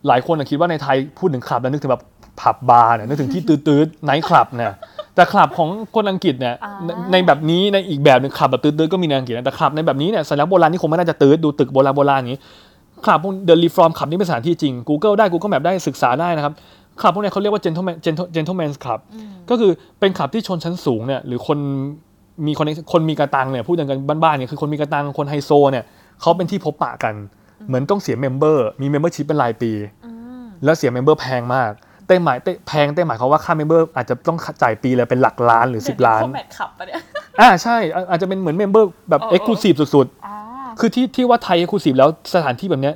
หลายคนอะคิดว่าในไทยพูดถึงคลับแล้วนึกถึงแบบผับบาร์เนี่ยนึกถึงที่ตื้อๆไนท์คลับเนี่ยแต่คลับของคนอังกฤษเนี่ยอ่าในในแบบนี้ในอีกแบบหนึงคลับแบบตื๊ดๆก็มีในอังกฤษนะแต่คลับในแบบนี้เนี่ยสัญลักษณ์โบราณนี่คงไม่น่าจะตื๊ดดูตึกโบราณโบราณอย่างนี้คลับพวก The Reform คลับนี่เป็นสถานที่จริง Google ได้ Google Map ได้ศึกษาได้นะครับคลับพวกเนี้ยเขาเรียกว่า gentleman gentle- gentleman's club ก็คือเป็นคลับที่ชนชั้นสูงเนี่ยหรือคน มีคนคนมีกระตังเนี่ยพูดกันบ้านๆเนี่ยคือคนมีกระตังคนไฮโซเนี่ยเขาเป็นที่พบปะกัน เหมือนต้องเสีย member มี membership เป็นรายปี แล้วเสีย member แพงมากเต้หมายเต้แพงเต้หมายเขามว่าค่าเมมเบอร์อาจจะต้องจ่ายปีละเป็นหลักล้านหรือ 10 ล้านคอมแมทขับปะเนี่ยอ่าใช่อะอาจจะเป็นเหมือนเมมเบอร์แบบเออเออเอ็กซ์คลูซีฟสุดอ่าๆคือที่ที่ว่าไทยเอ็กซ์คลูซีฟแล้วสถานที่แบบเนี้ย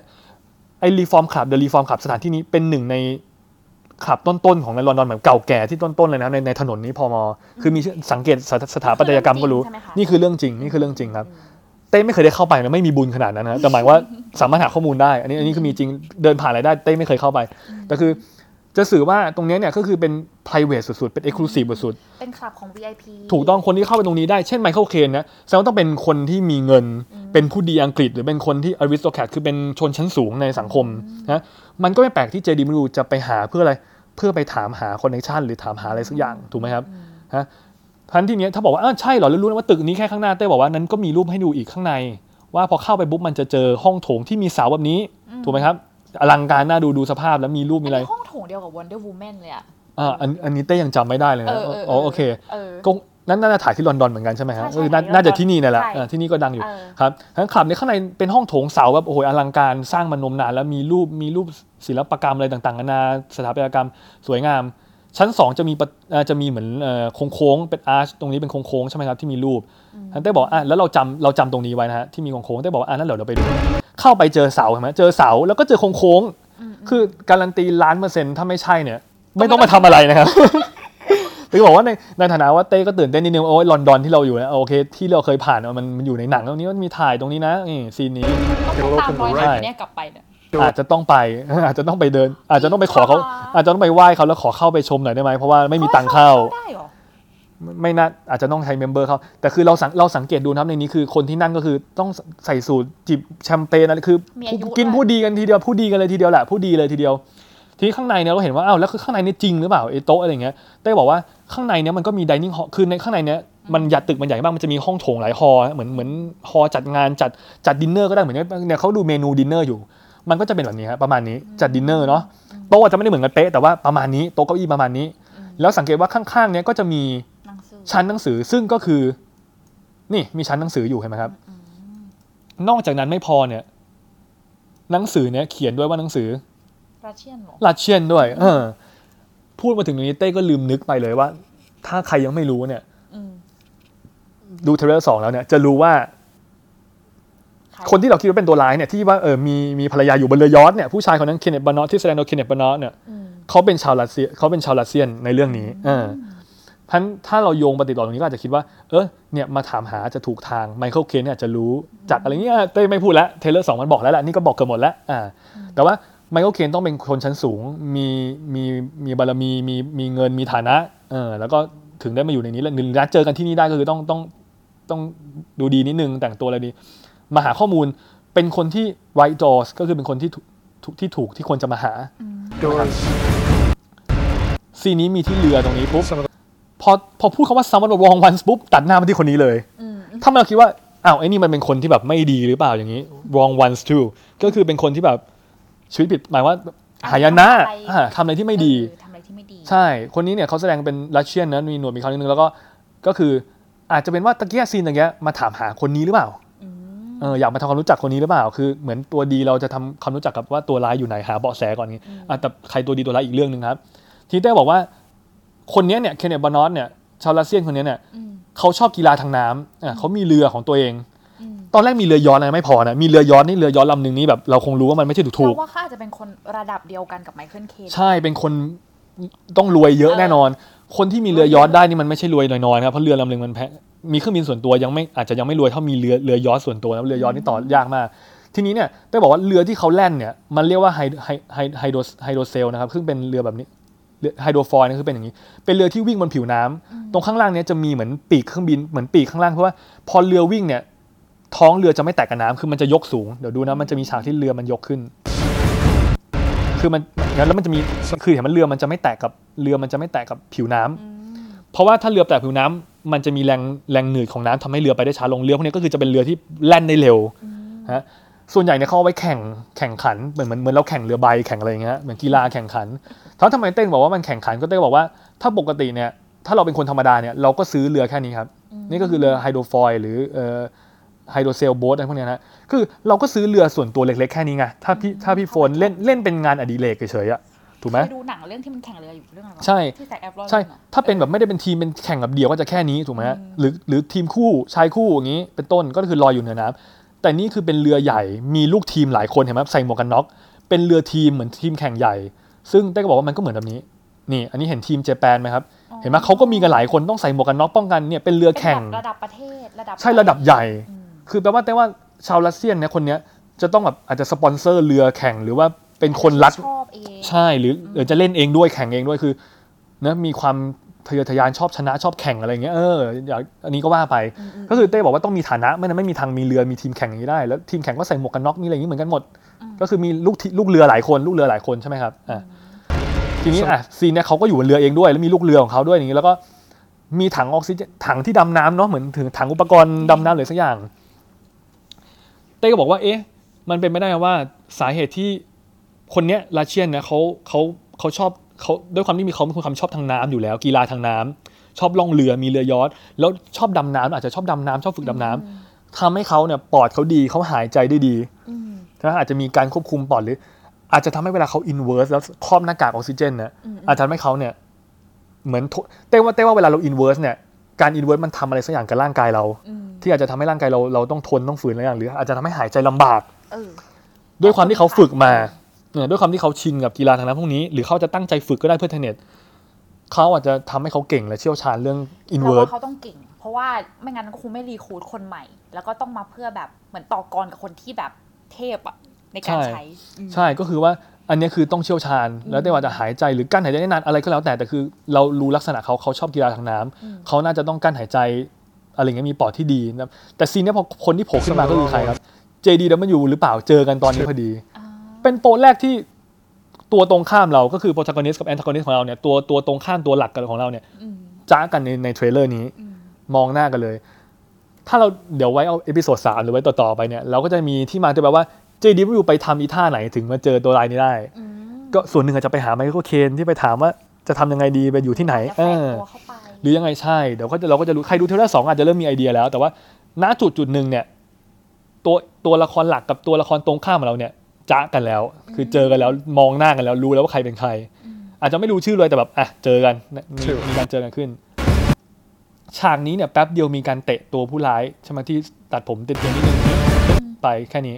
ไอรีฟอร์มคลับเดอะรีฟอร์มคลับสถานที่นี้เป็นหนึ่งใน คลับต้นๆของในลอนดอนแบบเก่าแก่ที่ต้นๆเลยนะในในถนนนี้พอมอคือมีชื่อสังเกตสถสถาปัตยกรรมก็รู้ใช่ไหมคะนี่คือเรื่องจริงนี่คือเรื่องจริงครับ เต้ไม่เคยได้เข้าไปนะไม่มีบุญขนาดนั้นนะแต่หมายว่าสามารถหาข้อมูลได้ อันนี้อันนี้คือมีจริงเดินผ่านอะไรได้เต้ไม่เคยเข้าไปแต่คือ จะสื่อว่าตรงเนี้ยเนี่ยก็คือเป็น private สุดๆ เป็น exclusive สุดเป็นคลับของ VIP ๆถูกต้องคนที่เข้าไปตรงนี้ได้ เช่นไมเคิลเคนนะแสดงว่าต้องเป็นคนที่มีเงิน เป็นผู้ดีอังกฤษ หรือเป็นคนที่ aristocrat คือเป็นชนชั้นสูงในสังคมนะมันก็ไม่แปลกที่เจดีมรูจะไปหาเพื่ออะไร เพื่อไปถามหาคอนเนคชันหรือถามหาอะไรสักอย่างถูกไหมครับฮะทันที่เนี้ยถ้าบอกว่าอ้าวใช่เหรอแล้วรู้นะว่าตึกนี้แค่ข้างหน้าเต้บอกว่านั้นก็มีรูปให้ดูอีกข้างใน ว่าพอเข้าไปปุ๊บมันจะเจอห้องโถงที่มีเสาแบบนี้ถูกไหมครับ อลังการน่าดูดูสภาพแล้วมีรูปมีอะไรห้องโถงเดียวกับ Wonder Woman เลยอะอ่าอันอันนี้เต้ยังจำไม่ได้เลยนะเออเอออ๋อโอเคเออก็นั่นน่าจะถ่ายที่ลอนดอนเหมือนกันใช่ไหมครับใช่ใช่เออน่าถ่ายที่น่าจะลอนดอนที่นี่นี่แหละใช่เออที่นี่ก็ดังอยู่เออครับทั้งคลับในข้างในเป็นห้องโถงเสาแบบโอ้โหอลังการสร้างมานมนานแล้วมีรูปมีรูปศิลปกรรมอะไรต่างๆนานาสถาปัตยกรรมสวยงาม ชั้น 2 จะมีประเอ่อจะมีเหมือนเอ่อโค้งๆเป็นอาร์ชตรงนี้เป็นโค้งๆใช่ไหมครับที่มีรูปท่านเต้บอกอะแล้วเราจำเราจำตรงนี้ไว้นะฮะที่มีโค้งๆเต้บอกว่าอะนั่นเดี๋ยวเราไปดู เข้าไปเจอเสาใช่ไหมเจอเสาแล้วก็เจอโค้งๆคือการันตีล้านเปอร์เซ็นต์ถ้าไม่ใช่เนี่ยไม่ต้องมาทำอะไรนะครับคือบอกว่าในในฐานะว่าเต้ก็ตื่นเต้นนิดนึงโอ้ยลอนดอนที่เราอยู่นะโอเค ที่เราเคยผ่านมันมันอยู่ในหนังตรงนี้มันมีถ่ายตรงนี้นะนี่ซีนนี้ต้องไปตามรอยใช่ถ่ายเนี่ยกลับไปเนี่ยอาจจะต้องไปอาจจะต้องไปเดิน อาจจะต้องไปขอเขา อ๋ออาจจะต้องไปไหว้เขาแล้วขอเข้าไปชมหน่อยได้ไหมเพราะว่าไม่มีตังค์เข้า ได้เหรอไม่ไม่น่าอาจจะต้องใช้ member เขาแต่คือเราสังเราสังเกตดูนะครับในนี้คือคนที่นั่งก็คือต้องใส่สูทจิบแชมเปญอะไรคือ มีอายุกินด้วย ผู้ดีกันทีเดียวผู้ดีกันเลยทีเดียวแหละผู้ดีเลยทีเดียว ทีนี้ข้างในเนี่ยเราเห็นว่าอ้าวแล้วคือข้างในนี่จริงหรือเปล่าไอ้โต๊ะอะไรเงี้ยเต้บอกว่าข้างในเนี่ยมันก็มี dining hall คือในข้างในเนี่ยมันยัดตึกมันใหญ่มากมันจะมีห้องโถงหลาย hall เหมือนเหมือน hall จัดงานจัดจัดดินเนอร์ก็ได้เหมือนเนี่ยเขาดูเมนูดินเนอร์อยู่ มันก็จะเป็นแบบนี้ครับประมาณนี้จัดดินเนอร์เนาะโต๊ะอาจจะไม่ได้เหมือนกันเป๊ะแต่ว่าประมาณนี้โต๊ะเก้าอี้ประมาณนี้ แล้วสังเกตว่าข้างๆเนี่ยก็จะมีหนังสือชั้นหนังสือซึ่งก็คือ นี่มีชั้นหนังสืออยู่เห็นไหมครับ นอกจากนั้นไม่พอเนี่ย หนังสือเนี่ยเขียนด้วยว่าหนังสือ Russian เหรอ Rus--sian ด้วย เออ พูดมาถึงตรงนี้เต้ก็ลืมนึกไปเลยว่า ถ้าใครยังไม่รู้เนี่ยอืมดู trailer สองแล้วเนี่ย จะรู้ว่าใร คนที่เราคิดว่าเป็นตัวร้ายเนี่ยที่ว่าเออมีมีภรรยาอยู่บนเรือยอชต์เนี่ยผู้ชายคนนั้น Kenneth Branagh ที่แสดงโดย Kenneth Branagh เนี่ยอืมเขาเป็นชาวรัสเซียเขาเป็นชาว Russian ในเรื่องนี้เออเพราะงั้นถ้าเราโยงปะติดปะต่อตรงนี้ก็อาจจะคิดว่า เออเนี่ยมาถามหาจะถูกทางไมเคิลเคนเนี่ยอาจจะรู้จากอะไรเงี้ยเต้ไม่พูดแล้ว trailer สองมันบอกแล้วแหละนี่ก็บอกเกือบหมดแล้วอ่าแต่ว่าไมเคิลเคนต้องเป็นคนชั้นสูงมีมีมีบารมีมีมีเงินมีฐานะเออแล้วก็ถึงได้มาอยู่ในนี้แล้วหนึ่งนัดเจอกันที่นี่ได้ก็คือต้องต้องต้องดูดีนิดนึงแต่งตัวอะไรดี มาหาข้อมูลเป็นคนที่ right doors ก็คือเป็นคนที่ถูกถูกที่ถูกที่ควรจะมาหา Doors. ซีนนี้มีที่เรือตรงนี้ปุ๊บพอพอพูดคำว่า someone wrong once ปุ๊บตัดหน้ามาที่คนนี้เลย ถ้าเราคิดว่าอ้าวไอ้นี่มันเป็นคนที่แบบไม่ดีหรือเปล่าอย่างนี้ wrong once too ก็คือเป็นคนที่แบบชีวิตผิดหมายว่าหายนะทำอะไรอ่าทำอะไรที่ไม่ดีเออทำอะไรที่ไม่ดี ใช่ คนนี้เนี่ยเขาแสดงเป็นรัสเซียนนะมีหนวดมีเขานิดนึงแล้วก็ก็คืออาจจะเป็นว่าตะเกียซีนตะเกียมาถามหาคนนี้หรือเปล่าอืม เอออยากมาทำความรู้จักคนนี้หรือเปล่า คือเหมือนตัวดีเราจะทำความรู้จักกับว่าตัวร้ายอยู่ไหนหาเบาะแสก่อนนี้อะแต่ใครตัวดีตัวร้ายอีกเรื่องหนึ่งครับ ทีเต้บอกว่าคนเนี้ยเนี่ยเคนเนตบานอสเนี่ยชาวรัสเซียนคนเนี้ยเนี่ยอืมเขาชอบกีฬาทางน้ำอะเขามีเรือของตัวเองอืมตอนแรกมีเรือยอชต์นะไม่พอนะมีเรือยอชต์นี่เรือยอชต์ลำหนึ่งนี่แบบเราคงรู้ว่ามันไม่ใช่ถูกถูกเราว่าเขาอาจจะเป็นคนระดับเดียวกันกับไมเคิลเคนใช่เป็นคนต้องรวยเยอะแน่นอน คนที่มีเรือยอชต์ได้นี่มันไม่ใช่รวยน้อยๆนะครับเพราะเรือลำหนึ่งมันแพง มีเครื่องบินส่วนตัวยังไม่อาจจะยังไม่รวยเท่ามีเรือเรือยอชต์ส่วนตัวนะเรือยอชต์นี่ต่อยากมาก ทีนี้เนี่ยได้บอกว่าเรือที่เขาแล่นเนี่ยมันเรียกว่าไฮไฮไฮ hydro hydro sail นะครับซึ่งเป็นเรือแบบนี้เรือ hydrofoil นะคือเป็นอย่างนี้ เป็นเรือที่วิ่งบนผิวน้ำตรงข้างล่างเนี่ยจะมีเหมือนปีกเครื่องบินเหมือนปีกข้างล่างเพราะว่าพอเรือวิ่งเนี่ยท้องเรือจะไม่แตกกับน้ำคือมันจะยกสูง เดี๋ยวดูนะมันจะมีฉากที่เรือมันยกขึ้น คือมันงั้นแล้วมันจะมีคือเห็นมันเรือมันจะไม่แตกกับเรือมันจะไม่แตกกับผิวน้ำเพราะว่าถ้าเรือแตกผิวน้ำ มันจะมีแรงแรงหนืดของน้ำทำให้เรือไปได้ช้าลงเรือพวกนี้ก็คือจะเป็นเรือที่แล่นได้เร็วฮะส่วนใหญ่เนี่ยเขาเอาไว้แข่งแข่งขันเหมือนเหมือนเหมือนเราแข่งเรือใบแข่งอะไรอย่างเงี้ยเหมือนกีฬาแข่งขันถ้าทำไมเต้นบอกว่ามันแข่งขันก็เต้นบอกว่าถ้าปกติเนี่ยถ้าเราเป็นคนธรรมดาเนี่ยเราก็ซื้อเรือแค่นี้ครับ นี่ก็คือเรือ hydrofoil หรือเอ่อ hydro sailboat อะไรพวกเนี้ยนะคือเราก็ซื้อเรือส่วนตัวเล็กๆแค่นี้ไงถ้าพี่ถ้าพี่โฟนเล่นเล่นเป็นงานอดิเรกเฉยๆอะ ถูกไหมไปดูหนังเรื่องที่มันแข่งเรืออยู่เรื่องอะไรวะใช่ที่ Zac Efron ใช่อะถ้าเป็นแบบไม่ได้เป็นทีมเป็นแข่งแบบเดียวก็จะแค่นี้ถูกไหมฮะหรือหรือทีมคู่ชายคู่อย่างนี้ เป็นต้นก็คือลอยอยู่เหนือน้ำแต่นี่คือเป็นเรือใหญ่มีลูกทีมหลายคนเห็นไหมใส่หมวกกันน็อก เป็นเรือทีมเหมือนทีมแข่งใหญ่ ซึ่งได้ก็บอกว่ามันก็เหมือนแบบนี้นี่ อันนี้เห็นทีมเจแปนไหมครับ เห็นไหมเขาก็มีกันหลายคนต้องใส่หมวกกันน็อกป้องกันเนี่ยเป็นเรือเป็นแข่งแบบระดับประเทศระดับใช่ระดับใหญ่อืมคือแปลว่าแต่ว่าชาวรัสเซียนเนี่ยคนเนี้ยจะต้องแบบอาจจะสปอนเซอร์เรือแข่งหรือว่า เป็นคนรักชอบเองใช่หรือหรือจะเล่นเองด้วยแข่งเองด้วยคือเนะมีความทะเยอทะยานชอบชนะชอบแข่งอะไรอย่างเงี้ยเอออยากอันนี้ก็ว่าไป ก็คือเต้บอกว่าต้องมีฐานะไม่นั้นไม่มีทางมีเรือมีทีมแข่งอย่างนี้ได้แล้วทีมแข่งก็ใส่หมวกกันน็อกมีอะไรอย่างนี้เหมือนกันหมด ก็คือมีลูกทีลูกเรือหลายคนลูกเรือหลายคนใช่ไหมครับอะทีนี้อะซีนเนี่ยเขาก็อยู่บนเรือเองด้วย แล้วมีลูกเรือของเขาด้วยอย่างนี้แล้วก็มีถังออกซิเจนถังที่ดำน้ำเนาะเหมือนถึงถังอุปกรณ์ดำน้ำหรือสักอย่าง เต้ก็บอกว่า เอ๊ะ มันเป็นไม่ได้ไหมว่าสาเหตุที่ คนเนี้ยลาเชียนเนี่ยเขาเขาเขาชอบเขาด้วยความที่มีเขาเป็นความชอบทางน้ำอยู่แล้ว กีฬาทางน้ำชอบล่องเรือมีเรือยอทแล้วชอบดำน้ำอาจจะชอบดำน้ำชอบฝึกดำน้ทำให้เขาเนี่ยปอดเขาดีเขาหายใจได้ดีนะอาจจะมีการควบคุมปอดหรือ อาจจะทำให้เวลาเขา inverse แล้วครอบหน้ากากออกซิเจนเนี่ยอาจจะทำให้เขาเนี่ยเหมือนทนเต้ว่าเต้ว่าเวลาเรา inverse เนี่ยการ inverse มันทำอะไรสักอย่างกับร่างกายเรา ที่อาจจะทำให้ร่างกายเราเราต้องทนต้องฝืนอะไรอย่างหรืออาจจะทำให้หายใจลำบากเออด้วยความที่เขาฝึกมา เนี่ยด้วยความที่เขาชินกับกีฬาทางนั้นพวกนี้ หรือเขาจะตั้งใจฝึกก็ได้เพื่อ TENET เขาอาจจะทำให้เขาเก่งและเชี่ยวชาญเรื่องอินเราเวอร์สว่าเขาต้องเก่ง เพราะว่าไม่งั้นก็คงไม่รีครูดคนใหม่ แล้วก็ต้องมาเพื่อแบบเหมือนต่อกรกับคนที่แบบเทพอะในการใช้อืมใช่ก็คือว่าอันเนี้ยคือต้องเชี่ยวชาญ แล้วได้ว่าจะหายใจหรือกั้นหายใจได้นานอะไรก็แล้วแต่แต่คือ เรารู้ลักษณะเขาเขาชอบกีฬาทางน้ำเขาน่าจะต้องกั้นหายใจอะไรเงี้ยมีปอดที่ดีนะครับแต่ซีนเนี้ยพอคนที่โผล่ขึ้นมาก็คือใครครับ JDW หรือเปล่าเจอกันตอนนี้พอดี เป็นโปรแรกที่ตัวตรงข้ามเราก็คือโปรตากอนิสกับแอนตากอนิสของเราเนี่ยตัวตัวตรงข้ามตัวหลักกันของเราเนี่ยจ๊ะกันในใน trailer นี้ มองหน้ากันเลย ถ้าเราเดี๋ยวไว้เอา episode สามหรือไว้ต่อๆไปเนี่ยเราก็จะมีที่มาที่แบบว่า JDW ไปทำอีท่าไหนถึงมาเจอตัวร้ายนี้ได้ ก็ส่วนหนึ่งอาจจะไปหา Michael Caine ที่ไปถามว่าจะทำยังไงดีไปอยู่ที่ไหนจะเออแฝงตัวเข้าไปหรือยังไงใช่เดี๋ยวก็จะเราก็จะรู้ใครดู trailer สองอาจจะเริ่มมีไอเดียแล้ว แต่ว่าณจุดจุดหนึ่งเนี่ย ตัวตัวละครหลักกับตัวละครตรงข้ามของเราเนี่ย จ๊ะกันแล้ว คือเจอกันแล้วมองหน้ากันแล้วรู้แล้วว่าใครเป็นใคร อาจจะไม่รู้ชื่อเลยแต่แบบอะเจอกันมีมีการเจอกันขึ้น ฉากนี้เนี่ยแป๊บเดียวมีการเตะตัวผู้ร้ายใช่ไหมที่ตัดผมเต็มๆนิดนึงไปแค่นี้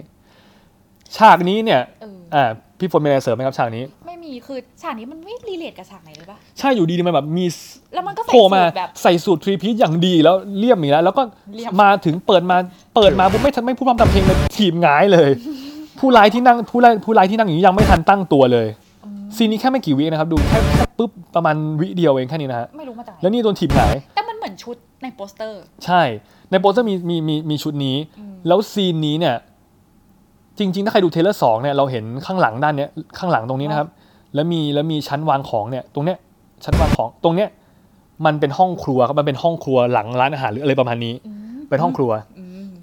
ฉากนี้เนี่ยเอออ่าพี่ฝนมีอะไรเสริมไหมครับฉากนี้ ไม่มีคือฉากนี้มันไม่รีเลทกับฉากไหนเลยปะใช่อยู่ดีๆมันแบบมีแล้วมันก็ใส่โผล่มาสูทแบบใส่สูตรทรีพีทอย่างดีแล้วเลี่ยมอีกแล้ว แล้วก็เลี่ยมมาถึงเปิดมาเปิดมาปุ๊บไม่ทันไม่พูดพร้อมทำเพลงเลยทีมหงายเลย ผู้ร้ายที่นั่งผู้ร้ายผู้ร้ายที่นั่งอย่างนี้ยังไม่ทันตั้งตัวเลยซีนนี้แค่ไม่กี่วินะครับ ดูแค่แค่ปุ๊บประมาณวิเดียวเองแค่นี้นะฮะไม่รู้มาจากไหนแล้วนี่โดนทีมหงายแต่มันเหมือนชุดในโปสเตอร์ ใช่ ในโปสเตอร์มีมีมีมีชุดนี้ แล้วซีนนี้เนี่ย จริง ๆ ถ้าใครดู trailer สองเนี่ยเราเห็นข้างหลังด้านเนี้ยข้างหลังตรงนี้นะครับ แล้วมีแล้วมีชั้นวางของเนี่ย ตรงเนี้ยชั้นวางของตรงเนี้ยมันเป็นห้องครัวครับมันเป็นห้องครัวหลังร้านอาหารหรืออะไรประมาณนี้ เป็นห้องครัว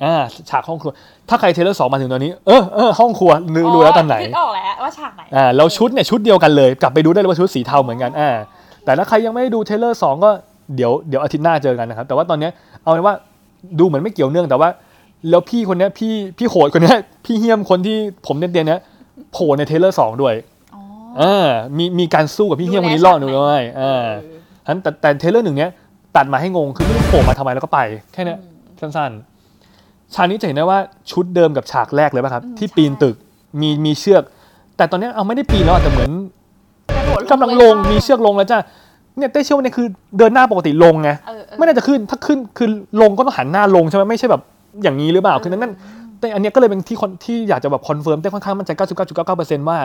อ่าฉากห้องครัว ถ้าใคร trailer สองมาถึงตอนนี้ เออเออห้องครัวรู้รู้แล้วตอนไหนคิดออกแล้วว่าฉากไหนอ่าแล้วชุดเนี่ยชุดเดียวกันเลย กลับไปดูได้เลยว่าชุดสีเทาเหมือนกันอ่าแต่ถ้าใครยังไม่ได้ดู trailer สองก็เดี๋ยวเดี๋ยวอาทิตย์หน้าเจอกันนะครับ แต่ว่าตอนเนี้ยเอาเป็นว่าดูเหมือนไม่เกี่ยวเนื่องแต่ว่า แล้วพี่คนเนี้ยพี่พี่โหดคนเนี้ยพี่เฮี้ยมคนที่ผมเตียนๆเนี้ยโผล่ใน trailer สองด้วยอ๋ออ่ามีมีการสู้กับพี่เฮี้ยมคนนี้รอดหนูด้วยอ่าฉะนั้นแต่แต่ trailer หนึ่งเนี้ยตัดมาให้งงคือไม่รู้โผล่มาทำไมแล้วก็ไปแค่เนี้ยสั้นๆ ฉากนี้จะเห็นได้ว่าชุดเดิมกับฉากแรกเลยป่ะครับ ที่ปีนตึกมีมีเชือก แต่ตอนเนี้ยเอาไม่ได้ปีนแล้วอะแต่เหมือนกระโดดกำลังลงมีเชือกลงแล้วจ้ะเนี่ยเต้เชื่อว่าเนี่ยคือเดินหน้าปกติลงไงเออเออไม่น่าจะขึ้นถ้าขึ้นคือลงก็ต้องหันหน้าลงใช่ไหมไม่ใช่แบบอย่างนี้หรือเปล่าคือนั่นนั่นแต่อันเนี้ยก็เลยเป็นที่คนที่อยากจะแบบคอนเฟิร์มเต้ค่อนข้างมั่นใจ 99.99%ว่า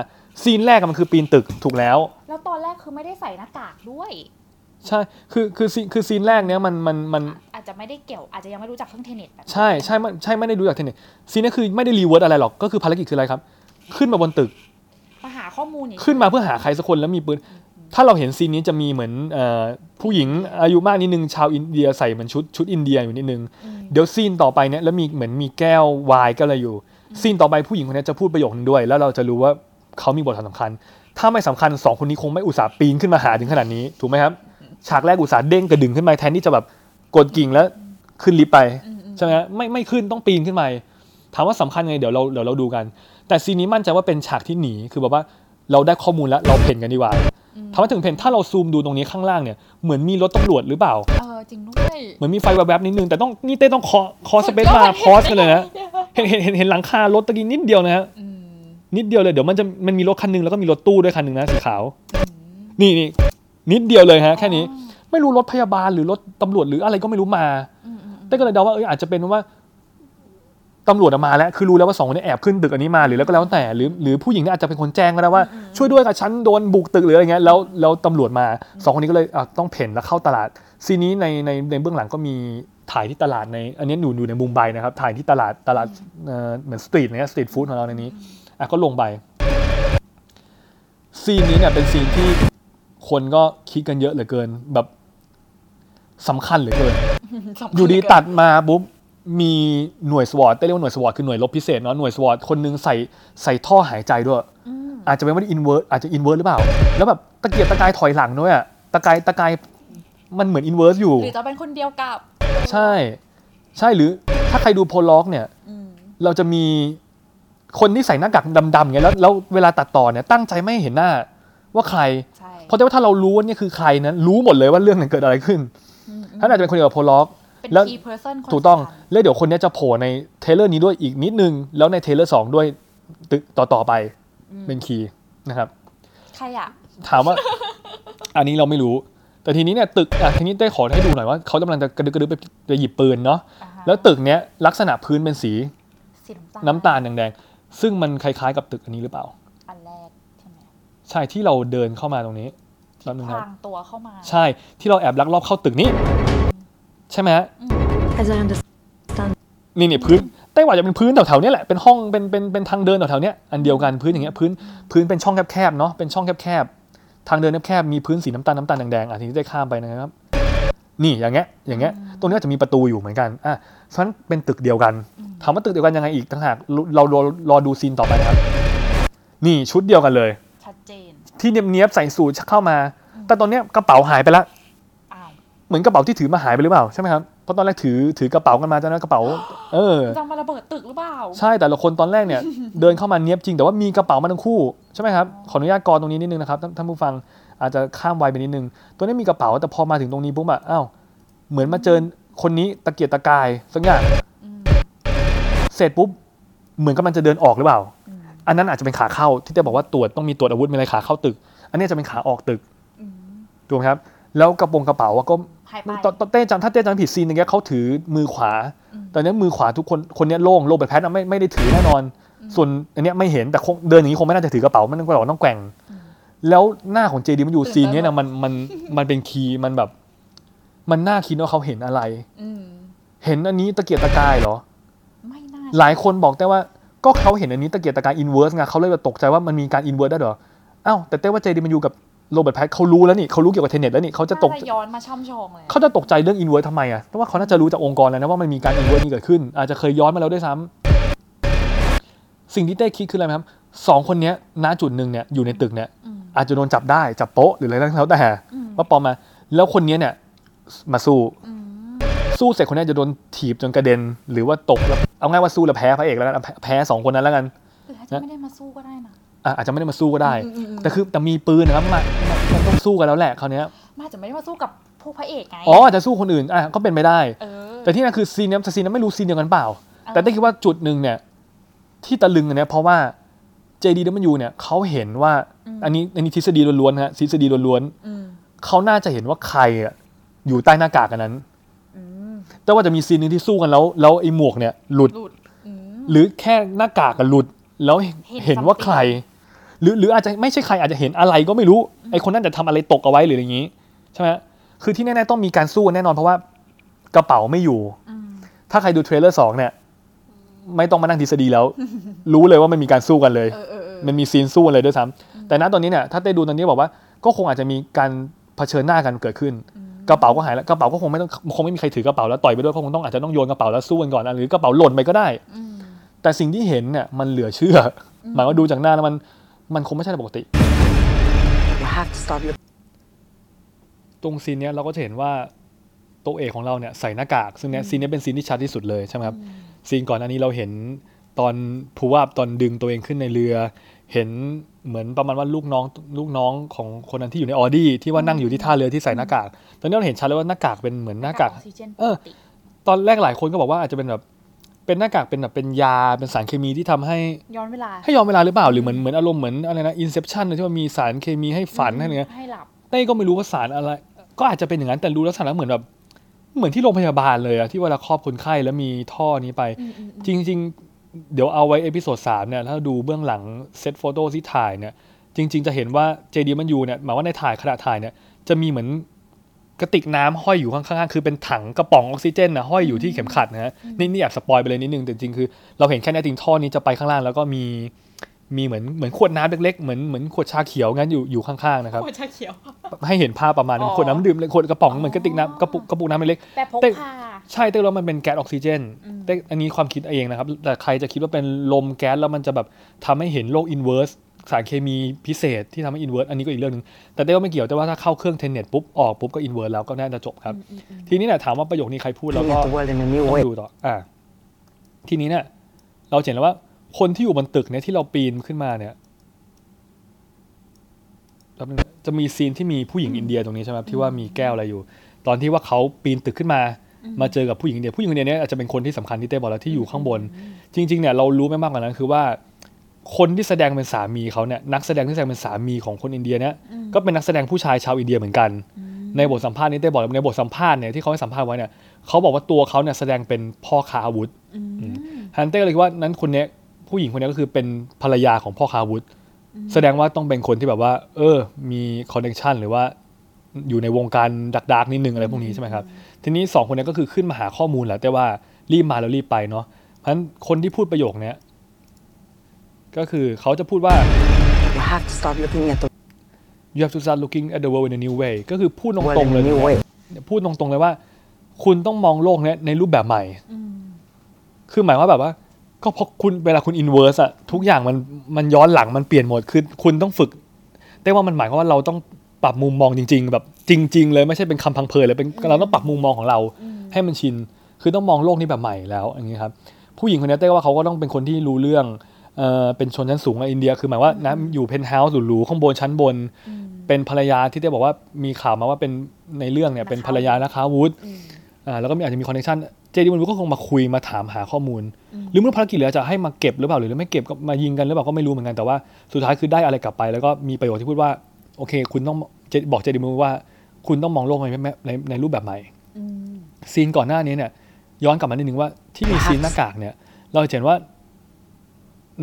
ซีนแรกอะมันคือปีนตึกถูกแล้ว แล้วตอนแรกคือไม่ได้ใส่หน้ากากด้วย ใช่คือคือซีคือซีนแรกเนี้ยมันมันมันอา จจะไม่ได้เกี่ยวอาจจะยังไม่รู้จักเครื่อง TENET แบบใช่ใช่ไม่ใช่ไม่ได้ดูจาก TENET ซีนนี้คือไม่ได้ reverse อะไรหรอกก็คือภารกิจคืออะไรครับ ขึ้นมาบนตึกมาหาข้อมูลอย่างขึ้นมาเพื่อหาใครสักคนแล้วมีปืนถ้าเราเห็นซีนนี้จะมีเหมือนเอ่อผู้หญิงอายุมากนิดนึงชาวอินเดียใส่เหมือนชุดชุดอินเดียอยู่นิดนึง เดี๋ยวซีนต่อไปเนี่ยแล้วมีเหมือนมีแก้ววายก็อะไรอยู่ ซีนต่อไปผู้หญิงคนนี้จะพูดประโยคนึงด้วย แล้วเราจะรู้ว่าเขามีบทสำคัญ ถ้าไม่สำคัญสองคนนี้คงไม่อุตส่าห์ปีนขึ้นมาหาถึงขนาดนี้ถูกไหมครับฉากแรกอุตส่าห์เด้งกระดึงขึ้นมาแทนที่จะแบบ กดกิ่งแล้วขึ้นลิฟต์ไปใช่ไหมฮะไม่ไม่ขึ้นต้องปีนขึ้นไปถามว่าสำคัญไงเดี๋ยวเราเดี๋ยวเราดูกัน แต่ซีนนี้มั่นใจว่าเป็นฉากที่หนีคือแบบว่าเราได้ข้อมูลแล้วเราเพ่นกันดีกว่าถามว่าถึงเพ่นถ้าเราซูมดูตรงนี้ข้างล่างเนี่ยเหมือนมีรถตำรวจหรือเปล่าเออจริงด้วยเหมือนมีไฟแวบๆนิดนึงแต่ต้องนี่เต้ต้องคอคอสเปซมาพอสกันเลยนะเห็นเห็นเห็นเห็นหลังคารถตะกี้นิดเดียวนะฮะอืมนิดเดียวเลยเดี๋ยวมันจะมันมีรถคันหนึงแล้วก็มีรถตู้ด้วยคันหนึ่งนะสีขาว นี่นี่นิดเดียวเลยฮะแค่นี้ ไม่รู้รถพยาบาลหรือรถตำรวจหรืออะไรก็ไม่รู้มาอืมอืมเต้ก็เลยเดาว่าเอออาจจะเป็นว่าตำรวจอะมาแล้วคือรู้แล้วว่าสองคนนี้แอบขึ้นตึกอันนี้มาหรือแล้วก็แล้วแต่หรือหรือผู้หญิงเนี่ยอาจจะเป็นคนแจ้งก็ได้ว่าช่วยด้วยกับฉันโดนบุกตึกหรืออะไรเงี้ยแล้วแล้วตำรวจมาสองคนนี้ก็เลยอะต้องเพ่นแล้วเข้าตลาดซีนนี้ในในในเบื้องหลังก็มีถ่ายที่ตลาดในอันนี้หนูอยู่ในมุมไบนะครับถ่ายที่ตลาดตลาดเอ่อเหมือน street เนี้ยสตรีทฟู้ดของเราในนี้อะก็ลงไปซีนนี้เนี่ยเป็นซีนที่คนก็คิดกันเยอะเหลือเกินแบบ สำคัญเหลือเกินสำคัญอยู่ดีเหลืเกินตัดมาปุ๊บมีหน่วยสวอตเรียกว่าหน่วยสวอตคือหน่วยรบพิเศษเนาะหน่วยสวอตคนนึงใส่ใส่ท่อหายใจด้วยอืมอาจจะเป็นว่า invert อาจจะ invert หรือเปล่า แล้วแบบตะเกียกตะกายถอยหลังด้วยอะตะกายตะกายมันเหมือน inverse อยู่ หรือจะเป็นคนเดียวกับ ใช่ ใช่หรือถ้าใครดู prologue เนี่ยอืมเราจะมีคนที่ใส่หน้ากากดำๆไงแล้วแล้วเวลาตัดต่อเนี่ยตั้งใจไม่ให้เห็นหน้าว่าใครใช่เพราะแต่ว่าถ้าเรารู้ว่านี่คือใครนั้นรู้หมดเลยว่าเรื่องนั้นเกิดอะไรขึ้นอืมอืม ท่านอาจจะเป็นคนเดียวกับ prologue เป็นแล้ว key person คนถูกต้องสำคัญแล้วเดี๋ยวคนเนี้ยจะโผล่ใน trailer นี้ด้วยอีกนิดนึง แล้วใน trailer สองด้วยตึกต่อต่อไปเป็นคีย์นะครับ ใครอะถามว่า อันนี้เราไม่รู้ แต่ทีนี้เนี่ยตึกอะทีนี้ได้ขอให้ดูหน่อยว่าเขากำลังจะกระดึกกระดึบไปไปหยิบปืนเนาะอ่าฮะแล้วตึกเนี้ยลักษณะพื้นเป็นสีสีน้ำตาลแดงๆซึ่งมันคล้ายๆกับตึกอันนี้หรือเปล่า อันแรกใช่ไหมใช่ที่เราเดินเข้ามาตรงนี้ แป๊บนึงพครับลางตัวเข้ามา ใช่ที่เราแอบลักลอบเข้าตึกนี้ ใช่ไหมฮะ As I understand, นี่นี่พื้นไต้หวันจะเป็นพื้นแถวๆเนี้ยแหละเป็นห้องเป็นเป็นเป็นทางเดินแถวๆเนี้ยอันเดียวกันพื้นอย่างเงี้ยพื้นพื้นเป็นช่องแคบๆเนาะเป็นช่องแคบๆทางเดินแคบๆมีพื้นสีน้ำตาลน้ำตาลแดงๆอะทีนี้ได้ข้ามไปนะครับ นี่อย่างเงี้ยอย่างเงี้ยตรงเนี้ยจะมีประตูอยู่เหมือนกันอะฉะนั้นเป็นตึกเดียวกันถามว่าตึกเดียวกันยังไงอีกต่างหากเราเรารอดูซีนต่อไปนะครับ นี่ชุดเดียวกันเลยชัดเจน ที่เนียบๆใส่สูทเข้ามา แต่ตอนเนี้ยกระเป๋าหายไปละอ้าวเหมือนกระเป๋าที่ถือมาหายไปหรือเปล่าใช่ไหมครับเพราะตอนแรกถือถือกระเป๋ากันมาจนนั้นกระเป๋า เออจะมาระเบิดตึกหรือเปล่าใช่แต่ละคนตอนแรกเนี่ย เดินเข้ามาเนียบจริงแต่ว่ามีกระเป๋ามาทั้งคู่ใช่ไหมครับขออนุญาตกรตรงนี้นิดนึงนะครับท่านท่านผู้ฟังอาจจะข้ามไวไปนิดนึง ตัวนี้มีกระเป๋าแต่พอมาถึงตรงนี้ปุ๊บอะอ้าวเหมือนมาเจอคนนี้ตะเกียกตะกายสักอย่างเสร็จปุ๊บเหมือนกำลังจะเดินออกหรือเปล่า อันนั้นอาจจะเป็นขาเข้าที่จะบอกว่าตรวจต้องมีตรวจอาวุธมีอะไรขาเข้าตึก อันนี้จะเป็นขาออกตึกถูกไหมครับ แล้วกระโปรงกระเป๋าอะก็หายไปตอนตอนเต้จำถ้าเต้จำไม่ผิดซีนอย่างเงี้ยเขาถือมือขวาแต่เนี้ยมือขวาทุกคนคนเนี้ยโล่งโล่งแบบแพทย์อะไม่ไม่ได้ถือแน่นอน ส่วนอันเนี้ยไม่เห็นแต่คงเดินอย่างนี้คงไม่น่าจะถือกระเป๋ามันต้องกระเป๋าต้องแกว่ง แล้วหน้าของเจดีมันอยู่ซีนเนี้ยนะมันมันมันเป็นคีย์มันแบบ มันน่าคิดว่าเขาเห็นอะไรอืมเห็นอันนี้ตะเกียกตะกายเหรอไม่น่าหลายคนบอกแต่ว่า ก็เขาเห็นอันนี้ตะเกียกตะกาย inverse ไงเขาเลยแบบตกใจว่ามันมีการ inverse ได้เหรออ้าวแต่เต้ว่า JD มันอยู่กับ Robert Pat เขารู้แล้วนี่เขารู้เกี่ยวกับ TENET แล้วนี่เขาจะตกน่าจะย้อนมาช่ำชองเลยเขาจะตกใจเรื่อง invert ทำไมอะเพราะว่าเขาน่าจะรู้จากองค์กรแล้วนะว่ามันมีการ invert นี้เกิดขึ้น อาจจะเคยย้อนมาแล้วด้วยซ้ำสิ่งที่เต้คิดคืออะไรไหมครับสองคนเนี้ยณจุดหนึ่งเนี่ยอยู่ในตึกเนี่ย อาจจะโดนจับได้จับโป๊ะหรืออะไรแล้วแต่ว่าปลอมมา แล้วคนเนี้ยเนี่ยมาสู้ สู้เสร็จคนเนี้ยจะโดนถีบจนกระเด็น หรือว่าตกแล้วเอาง่ายว่าสู้แล้วแพ้พระเอกแล้วกันแพ้แพ้สองคนนั้นแล้วกันหรืออาจจะไม่ได้มาสู้ก็ได้นะอะอาจจะไม่ได้มาสู้ก็ได้ แต่คือแต่มีปืนนะครับมามันต้องสู้กันแล้วแหละคราวเนี้ยมันอาจจะไม่ได้มาสู้กับพวกพระเอกไงอ๋ออาจจะสู้คนอื่นอะก็เป็นไปได้เออแต่ที่นั่นคือซีนเนี้ยแต่ซีนนั้นไม่รู้ซีนเดียวกันเปล่าออแต่ได้คิดว่าจุดหนึ่งเนี่ย ที่ตะลึงอันเนี้ยเพราะว่า JDW เนี่ยเขาเห็นว่า อันนี้อันนี้ทฤษฎีล้วนๆฮะทฤษฎีล้วนอืมๆเขาน่าจะเห็นว่าใครอะอยู่ใต้หน้ากากอันนั้นอืม แต่ว่าจะมีซีนหนึ่งที่สู้กันแล้ว แล้วไอ้หมวกเนี่ยหลุด หลุดอืม หรือแค่หน้ากากกันหลุด แล้วเห็นเห็นว่า something ใคร หรือหรืออาจจะไม่ใช่ใครอาจจะเห็นอะไรก็ไม่รู้ไอ้คนนั้นจะทำอะไรตกเอาไว้หรืออะไรอย่างนี้ใช่ไหมคือที่แน่ๆต้องมีการสู้แน่นอนเพราะว่ากระเป๋าไม่อยู่ถ้าใครดู trailer สองเนี่ย ไม่ต้องมานั่งทฤษฎีแล้ว รู้เลยว่ามันมีการสู้กันเลยมันมีซีนสู้กันเลยด้วยซ้ำแต่ณตอนนี้เนี่ยถ้าได้ดูตอนนี้บอกว่าก็คงอาจจะมีการเผชิญหน้ากันเกิดขึ้น กระเป๋าก็หายแล้วกระเป๋าก็คงไม่ต้องคงไม่มีใครถือกระเป๋าแล้วต่อยไปด้วยเพราะคงต้องอาจจะต้องโยนกระเป๋าแล้วสู้กันก่อนหรือกระเป๋าหล่นไปก็ได้แต่สิ่งที่เห็นเนี่ยมันเหลือเชื่ออหมายว่าดูจากหน้าแล้วมันมันคงไม่ใช่ปกติ You have to stop looking ตรงซีนเนี้ยเราก็จะเห็นว่าตัวเอกของเราเนี่ยใส่หน้ากาก ซึ่งเนี้ยซีนเนี้ยเป็นซีนที่ชัดที่สุดเลยใช่ไหมครับซีนก่อนอันนี้เราเห็นตอนพูว่าตอนดึงตัวเองขึ้นในเรือ เห็นเหมือนประมาณว่าลูกน้องลูกน้องของคนนั้นที่อยู่ในออดี้ที่ว่านั่งอยู่ที่ท่าเรือที่ใส่หน้ากาก ตอนนี้เราเห็นชัดเลยว่าหน้ากากเป็นเหมือนหน้ากากออกซิเจนปเอกอติตอนแรกหลายคนก็บอกว่าอาจจะเป็นแบบเป็นหน้ากากเป็นแบบเป็นยาเป็นสารเคมีที่ทำให้ย้อนเวลา ให้ยอมเวลาหรือเปล่าหรือเหมือนเหมือนอารมณ์เหมือนอะไรนะ Inception ที่ว่ามีสารเคมีให้ฝันให้อะไรเงี้ยให้หลับเต้ก็ไม่รู้ว่าสารอะไร ก็อาจจะเป็นอย่างนั้นแต่รู้ลักษณะเหมือนแบบเหมือนที่โรงพยาบาลเลยอะที่เวลาครอบคนไข้แล้วมีท่อนี้ไป จริง ๆ เดี๋ยวเอาไว้ episode สามเนี่ยถ้าดูเบื้องหลัง set photo ที่ถ่ายเนี่ยจริง ๆ จะเห็นว่าเจดีมันอยู่เนี่ยหมายว่าในถ่ายขณะถ่ายเนี่ยจะมีเหมือนกระติกน้ำห้อยอยู่ข้างๆ คือเป็นถังกระป๋องออกซิเจนนะห้อยอยู่ที่เข็มขัดนะฮะนี่นี่แอบ spoil ไปเลยนิดนึงแต่จริงๆคือ เราเห็นแค่เนี้ยจริงท่อนี้จะไปข้างล่างแล้วก็มีมีเหมือนเหมือนขวดน้ำเล็กๆเหมือนเหมือนขวดชาเขียวงั้นอยู่อยู่ข้างๆนะครับโอ้ชาเขียวให้เห็นภาพประมาณนึงอ๋อขวดน้ำดื่มเลยขวดกระป๋องเหมือนกระติกน้ำกระปุกกระปุกน้ำเล็กแบบพกเต้พา ใช่เต้แล้วมันเป็นแก๊สออกซิเจนเต้อันนี้ความคิดเองนะครับ แต่ใครจะคิดว่าเป็นลมแก๊สแล้วมันจะแบบทำให้เห็นโลก inverse สารเคมีพิเศษที่ทำให้ inverse อันนี้ก็อีกเรื่องหนึง แต่เต้ว่าไม่เกี่ยวแต่ว่าถ้าเข้าเครื่อง Tenet ปุ๊บ ออกปุ๊บก็ inverse แล้วก็น่าจะจบครับ ทีนี้เนี่ยถามว่าประโยคนี้ใครพูดแล้วก็ at the world in a new ต้อง way. ดูต่ออ่าทีนี้เนี่ยเราเห็นแล้วว่า คนที่อยู่บนตึกเนี่ยที่เราปีนขึ้นมาเนี่ยแป๊บนึงจะมีซีนที่มีผู้หญิงอินเดียตรงนี้ใช่ไหมครับที่ว่ามีแก้วอะไรอยู่ ตอนที่ว่าเขาปีนตึกขึ้นมา มาเจอกับผู้หญิงอินเดียผู้หญิงอินเดียเนี่ยอาจจะเป็นคนที่สำคัญที่เต้บอกแล้วที่อยู่ข้างบน จริง ๆเนี่ยเรารู้ไม่มากกว่านั้นคือว่า คนที่แสดงเป็นสามีเขาเนี่ยนักแสดงที่แสดงเป็นสามีของคนอินเดียเนี่ยก็เป็นนักแสดงผู้ชายชาวอินเดียเหมือนกัน ในบทสัมภาษณ์นี้เต้บอกแล้วในบทสัมภาษณ์เนี่ยที่เขาให้สัมภาษณ์ไว้เนี่ยเขาบอกว่าตัวเขาเนี่ยแสดงเป็นพ่อค้าอาวุธฮันเต้ก็เลยคิดว่านั้นคนเนี้ยผู้หญิงคนเนี้ยก็คือเป็นภรรยาของพ่อค้าอาวุธแสดงว่าต้องเป็นคนที่แบบว่า เออ มีคอนเนคชันหรือว่าอยู่ในวงการดักดักๆนิดนึงอะไรพวกนี้ใช่ไหมครับ ทีนี้สองคนเนี้ยก็คือขึ้นมาหาข้อมูลแหละแต่ว่ารีบมาแล้วรีบไปเนาะเพราะฉะนั้นคนที่พูดประโยคเนี้ยก็คือเขาจะพูดว่า You have to start looking at the you have to start looking at the world in a new way ก็คือพูดต world รง in ๆเลย a new way. พูดตรงๆเลยว่า คุณต้องมองโลกเนี้ยในรูปแบบใหม่ คือหมายว่าแบบว่า ก็เพราะคุณเวลาคุณ inverse อะทุกอย่างมันมันย้อนหลังมันเปลี่ยนหมดคือคุณต้องฝึก แต่ว่ามันหมายความว่าเราต้องปรับมุมมองจริง ๆ แบบ จริง ๆ เลยไม่ใช่เป็นคำพังเพยเลยเป็นเราต้องปรับมุมมองของเราให้มันชิน คือต้องมองโลกนี้แบบใหม่แล้วอย่างนี้ครับผู้หญิงคนนี้เต้ว่าเขาก็ต้องเป็นคนที่รู้เรื่องเออเป็นชนชั้นสูงในอินเดียคือหมายว่านะอยู่เพนท์เฮาส์หรูๆข้างบนชั้นบน เป็นภรรยาที่เต้บอกว่ามีข่าวมาว่าเป็นในเรื่องเนี่ยเป็นภรรยาพ่อค้าอาวุธอ่าแล้วก็มีอาจจะมี connection เจดีมันก็คงมาคุยมาถามหาข้อมูล หรือเมื่อภารกิจเหลือจะให้มาเก็บหรือเปล่าหรือไม่เก็บก็มายิงกันหรือเปล่าก็ไม่รู้เหมือนกันแต่ว่าสุดท้ายคือได้อะไรกลับไป แล้วก็มีประโยชน์ที่พูดว่าโอเค คุณต้องเจบอกเจดีมูว่า คุณต้องมองโลกในในในในรูปแบบใหม่ซีนก่อนหน้านี้เนี่ย ย้อนกลับมานิดนึงว่าที่มีซีนหน้ากากเนี่ย เราจะเห็นว่า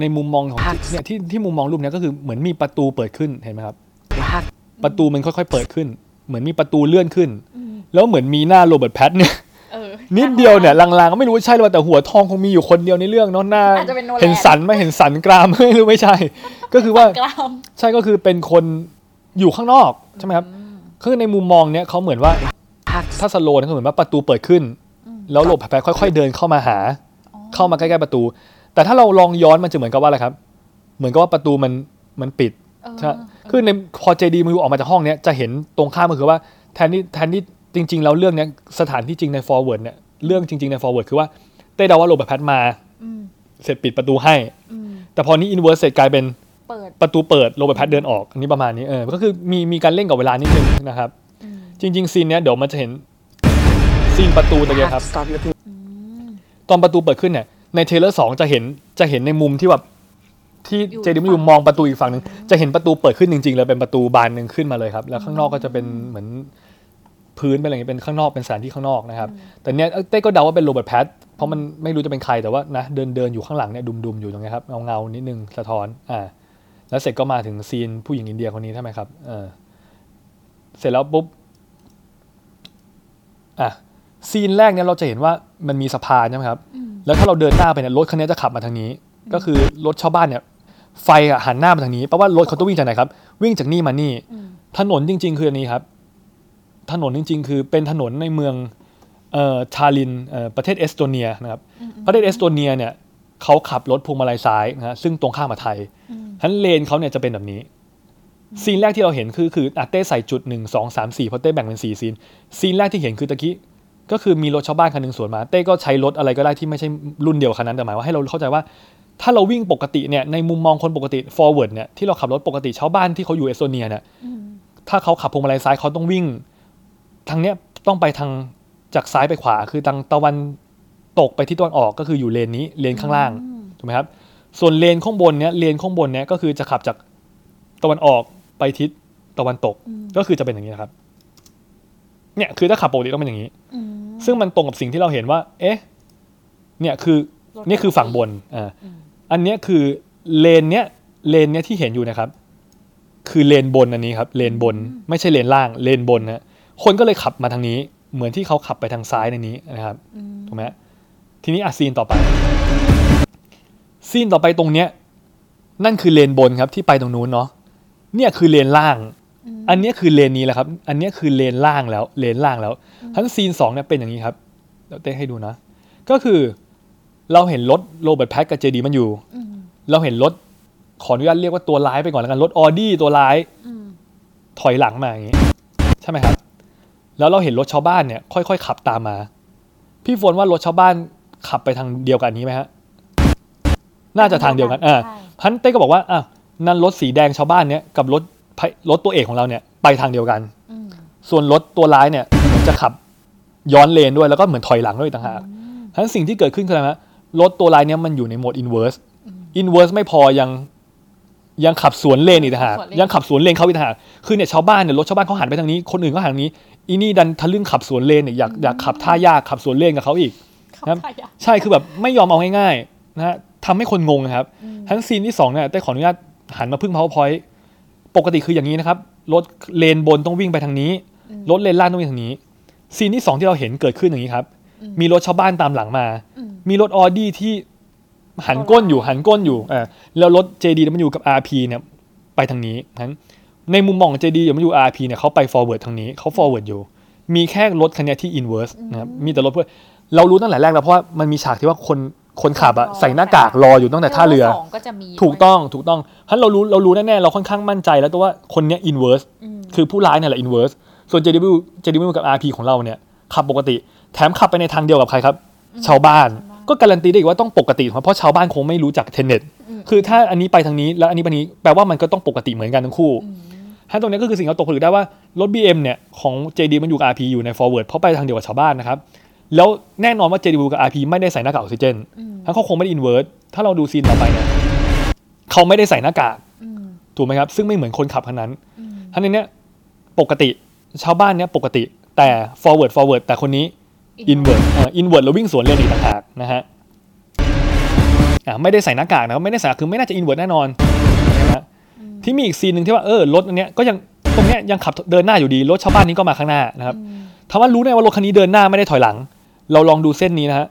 ในมุมมองของที่เนี่ยที่ที่มุมมองรูปเนี้ยก็คือเหมือนมีประตูเปิดขึ้นเห็นไหมครับ You have ประตูมันค่อยๆเปิดขึ้น เหมือนมีประตูเลื่อนขึ้น แล้วเหมือนมีหน้าโรเบิร์ตแพตเนี่ยเออนิดเดียวเนี่ยลางๆก็ไม่รู้ว่าใช่หรือเปล่าแต่หัวทองคงมีอยู่คนเดียวในเรื่องเนาะหน้าอาจจะเป็นโนแลนเห็นสันไหม่เห็นสันกรามไม่รู้ไม่ใช่ ก็คือว่ากล้ามใช่ก็คือเป็นคนอยู่ข้างนอกใช่ไหมครับ คือในมุมมองเนี้ยเขาเหมือนว่า have to ถ้าสโลว์เนี่ยเขาเหมือนว่าประตูเปิดขึ้น แล้วโรเบิร์ตแพตค่อยๆเดินเข้ามาหา เข้ามาใกล้ๆประตู แต่ถ้าเราลองย้อนมันจะเหมือนกับว่าอะไรครับ เหมือนกับว่าประตูมันมันปิดใช่คือในพอเจดีมันออกมาจากห้องเนี้ยจะเห็นตรงข้ามก็คือว่าแทนที่แทนที่จริง ๆ แล้วเรื่องเนี้ยสถานที่จริงใน forward เนี่ยเรื่องจริง ๆใน forward คือว่าเต้เดาว่าโรเบิร์ตแพทมาเสร็จปิดประตูให้ แต่พอนี้ inverse เสร็จกลายเป็น เปิดประตูเปิดโรเบิร์ตแพทเดินออกอันนี้ประมาณนี้เออก็คือมีมีการเล่นกับเวลานิดนึงนะครับ จริง ๆ ซีนเนี้ยเดี๋ยวมันจะเห็นซีนประตูตะกี้อะ have ครับ to start looking ตอนประตูเปิดขึ้นเนี่ยในเทเลอร์สองจะเห็นจะเห็นในมุมที่แบบที่อยู่เจดิมอยู่มองประตูอีกฝั่งหนึ่งจะเห็นประตูเปิดขึ้นจริงๆเลยเป็นประตูบานหนึ่งขึ้นมาเลยครับ แล้วข้างนอกก็จะเป็นเหมือนพื้นเป็นอะไรอย่างเงี้ยเป็นข้างนอกเป็นสถานที่ข้างนอกนะครับ แต่เนี้ยเอ้ยเต้ก็เดาว่าเป็นโรเบิร์ตแพทเพราะมันไม่รู้จะเป็นใครแต่ว่านะเดินเดินอยู่ข้างหลังเนี่ยดุมๆอยู่ตรงเนี้ยครับเงาเงาๆนิดนึงสะท้อนอ่า แล้วเสร็จก็มาถึงซีนผู้หญิงอินเดียคนนี้ใช่ไหมครับเออเสร็จแล้วปุ๊บอะซีนแรกเนี่ยเราจะเห็นว่ามันมีสะพานใช่ไหมครับ แล้วถ้าเราเดินหน้าไปเนี่ยรถคันนี้จะขับมาทางนี้ ก็คือรถชาวบ้านเนี่ย ไฟอะหันหน้ามาทางนี้แปลว่ารถเขาต้องวิ่งจากไหนครับ วิ่งจากนี่มานี่ ถนนจริง ๆ คืออันนี้ครับ ถนนจริง ๆ คือเป็นถนนในเมืองเอ่อทาลลินน์เอ่อประเทศเอสโตเนียนะครับ ประเทศเอสโตเนียเนี่ย เขาขับรถพวงมาลัยซ้ายนะฮะซึ่งตรงข้ามกับไทยฉะนั้นเลนเขาเนี่ยจะเป็นแบบนี้ ซีนแรกที่เราเห็นคือคืออาเต้ใส่จุดหนึ่งสองสามสี่เพราะเต้แบ่งเป็นสี่ซีน ซีนแรกที่เห็นคือตะกี้ก็คือมีรถชาวบ้านคันหนึ่งสวนมาเต้ก็ใช้รถอะไรก็ได้ที่ไม่ใช่รุ่นเดียวคันนั้นแต่หมายว่าให้เราเข้าใจว่า ถ้าเราวิ่งปกติเนี่ยในมุมมองคนปกติ forward เนี่ยที่เราขับรถปกติชาวบ้านที่เขาอยู่เอสโตเนียเนี่ยถ้าเขาขับพวงมาลัยซ้ายเขาต้องวิ่ง ทางเนี้ยต้องไปทางจากซ้ายไปขวาคือทางตะวัน ตกไปที่ตะวันออกก็คืออยู่เลนนี้เลนข้างล่างถูกไหมครับ ส่วนเลนข้างบนเนี้ยเลนข้างบนเนี้ยก็คือจะขับจากตะวันออกไปทิศตะวันตกก็คือจะเป็นอย่างนี้นะครับ เนี่ยคือถ้าขับปกติต้องเป็นอย่างนี้ซึ่งมันตรงกับสิ่งที่เราเห็นว่า เอ๊ะ เนี่ยคือนี่คือฝั่งบนอ่าอันเนี้ยคือเลนเนี้ยเลนเนี้ยที่เห็นอยู่นะครับ คือเลนบนอันนี้ครับ เลนบน ไม่ใช่เลนล่าง เลนบนนะคนก็เลยขับมาทางนี้ เหมือนที่เขาขับไปทางซ้ายในนี้นะครับถูกไหม ทีนี้อะซีนต่อไป ซีนต่อไปตรงเนี้ย นั่นคือเลนบนครับที่ไปตรงนู้นเนาะเนี่ยคือเลนล่าง อันเนี้ยคือเลนนี้แหละครับ อันเนี้ยคือเลนล่างแล้ว เลนล่างแล้ว ทั้งซีนสองเนี่ยเป็นอย่างนี้ครับเดี๋ยวเต้ให้ดูนะ ก็คือเราเห็นรถโรเบิร์ตแพทกับเจดีมันอยู่ เราเห็นรถขออนุญาตเรียกว่าตัวร้ายไปก่อนแล้วกัน รถออดี้ตัวร้ายถอยหลังมาอย่างนี้ ใช่ไหมครับ แล้วเราเห็นรถชาวบ้านเนี่ย ค่อยๆขับตามมา พี่ฝนว่ารถชาวบ้าน ขับไปทางเดียวกันนี้ไหมฮะ น่าจะทางเดียวกันอ่าใช่พันเต้ก็บอกว่าอะนั่นรถสีแดงชาวบ้านเนี่ยกับรถพระรถตัวเอกของเราเนี่ยไปทางเดียวกัน ส่วนรถตัวร้ายเนี่ยเหมือนจะขับย้อนเลนด้วยแล้วก็เหมือนถอยหลังด้วยอีกต่างหากทั้งสิ่งที่เกิดขึ้นคืออะไรฮะรถตัวร้ายเนี่ยมันอยู่ในโหมด inverse inverse ไม่พอยังยังขับสวนเลนอีกต่างหากสวนเลนยังขับสวนเลนเขาอีกต่างหากคือเนี่ยชาวบ้านเนี่ยรถชาวบ้านเขาหันไปทางนี้ คนอื่นก็หันทางนี้อีนี่ดันทะลึ่งขับสวนเลนเนี่ยอยากอยากขับท่ายากขับสวนเลนกับเขาอีก ครับใช่คือแบบไม่ยอมเอาง่ายๆนะฮะทำให้คนงงนะครับ ทั้งซีนที่สองเนี่ยได้ขออนุญาตหันมาพึ่ง powerpoint ปกติคืออย่างนี้นะครับรถเลนบนต้องวิ่งไปทางนี้รถเลนล่างต้องวิ่งทางนี้ ซีนที่สองที่เราเห็นเกิดขึ้นอย่างนี้ครับ มีรถชาวบ้านตามหลังมา มีรถออดี้ที่หันก้นอยู่หันก้นอยู่อ่าแล้วรถ JD มันอยู่กับ RP เนี่ยไปทางนี้นั้นในมุมมองของ JD มันอยู่ RP เนี่ยเขาไป forward ทางนี้เขา forward อยู่ มีแค่รถคันเนี้ยที่ inverse นะครับมีแต่รถเพื่อน เรารู้ตั้งแต่แรกแล้วเพราะว่ามันมีฉากที่ว่าคนคนขับอะใส่หน้ากากรออยู่ตั้งแต่ท่าเรือ สองก็จะมีถูกต้องถูกต้องเพราะเรารู้เรารู้แน่ๆเราค่อนข้างมั่นใจแล้วตัวว่าคนเนี้ย inverse คือผู้ร้ายเนี่ยแหละ inverse ส่วน JW JW กับ RP ของเราเนี่ยขับปกติ แถมขับไปในทางเดียวกับใครครับ ชาวบ้านก็การันตีได้อีกว่าต้องปกติเพราะชาวบ้านคงไม่รู้จักเทนเน็ตคือถ้าอันนี้ไปทางนี้แล้วอันนี้ไปทางนี้แปลว่ามันก็ต้องปกติเหมือนกันทั้งคู่ถ้าตรงนี้ก็คือสิ่งที่เราตกผลึกได้ว่ารถ BM เนี่ยของ JD มันอยู่กับ RP อยู่ใน forward เพราะไปทางเดียวกับชาวบ้านนะครับ แล้วแน่นอนว่า JD กับ RP ไม่ได้ใส่หน้ากากออกซิเจนทั้งเขาคงไม่ได้ invert ถ้าเราดูซีนต่อไปเนี่ยเขาไม่ได้ใส่หน้ากากถูกไหมครับ ซึ่งไม่เหมือนคนขับคันนั้นท่านนี้เนี่ยปกติชาวบ้านเนี่ยปกติแต่ forward forward แต่คนนี้ invert อ่า invert แล้ววิ่งสวนเลนอีกต่างหากนะฮะอ่าไม่ได้ใส่หน้ากากนะครับไม่ได้ใส่คือไม่น่าจะ invert แน่นอนนะฮะที่มีอีกซีนหนึ่งที่ว่าเออรถอันเนี้ยก็ยังตรงเนี้ยยังขับเดินหน้าอยู่ดีรถชาวบ้านนี้ก็มาข้างหน้านะครับถามว่ารู้ได้ว่ารถคันนี้เดินหน้าไม่ได้ถอยหลัง เราลองดูเส้นนี้นะฮะ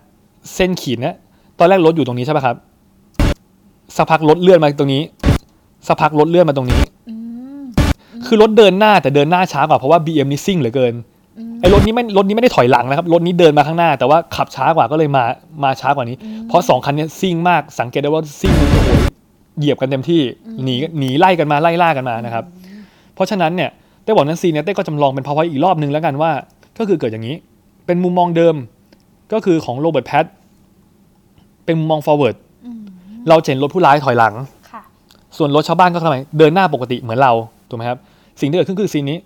เส้นขีดเนี่ยตอนแรกรถอยู่ตรงนี้ใช่ไหมครับ สักพักรถเลื่อนมาตรงนี้ สักพักรถเลื่อนมาตรงนี้ คือรถเดินหน้าแต่เดินหน้าช้ากว่าเพราะว่า BM นี่ซิ่งเหลือเกิน ไอ้รถนี้ไม่รถนี้ไม่ได้ถอยหลังนะครับ รถนี้เดินมาข้างหน้า แต่ว่าขับช้ากว่าก็เลยมา มาช้ากว่านี้ เพราะสองคันเนี้ซิ่งมาก สังเกตได้ว่าซิ่งโอ้โหเหยียบกันเต็มที่ หนี หนีไล่กันมาไล่ล่ากันมานะครับ เพราะฉะนั้นเนี่ยเต้บอกนั้นซีนเนี่ยเต้ก็จำลองเป็น power อีกรอบนึงแล้วกันว่า ก็คือเกิดอย่างนี้ เป็นมุมมองเดิม ก็คือของโรเบิร์ตแพทเป็นมุมมอง forward เราจะเห็นรถผู้ร้ายถอยหลังค่ะส่วนรถชาวบ้านก็ทำไมเดินหน้าปกติเหมือนเราถูกไหมครับ สิ่งที่เกิดขึ้นคือซีนนี้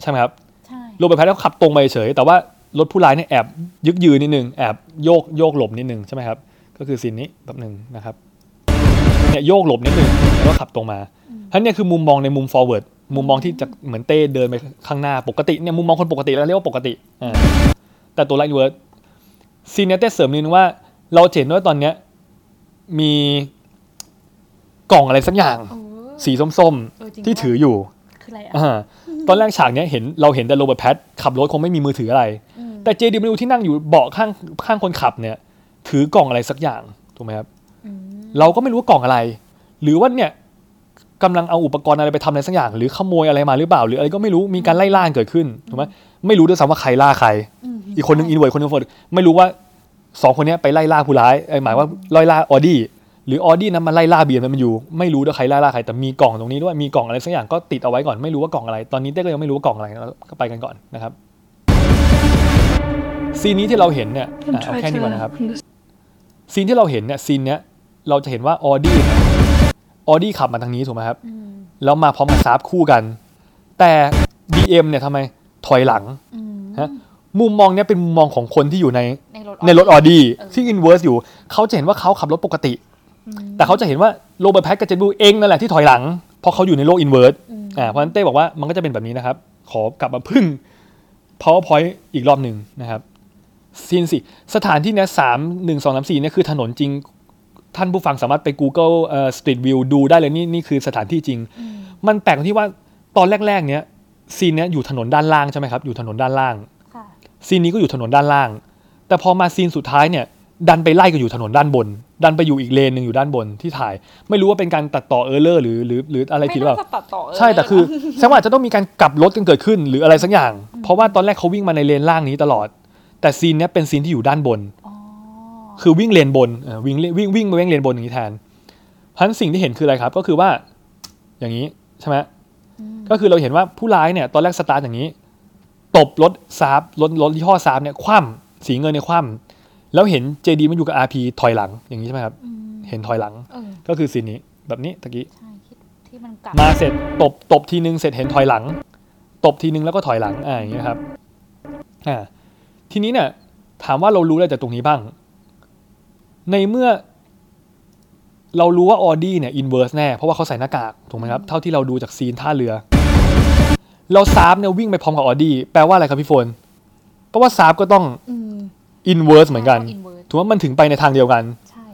ใช่ไหมครับใช่โรเบิร์ตแพทก็ขับตรงไปเฉย แต่ว่ารถผู้ร้ายเนี่ยแอบยึกยืนนิดนึงแอบโยกโยกหลบนิดนึงใช่ไหมครับ ก็คือซีนนี้แบบหนึ่งนะครับเนี่ยโยกหลบนิดนึงแล้วก็ขับตรงมาท่านเนี่ยคือมุมมองในมุม forward มุมมองที่จะเหมือนเต้เดินไปข้างหน้าปกติเนี่ยมุมมองคนปกติแล้วเรียกว่าปกติอ่า แต่ตัวไลท์เวิร์ดซีนเนี้ยเต้เสริมนิดนึงว่าเราจะเห็นว่าตอนเนี้ยมีกล่องอะไรสักอย่างเออสีส้มเออจริงๆที่ด้วยถืออยู่คืออะไรอะอ่าตอนแรกฉากเนี้ยเห็นเราเห็นแต่โรเบิร์ตแพตขับรถคงไม่มีมือถืออะไร แต่เจดีมที่นั่งอยู่เบาะข้างข้างคนขับเนี่ย ถือกล่องอะไรสักอย่างถูกไหมครับเราก็ไม่รู้ว่ากล่องอะไร หรือว่าเนี่ยกำลังเอาอุปกรณ์อะไรไปทำอะไรสักอย่าง หรือขโมยอะไรมาหรือเปล่า หรืออะไรก็ไม่รู้มีการไล่ล่าเกิดขึ้นถูกไหมไม่รู้ด้วยซ้ำว่าใครล่าใคร อีกคนนึง inverse คนนึง forward ไม่รู้ว่าสองคนเนี้ยไปไล่ล่าผู้ร้ายไอ้หมายว่าไล่ล่าออดี้หรือออดี้นั้นมาไล่ล่าเบียร์มันอยู่ ไม่รู้ด้วยใครไล่ล่าใครแต่มีกล่องตรงนี้ด้วยมีกล่องอะไรสักอย่างก็ติดเอาไว้ก่อนไม่รู้ว่ากล่องอะไรตอนนี้เต้ก็ยังไม่รู้ว่ากล่องอะไรนะก็ไปกันก่อนนะครับซีนนี้ที่เราเห็นเนี่ย And อะเอา try แค่นี้ก่อน to นะครับ understand. ซีนที่เราเห็นเนี่ยซีนเนี้ยเราจะเห็นว่าออดี้ออดี้ขับมาทางนี้ถูกไหมครับแล้วมาพร้อมกับซาบคู่กัน แต่ BM เนี่ยทำไมถอยหลังฮะ มุมมองเนี้ยเป็นมุมมองของคนที่อยู่ในในรถในรถออดี้เออที่ inverse อยู่ เขาจะเห็นว่าเขาขับรถปกติ แต่เขาจะเห็นว่าโรเบิร์ตแพทกับเจนบูเองนั่นแหละที่ถอยหลังเพราะเขาอยู่ในโลก inverse อ่าเพราะฉะนั้นเต้บอกว่ามันก็จะเป็นแบบนี้นะครับ ขอกลับมาพึ่ง powerpoint อีกรอบหนึ่งนะครับซีนสิสถานที่เนี้ยสามหนึ่งสองสามสี่เนี่ยคือถนนจริง ท่านผู้ฟังสามารถไป Google เอ่อ Street View ดูได้เลยนี่นี่คือสถานที่จริง มันแปลกตรงที่ว่าตอนแรก ๆ เนี้ยซีนเนี้ยอยู่ถนนด้านล่างใช่ไหมครับอยู่ถนนด้านล่างค่ะ ซีนนี้ก็อยู่ถนนด้านล่าง แต่พอมาซีนสุดท้ายเนี่ย ดันไปไล่กันอยู่ถนนด้านบน ดันไปอยู่อีกเลนหนึ่งอยู่ด้านบนที่ถ่าย ไม่รู้ว่าเป็นการตัดต่อเออร์เลอร์หรือหรือหรืออะไรผิดหรือเปล่าไม่น่าจะตัดต่อเใช่แต่คือแสดงว่าอาจจะต้องมีการกลับรถกันเกิดขึ้นหรืออะไรสักอย่าง เพราะว่าตอนแรกเขาวิ่งมาในเลนล่างนี้ตลอด แต่ซีนเนี้ยเป็นซีนที่อยู่ด้านบนอ๋อคือวิ่งเลนบนเอ่อวิ่งเลวิ่งวิ่งมาวิ่งเลนบนอย่างนี้แทนเพราะฉะนั้นสิ่งที่เห็นคืออะไรครับ ก็คือว่าอย่างนี้ใช่ไหมก็คือเราเห็นว่าผู้ร้ายเนี่ยตอนแรกสตาร์ทอย่างนี้ ตบรถซาบรถรถยี่ห้อซาบเนี่ยคว่ำสีเงินเนี่ยคว่ำแล้วเห็นเจดีมันอยู่กับ RP ถอยหลังอย่างนี้ใช่ไหมครับ เห็นถอยหลังเออก็คือซีนนี้แบบนี้ตะกี้ใช่ที่ที่มันกลับมาเสร็จตบตบทีนึงเสร็จเห็นถอยหลัง ตบทีนึงแล้วก็ถอยหลังอ่าอย่างนี้ยครับอ่าทีนี้เนี่ยถามว่าเรารู้อะไรจากตรงนี้บ้าง ในเมื่อ เรารู้ว่าออดี้เนี่ย inverse แน่เพราะว่าเขาใส่หน้ากากถูกไหมครับ เท่าที่เราดูจากซีนท่าเรือ เราซาบเนี่ยวิ่งไปพร้อมกับออดี้แปลว่าอะไรครับพี่โฟนเพราะว่าซาบก็ต้องอืม inverse เหมือนกันใช่ inverse ถูกว่ามันถึงไปในทางเดียวกันใช่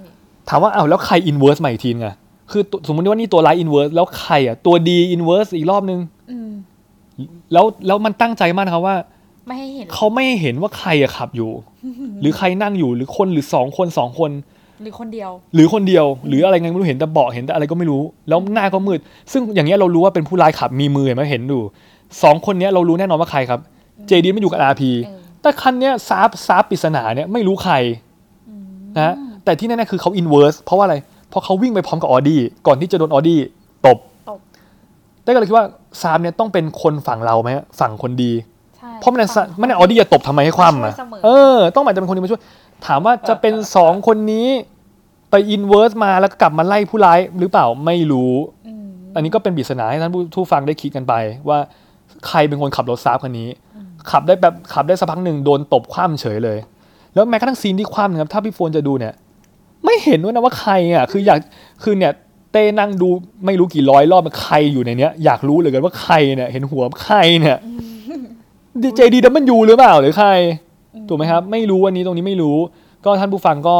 ถามว่าอ้าวแล้วใคร inverse มาอีกทีนึงอะคือตัวสมมติว่านี่ตัวร้าย inverse แล้วใครอะตัวดี inverse อีกรอบนึงอืมแล้วแล้วมันตั้งใจมากนะครับว่าไม่ให้เห็นเขาไม่ให้เห็นว่าใครอะขับอยู่ หรือใครนั่งอยู่หรือคนหรือสองคนสองคน หรือคนเดียว หรือคนเดียว หรืออะไรไงไม่รู้เห็นแต่เบาะเห็นแต่อะไรก็ไม่รู้ แล้วหน้าก็มืด ซึ่งอย่างเงี้ยเรารู้ว่าเป็นผู้ร้ายขับมีมือเห็นไหมเห็นดู สองคนเนี้ยเรารู้แน่นอนว่าใครครับ JD มันอยู่กับ RP เออแต่คันเนี้ย Saab Saab ปริศนาเนี่ยไม่รู้ใครนะแต่ที่แน่ๆคือเขา inverse เพราะว่าอะไรเพราะเขาวิ่งไปพร้อมกับออดี้ก่อนที่จะโดนออดี้ตบตบได้ก็เลยคิดว่าซาบเนี่ยต้องเป็นคนฝั่งเราไหมฝั่งคนดีใช่เพราะมันฝั่งมันออดี้จะตบทำไมให้คว่ำอะช่วยเสมอเออ ต้องหมายจะเป็นคนที่มาช่วย ถามว่าจะเป็นสองคนนี้ไป inverse มาแล้วก็กลับมาไล่ผู้ร้ายหรือเปล่าไม่รู้อืมอันนี้ก็เป็นปริศนาให้ท่านผู้ฟังได้คิดกันไปว่า ใครเป็นคนขับรถซาบคันนี้ ขับได้แบบขับได้สักพักหนึ่งโดนตบคว่ำเฉยเลย แล้วแม้กระทั่งซีนที่คว่ำนะครับถ้าพี่โฟนจะดูเนี่ย ไม่เห็นด้วยนะว่าใครอะคืออยากคือเนี่ยเต้นั่งดูไม่รู้กี่ร้อยรอบมันใครอยู่ในเนี้ยอยากรู้เหลยกันว่าใครเนี่ย เห็นหัวใครเนี่ยดีเจดีดับมันยูหรือเปล่าหรือใครถูกไหมครับ ไม่รู้วันนี้ตรงนี้ไม่รู้ ก็ท่านผู้ฟังก็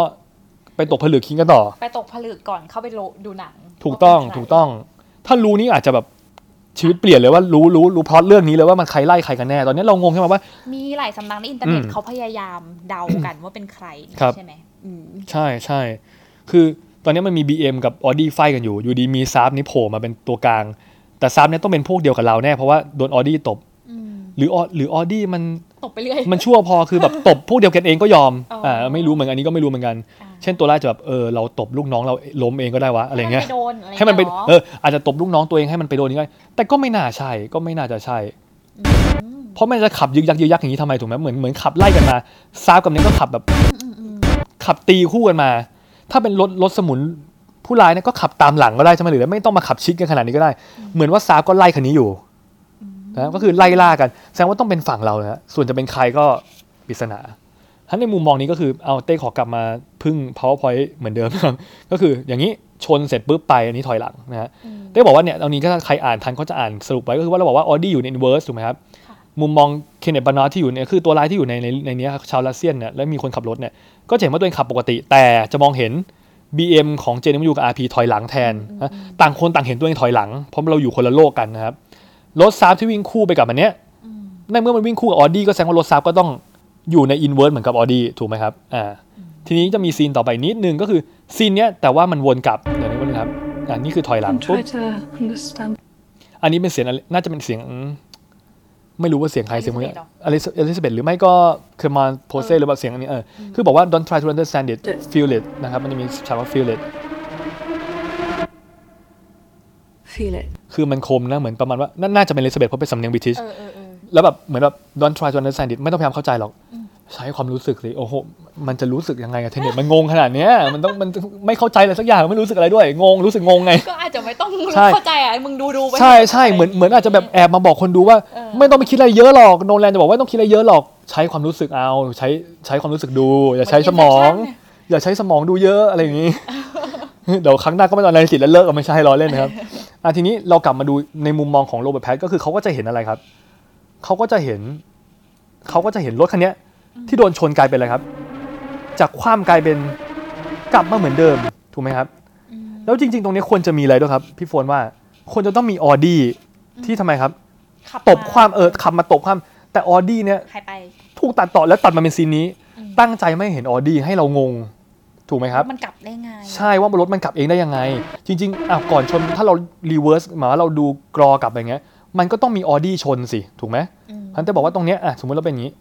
ไปตกผลึกคิงกันต่อ ไปตกผลึกก่อนเข้าไปโลดูหนัง ถูกต้องว่าเป็นใครถูกต้อง ถ้ารู้นี่อาจจะแบบ ชีวิตเปลี่ยนเลยว่ารู้รู้รู้พล็อตเรื่องนี้เลยว่ามันใครไล่ใครกันแน่ ตอนนี้เรางงใช่ไหมว่า มีหลายสำนักในอินเทอร์เน็ตอืมเขาพยายามเดากันว่าเป็นใครครับใช่ไหมอืมใช่ใช่คือตอนนี้มันมี BM กับ Audi fight กันอยู่อยู่ดีมีซาร์ฟนี่โผล่มาเป็นตัวกลาง แต่ซาร์ฟเนี่ยต้องเป็นพวกเดียวกับเราแน่เพราะว่าโดน Audi ตบอืมหรือ Au- หรือ Audi มัน ตกไปเรื่อย มันชั่วพอคือแบบตบพวกเดียวกันเองก็ยอมอ๋ออ่ อ่าไม่รู้เหมือนกันอันนี้ก็ไม่รู้เหมือนกัน อ่าเช่นตัวแรกจะแบบเออเราตบลูกน้องเราล้มเองก็ได้วะอะไรเงี้ย ให้มันไปโดนอะไรให้มันไปเงี้ยเอออาจจะตบลูกน้องตัวเองให้มันไปโดนนี่ก็ได้แต่ก็ไม่น่าใช่ก็ไม่น่าจะใช่ เพราะมันจะขับยึกยักยึกยักอย่างนี้ทำไมถูกไหมเหมือนเหมือนขับไล่กันมาซาบกับเนี้ยก็ขับแบบขับตีคู่กันมา ถ้าเป็นรถรถสมุนผู้ร้ายเนี่ยก็ขับตามหลังก็ได้ใช่ไหมหรือไม่ต้องมาขับชิดกันขนาดนี้ก็ได้ เหมือนว่าซาบก็ไล่คันนี้อยู่ นะก็คือไล่ล่ากันแสดงว่าต้องเป็นฝั่งเรานะส่วนจะเป็นใครก็ปริศนาทั้นในมุมมองนี้ก็คือเอาเต้ขอกลับมาพึ่ง powerpoint เหมือนเดิมนะครับก็คืออย่างนี้ชนเสร็จปุ๊บไปอันนี้ถอยหลังนะฮะเต้บอกว่าเนี่ยตรงนี้ก็ถ้าใครอ่านทันเขาจะอ่านสรุปไว้ก็คือว่าเราบอกว่าออดี้อยู่ใน inverse ถูกไหมครับมุมมองเคนเนตบานอตที่อยู่เนี่ยคือตัวร้ายที่อยู่ในในในเนี้ยครับชาวรัสเซียนเนี่ยแล้วมีคนขับรถเนี่ยก็จะเห็นว่าตัวเองขับปกติ แต่จะมองเห็น BM ของเจนมยูกับ RP ถอยหลังแทนนะต่างคนต่างเห็นตัวเองถอยหลังเพราะเราอยู่คนละโลกกันนะครับ รถซับที่วิ่งคู่ไปกับอันเนี้ยในเมื่อมันวิ่งคู่กับออดี้ก็แสดงว่ารถซับก็ต้องอยู่ใน inverse เหมือนกับออดี้ถูกไหมครับอ่าทีนี้จะมีซีนต่อไปนิดนึงก็คือซีนเนี้ยแต่ว่ามันวนกลับเดี๋ยวนี้นะครับอ่านี่คือถอยหลัง And ปุ๊บ try to understand อันนี้เป็นเสียงอะไรน่าจะเป็นเสียง ไม่รู้ว่าเสียงใครเสียงคนนี้ Elizabeth อลิซาเบธหรือไม่ก็คือมาโพเซหรือแบบเสียงอันนี้เออคือบอกว่า don't try to understand it feel it นะครับมันจะมีฉากว่า feel it feel it คือมันคมนะเหมือนประมาณว่าน่าน่าจะเป็นอลิซาเบธเพราะเป็นสำเนียงบริติชเออเออเออแล้วแบบเหมือนแบบ don't try to understand it ไม่ต้องพยายามเข้าใจหรอก ใช้ความรู้สึกเลยโอ้โหมันจะรู้สึกยังไงอะเทนเน็ตมันงงขนาดเนี้ยมันต้องมันไม่เข้าใจอะไรสักอย่างไม่รู้สึกอะไรด้วยงงรู้สึกงงไงก็อาจจะไม่ต้องใช่เข้าใจอะมึงดูดูไปใช่ใช่เหมือนเหมือนอาจจะแบบแอบมาบอกคนดูว่า ไม่ต้องไปคิดอะไรเยอะหรอกโนแลนจะบอกว่าไม่ต้องคิดอะไรเยอะหรอกใช้ความรู้สึกเอาใช้ใช้ความรู้สึกดู อย่าใช้สมอง อย่าใช้สมองดูเยอะอะไรอย่างนี้ เดี๋ยวครั้งหน้าก็ไม่ต้องอะไรสิแล้วเลิกก็ไม่ใช่ล้อเล่นนะครับอะทีนี้เรากลับมาดูในมุมมองของโรเบิร์ตแพทก็คือเขาก็จะเห็นอะไรครับเขาก็จะเห็นเขาก็จะเห็นรถคันเนี้ยที่โดนชนกลายเป็นอะไรครับ จากคว่ำกลายเป็นกลับมาเหมือนเดิมถูกไหมครับ แล้วจริง ๆ ตรงนี้ควรจะมีอะไรด้วยครับ พี่โฟนว่าควรจะต้องมีออดี้ที่ทำไมครับขับตบคว่ำเออขับมาตบคว่ำ แต่ออดี้เนี่ยหายไปถูกตัดต่อแล้วตัดมาเป็นซีนนี้ ตั้งใจไม่ให้เห็นออดี้ให้เรางง ถูกไหมครับมันกลับได้ไงใช่ว่ารถมันกลับเองได้ยังไง จริงๆอะก่อนชนถ้าเรา reverse หมายว่าเราดูกรอกลับอะไรเงี้ย มันก็ต้องมีออดี้ชนสิถูกไหมอืมพันแต่บอกว่าตรงเนี้ยอะสมมติเราเป็นอย่างนี้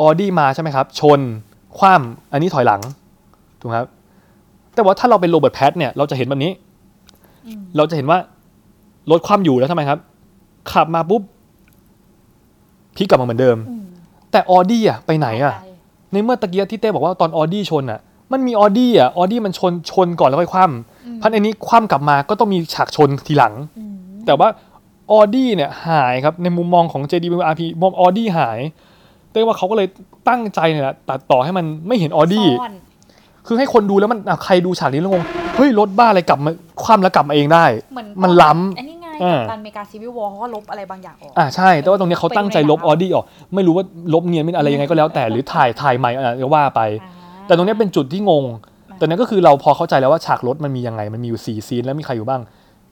ออดี้มาใช่ไหมครับ ชนคว่ำอันนี้ถอยหลังถูกไหมครับ แต่ว่าถ้าเราเป็นโรเบิร์ตแพทเนี่ยเราจะเห็นแบบนี้ เราจะเห็นว่ารถคว่ำอยู่แล้วทำไมครับ ขับมาปุ๊บพลิกกลับมาเหมือนเดิมอืมแต่ออดี้อะไปไหนอะไปในเมื่อตะกี้ที่เต้บอกว่าตอนออดี้ชนอะ มันมีออดี้อะออดี้มันชนชนก่อนแล้วค่อยคว่ำพันอันนี้คว่ำกลับมาก็ต้องมีฉากชนทีหลังอืมแต่ว่าออดี้เนี่ยหายครับในมุมมองของ JD RP มองออดี้หายเต้ว่าเขาก็เลยตั้งใจเนี่ยแหละตัดต่อให้มันไม่เห็นออดี้ซ่อนคือให้คนดูแล้วมันอะใครดูฉากนี้แล้วงงเฮ้ยรถบ้าอะไรกลับมาคว่ำแล้วกลับมาเองได้เหมือนมันล้ำอันนี้ไงอ่ากับตันเมกาซีวิววอลเขาก็ลบอะไรบางอย่างออกอ่าใช่ แต่ว่าตรงเนี้ยเขาตั้งใจลบออดี้ออก ไม่รู้ว่าลบเนียนไม่อะไรยังไงก็แล้วแต่หรือถ่ายถ่ายใหม่อะก็ว่าไปอ่า แต่ตรงเนี้ยเป็นจุดที่งง แต่นั้นก็คือเราพอเข้าใจแล้วว่าฉากรถมันมียังไง มันมีอยู่สี่ซีนแล้วมีใครอยู่บ้าง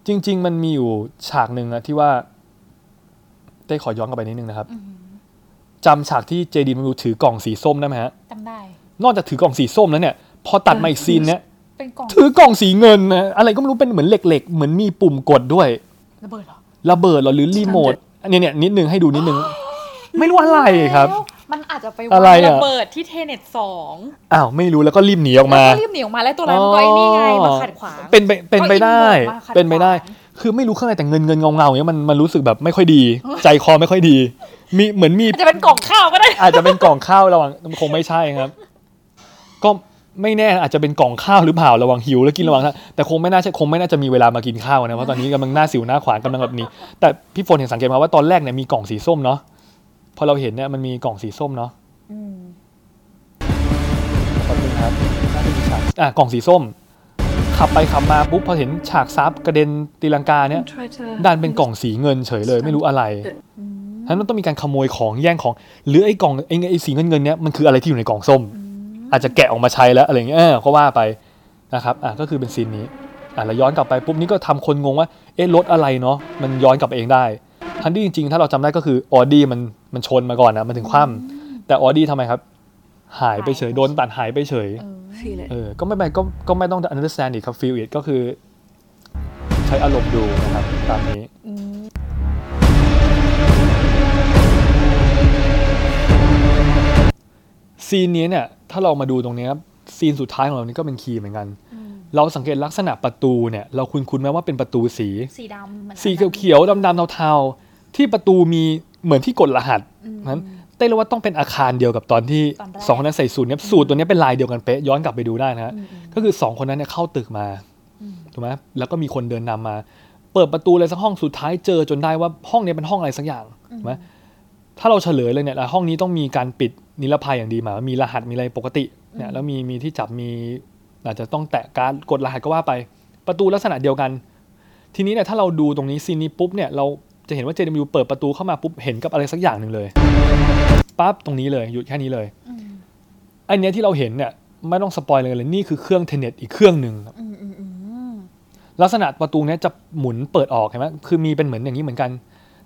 จริง ๆ มันมีอยู่ฉากหนึ่งอะที่ว่าเต้ขอย้อนกลับไปนิดนึงนะครับอืมจำฉากที่ JD มันดูถือกล่องสีส้มได้ไหมฮะจำได้ นอกจากถือกล่องสีส้มแล้วเนี่ย พอตัดมาอีกซีนเนี้ยเป็นกล่องถือกล่องสีเงินนะอะไรก็ไม่รู้เป็นเหมือนเหล็กๆ เหมือนมีปุ่มกดด้วย ระเบิดเหรอ ระเบิดเหรอหรือรีโมทอันเนี้ยเนี่ยนิดนึงให้ดูนิดนึง ไม่รู้อะไรครับแล้ว มันอาจจะไปอะไรวางอะ ระเบิดที่ Tenet สองอ้าวไม่รู้แล้วก็รีบหนีออกแล้วมา ก็รีบหนีออกมาแล้วตัวร้ายมันก็ไอ้นี่ไงมาขัดขวาง เป็นไปเป็นไปได้ ก็ invert มาขัดเป็นไปได้ขวางคือไม่รู้ข้างในแต่เงินเงินเงาเงาๆอย่างเงี้ยมันมันรู้สึกแบบไม่ค่อยดี ใจคอไม่ค่อยดี มีเหมือนมี อาจจะเป็นกล่องข้าวก็ได้ อาจจะเป็นกล่องข้าวระหว่างคงไม่ใช่ครับ ก็ไม่แน่อาจจะเป็นกล่องข้าวหรือเปล่าระหว่างหิวแล้วกินระหว่างทางแต่คงไม่น่าใช่คงไม่น่าจะมีเวลามากินข้าวนะเพราะตอนนี้กำลังหน้าสิวหน้าขวานกำลังแบบนี้ แต่พี่ฝนเห็นสังเกตมาว่าตอนแรกเนี่ยมีกล่องสีส้มเนาะ พอเราเห็นเนี่ยมันมีกล่องสีส้มเนาะอืมแป๊บนึงครับน่าจะมีฉากอะกล่องสีส้ม ขับไปขับมาปุ๊บพอเห็นฉากซับกระเด็นตีลังกาเนี่ย and try to ดันเป็นกล่องสีเงินเฉยเลย ไม่รู้อะไรฉะนั้นมันต้องมีการขโมยของแย่งของ หรือไอ้กล่องไอ้ไอ้สีเงินเงินๆเนี้ยมันคืออะไรที่อยู่ในกล่องส้ม อาจจะแกะออกมาใช้แล้วอะไรอย่างเงี้ยเออก็ว่าไปนะครับอะก็คือเป็นซีนนี้อะแล้วย้อนกลับไปปุ๊บนี่ก็ทำคนงงว่าเอ๊ะรถอะไรเนาะมันย้อนกลับไปเองได้ ทันที่จริงๆ ถ้าเราจำได้ก็คือออดี้มันมันชนมาก่อนนะมันถึงคว่ำแต่ออดี้ทำไมครับ หายไปเฉยโดนตัดหายไปเฉย feel it เออก็ไม่ไปนก็ก็ไม่ต้อง understand it ครับ feel it ก็คือใช้อารมณ์ดูนะครับตามนี้ซีนนี้เนี่ยถ้าเรามาดูตรงนี้ครับซีนสุดท้ายของเรานี่ก็เป็นคีย์เหมือนกัน เราสังเกตลักษณะประตูเนี่ย เราคุ้นคุ้นๆไหมว่าเป็นประตูสี สีดำหมือนสีเขียวๆดำๆเทาๆ ที่ประตูมีเหมือนที่กดรหัสนั้นเต้เลยว่าต้องเป็นอาคารเดียวกับตอนที่ตอนแรกสองคนนั้นใส่สูตรเนี่ยสูตรตัวเนี้ยเป็นลายเดียวกันเป๊ะย้อนกลับไปดูได้นะฮะก็คือสองคนนั้นเนี่ยเข้าตึกมาถูกไหมแล้วก็มีคนเดินนำมา เปิดประตูอะไรสักห้องสุดท้ายเจอจนได้ว่าห้องเนี้ยเป็นห้องอะไรสักอย่างถูกไหมถ้าเราเฉลยเลยเนี่ยห้องนี้ต้องมีการปิดนิรภัยอย่างดีหมายว่ามีรหัสมีอะไรปกติเนี่ยแล้วมีมีที่จับมีอาจจะต้องแตะการดกดรหัสก็ว่าไป ประตูลักษณะเดียวกัน ทีนี้เนี่ยถ้าเราดูตรงนี้ซีนนี้ปุ๊บเนี่ยเรา จะเห็นว่า JW เปิดประตูเข้ามาปุ๊บเห็นกับอะไรสักอย่างหนึ่งเลยปั๊บตรงนี้เลยหยุดแค่นี้เลยอันเนี้ยที่เราเห็นเนี่ยไม่ต้อง spoil เลยเลยนี่คือเครื่อง Tenet อีกเครื่องหนึ่งครับอืมอืมอืมลักษณะประตูเนี้ยจะหมุนเปิดออกเห็นไหมคือมีเป็นเหมือนอย่างนี้เหมือนกัน